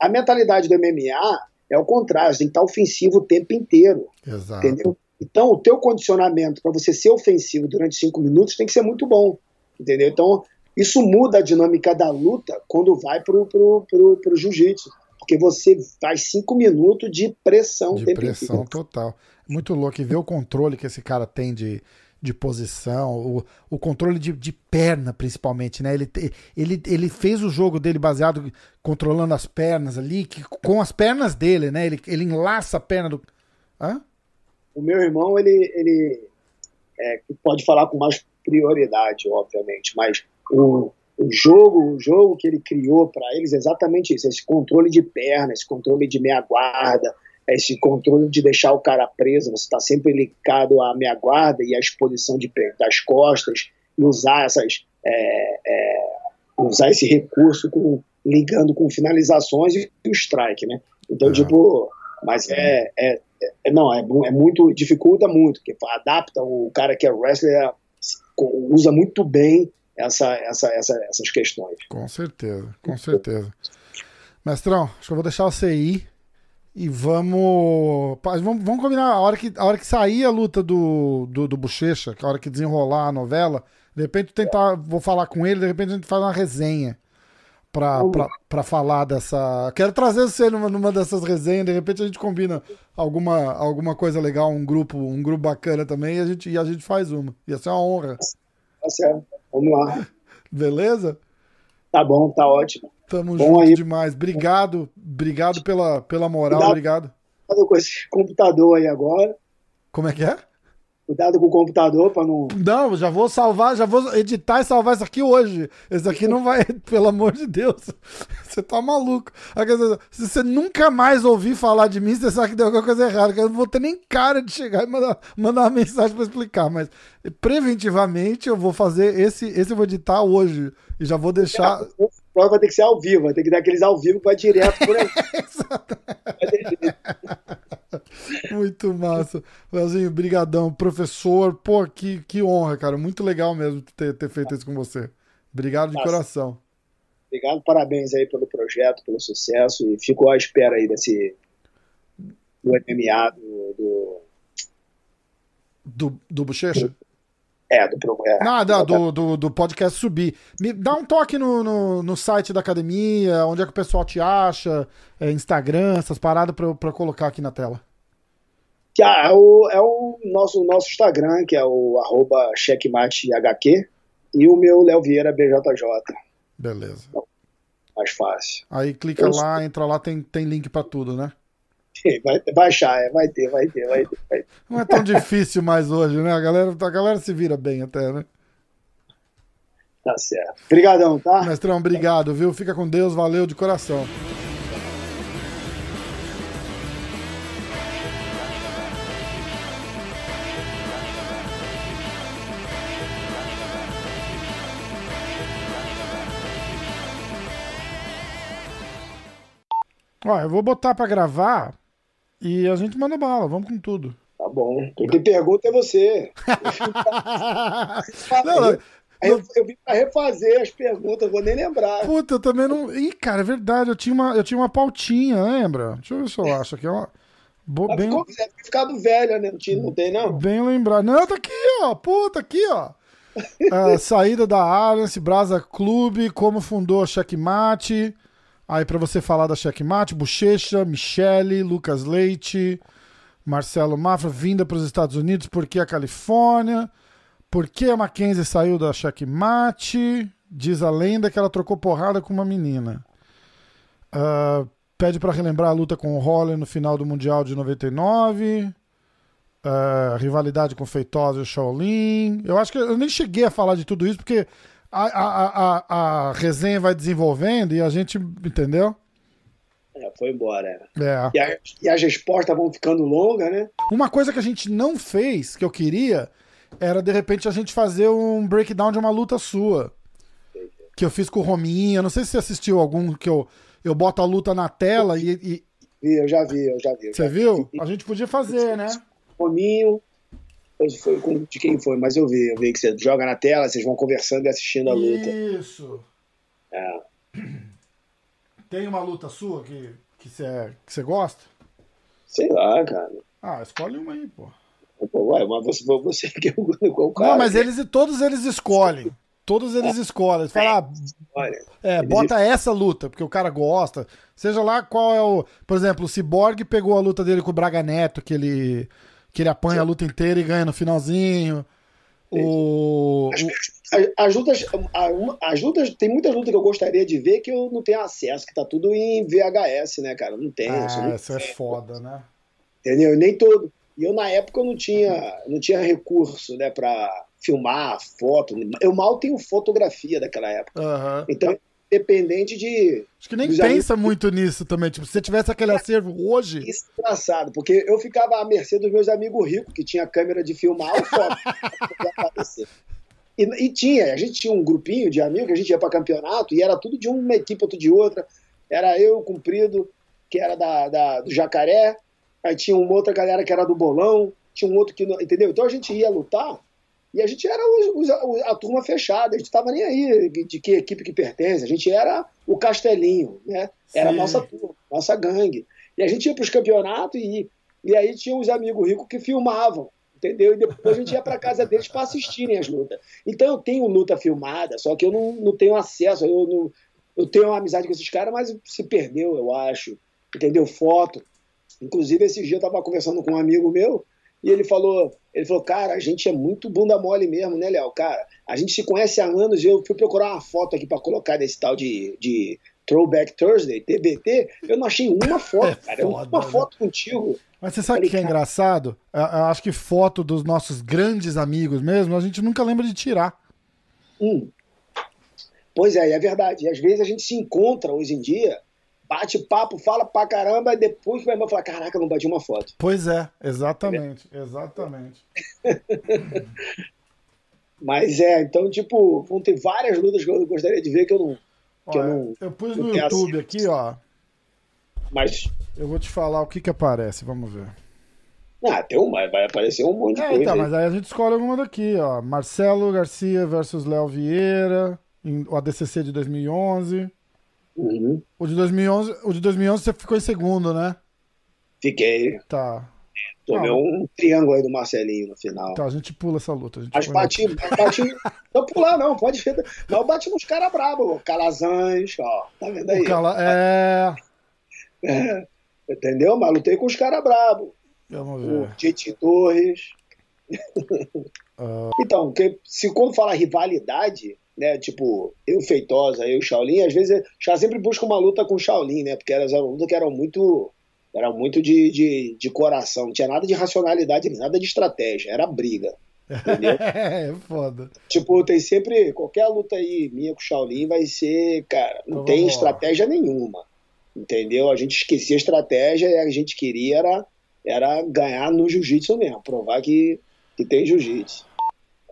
A mentalidade do MMA é o contrário, você tem que estar ofensivo o tempo inteiro. Exato. Entendeu? Então, o teu condicionamento para você ser ofensivo durante cinco minutos tem que ser muito bom, entendeu? Então, isso muda a dinâmica da luta quando vai pro, pro, pro, pro jiu-jitsu, porque você faz cinco minutos de pressão. De pressão inteiro. total. Muito louco. E ver o controle que esse cara tem de, de posição, o, o controle de, de perna, principalmente, né? Ele, ele, ele fez o jogo dele baseado controlando as pernas ali, que, com as pernas dele, né? Ele, ele enlaça a perna do. Hã? O meu irmão, ele, ele é, pode falar com mais prioridade, obviamente, mas o, o jogo, o jogo que ele criou para eles é exatamente isso, esse controle de perna, esse controle de meia guarda, esse controle de deixar o cara preso, você está sempre ligado à meia guarda e à exposição de, das costas e usar essas é, é, usar esse recurso com, ligando com finalizações e o strike, né? Então, uhum. tipo, mas é, é, é, não, é, é muito, dificulta muito, porque adapta o cara que é wrestler, usa muito bem essa, essa, essa, essas questões. Com certeza, com certeza. Mestrão, acho que eu vou deixar você ir e vamos, vamos. Vamos combinar a hora que, a hora que sair a luta do, do, do Bochecha, a hora que desenrolar a novela, de repente tentar. Vou falar com ele, de repente a gente faz uma resenha para falar dessa. Quero trazer você numa, numa dessas resenhas, de repente a gente combina alguma, alguma coisa legal, um grupo, um grupo bacana também, e a gente, e a gente faz uma. Ia ser uma honra. Tá certo, vamos lá. Beleza? Tá bom, tá ótimo. Tamo bom junto aí. demais. Obrigado, obrigado pela, pela moral, obrigado. Obrigado com esse computador aí agora. Como é que é? Cuidado com o computador para não. Não, já vou salvar, já vou editar e salvar isso aqui hoje. Esse aqui não vai, pelo amor de Deus. Você tá maluco. Se você nunca mais ouvir falar de mim, você sabe que deu alguma coisa errada. Eu não vou ter nem cara de chegar e mandar, mandar uma mensagem para explicar. Mas preventivamente eu vou fazer esse. Esse eu vou editar hoje. E já vou deixar. Prova vai ter que ser ao vivo, vai ter que dar aqueles ao vivo que vai direto por aí. Muito massa. Leozinho, brigadão. Professor, pô, que, que honra, cara. Muito legal mesmo ter, ter feito isso com você. Obrigado de coração. Obrigado, parabéns aí pelo projeto, pelo sucesso e fico à espera aí desse do MMA do do, do, do Bochecha? É, do programa. É, Nada, do, do, do, podcast subir. Me dá um toque no, no, no, site da academia, onde é que o pessoal te acha, é, Instagram, essas paradas pra, pra colocar aqui na tela. Ah, é, o, é o nosso, nosso Instagram, que é o arroba checkmatehq, e o meu Léo Vieira BJJ. Beleza. Então, mais fácil. Aí clica Eu lá, entra lá, tem, tem link para tudo, né? vai, vai achar, é, vai ter, vai ter, vai ter, vai ter. Não é tão difícil mais hoje, né? A galera, a galera se vira bem até, né? Tá certo. Obrigadão, tá? Mestrão, obrigado, viu? Fica com Deus, valeu de coração. Ó, eu vou botar para gravar e a gente manda bala, vamos com tudo. Tá bom. Quem pergunta é você. não, eu, eu, eu vim pra refazer as perguntas, vou nem lembrar. Puta, eu também não. Ih, cara, é verdade. Eu tinha uma, eu tinha uma pautinha, lembra? Deixa eu ver se eu acho aqui. Ó. Bo... Bem... Ficou, ficado velha, né? Não, não tem, não? Bem lembrado. Não, tá aqui, ó. Puta, aqui, ó. É, saída da Allianz, Brasa Clube, como fundou a Checkmate. Aí para você falar da Checkmate, Bochecha, Michele, Lucas Leite, Marcelo Mafra, vinda para os Estados Unidos, por que a Califórnia? Por que a Mackenzie saiu da Checkmate? Diz a lenda que ela trocou porrada com uma menina. Uh, pede para relembrar a luta com o Holler no final do Mundial de 99. Uh, rivalidade com Feitosa e o Shaolin. Eu acho que eu nem cheguei a falar de tudo isso, porque a, a, a, a resenha vai desenvolvendo e a gente. Entendeu? É, foi embora. É. E, a, e as respostas vão ficando longas, né? Uma coisa que a gente não fez, que eu queria, era de repente a gente fazer um breakdown de uma luta sua. Que eu fiz com o Rominha. Não sei se você assistiu algum que eu, eu boto a luta na tela e. e... Eu já vi, eu já vi. Eu você já viu? Vi. A gente podia fazer, né? Rominho. Foi de quem foi, mas eu vi. Eu vi que você joga na tela, vocês vão conversando e assistindo a luta. Isso. É. Tem uma luta sua que, que, você, que você gosta? Sei lá, cara. Ah, escolhe uma aí, pô. Ué, mas você, você que é o cara. Não, mas eles, todos eles escolhem. Todos eles escolhem. Falam, ah, é, bota essa luta, porque o cara gosta. Seja lá qual é o. Por exemplo, o Cyborg pegou a luta dele com o Braga Neto, que ele, que ele apanha a luta inteira e ganha no finalzinho. O, as, lutas, as lutas, tem muitas lutas que eu gostaria de ver que eu não tenho acesso, que tá tudo em VHS, né, cara? Não tem. Ah, isso é foda, né? Entendeu? Nem todo. E eu, na época, eu não tinha, não tinha recurso, né, pra filmar foto. Eu mal tenho fotografia daquela época. Uhum. Então, dependente de. Acho que nem pensa amigos. muito nisso também. Tipo, se você tivesse aquele acervo hoje. Isso é engraçado, porque eu ficava à mercê dos meus amigos ricos, que tinha câmera de filmar ou foto. e, e, tinha, a gente tinha um grupinho de amigos, a gente ia para campeonato e era tudo de uma equipe, outro de outra. Era eu, Cumprido, que era da, da, do Jacaré, aí tinha uma outra galera que era do Bolão, tinha um outro que. Não, entendeu? Então a gente ia lutar e a gente era os, os, a turma fechada, a gente estava nem aí de, de, que equipe que pertence, a gente era o Castelinho, né? Era a nossa turma, nossa gangue. E a gente ia para os campeonatos e, e aí tinha os amigos ricos que filmavam, entendeu? E depois a gente ia para casa deles para assistirem as lutas. Então eu tenho luta filmada, só que eu não, não tenho acesso, eu, não, eu tenho uma amizade com esses caras, mas se perdeu, eu acho, entendeu? Foto. Inclusive, esse dia eu estava conversando com um amigo meu, e ele falou, ele falou, cara, a gente é muito bunda mole mesmo, né, Léo? Cara, a gente se conhece há anos e eu fui procurar uma foto aqui para colocar desse tal de, de Throwback Thursday, TBT, eu não achei uma foto, é cara. Foda, uma né? foto contigo. Mas você sabe o que é engraçado? Eu, eu acho que foto dos nossos grandes amigos mesmo, a gente nunca lembra de tirar. Hum. Pois é, é verdade. E às vezes a gente se encontra hoje em dia bate papo, fala pra caramba, e depois vai falar, caraca, não bati uma foto. Pois é, exatamente, exatamente. Mas é, então, tipo, vão ter várias lutas que eu gostaria de ver que eu não. Que eu, não eu pus no YouTube aqui, ó. Mas. Eu vou te falar o que que aparece, vamos ver. Ah, tem uma, vai aparecer um monte de é, coisa. Tá, mas aí a gente escolhe alguma daqui, ó. Marcelo Garcia versus Léo Vieira, o ADCC de 2011. Uhum. O, de 2011, o de 2011 você ficou em segundo, né? Fiquei. Tá. Tomei ah, um triângulo aí do Marcelinho no final. Tá, a gente pula essa luta. A gente Mas bati, bati. não pular, não, pode ver. Não bati nos caras bravos, Calazans, ó. Tá vendo aí? Cala... É... é. Entendeu? Mas lutei com os caras bravos. Vamos ver. O Titi Torres. Uh... Então, que, se quando fala rivalidade, né? Tipo, eu Feitosa, eu Shaolin, às vezes já sempre busca uma luta com Shaolin, né? Porque eram lutas que eram muito era muito de, de, de, coração, não tinha nada de racionalidade, nada de estratégia, era briga. Entendeu? é foda. Tipo, tem sempre. Qualquer luta aí minha com o Shaolin vai ser, cara, não então, tem estratégia nenhuma. Entendeu? A gente esquecia a estratégia e a gente queria era, era ganhar no jiu-jitsu mesmo, provar que, que tem jiu-jitsu.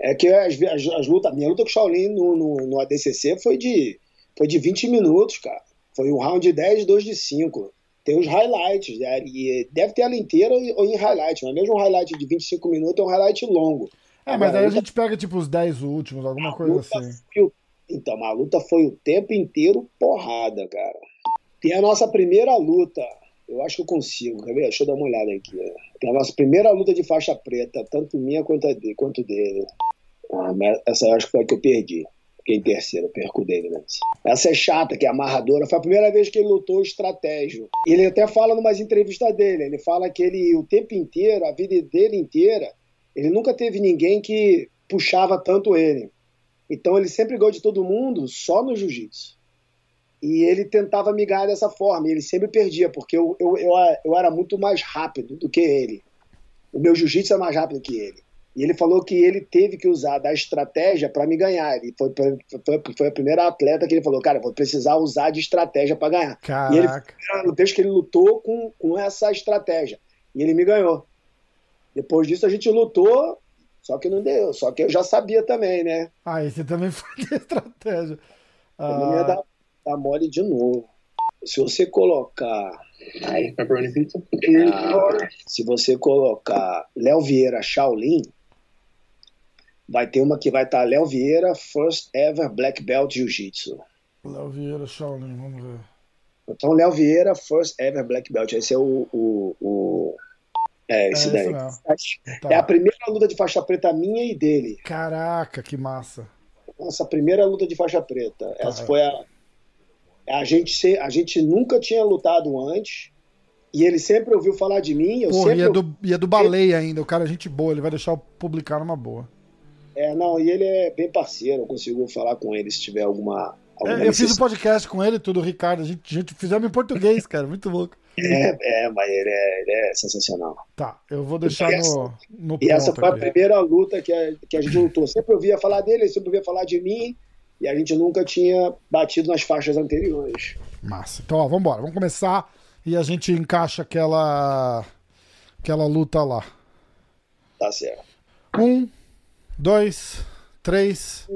É que as, as, as lutas, minha luta com o Shaolin no, no, no, ADCC foi de, foi de 20 minutos, cara. Foi um round de 10, dois de 5. tem os highlights, né? e deve ter ela inteira ou em highlight, mas mesmo um highlight de 25 minutos é um highlight longo. É, mas aí a gente pega tipo os 10 últimos, alguma coisa assim. Foi, então, a luta foi o tempo inteiro porrada, cara. Tem a nossa primeira luta. Eu acho que eu consigo, quer ver? Deixa eu dar uma olhada aqui. Tem a nossa primeira luta de faixa preta, tanto minha quanto, a dele, quanto dele. Ah, essa eu acho que foi a que eu perdi. Fiquei em terceiro, perco dele nessa. Essa é chata, que é amarradora. Foi a primeira vez que ele lutou estratégia. Ele até fala numas entrevistas dele. Ele fala que ele, o tempo inteiro, a vida dele inteira, ele nunca teve ninguém que puxava tanto ele. Então ele sempre ganhou de todo mundo só no jiu-jitsu. E ele tentava me ganhar dessa forma. E ele sempre perdia, porque eu, eu, eu, eu era muito mais rápido do que ele. O meu jiu-jitsu é mais rápido que ele. E ele falou que ele teve que usar da estratégia para me ganhar. Ele foi, foi, foi, a primeira atleta que ele falou, cara, vou precisar usar de estratégia para ganhar. Caraca. E ele foi vez que ele lutou com, com essa estratégia. E ele me ganhou. Depois disso a gente lutou, só que não deu. Só que eu já sabia também, né? Ah, e você também foi de estratégia. Ah... Eu ia dar, dar mole de novo. Se você colocar Aí, pepperoni pizza. Ah, se você colocar Léo Vieira Shaolin, vai ter uma que vai estar tá Léo Vieira, First Ever Black Belt Jiu-Jitsu. Léo Vieira, Shaolin, vamos ver. Então, Léo Vieira, First Ever Black Belt. Esse é o. o, o... É, esse é daí. Tá. É a primeira luta de faixa preta minha e dele. Caraca, que massa. Nossa, primeira luta de faixa preta. Tá. Essa foi a. A gente, a gente nunca tinha lutado antes. E ele sempre ouviu falar de mim. Eu Porra, sempre... e, é do, e é do Baleia ainda. O cara é gente boa. Ele vai deixar eu publicar numa boa. É, não, e ele é bem parceiro, eu consigo falar com ele se tiver alguma. alguma é, eu fiz um podcast com ele, tudo, Ricardo. A gente, a gente fizemos em português, cara, muito louco. É, é mas ele é, ele é sensacional. Tá, eu vou deixar e essa, no, no E essa foi aqui. a primeira luta que a, que a gente lutou. Sempre ouvia falar dele, sempre ouvia falar de mim, e a gente nunca tinha batido nas faixas anteriores. Massa. Então, ó, vamos embora, vamos começar e a gente encaixa aquela aquela luta lá. Tá certo. Um, dois, três.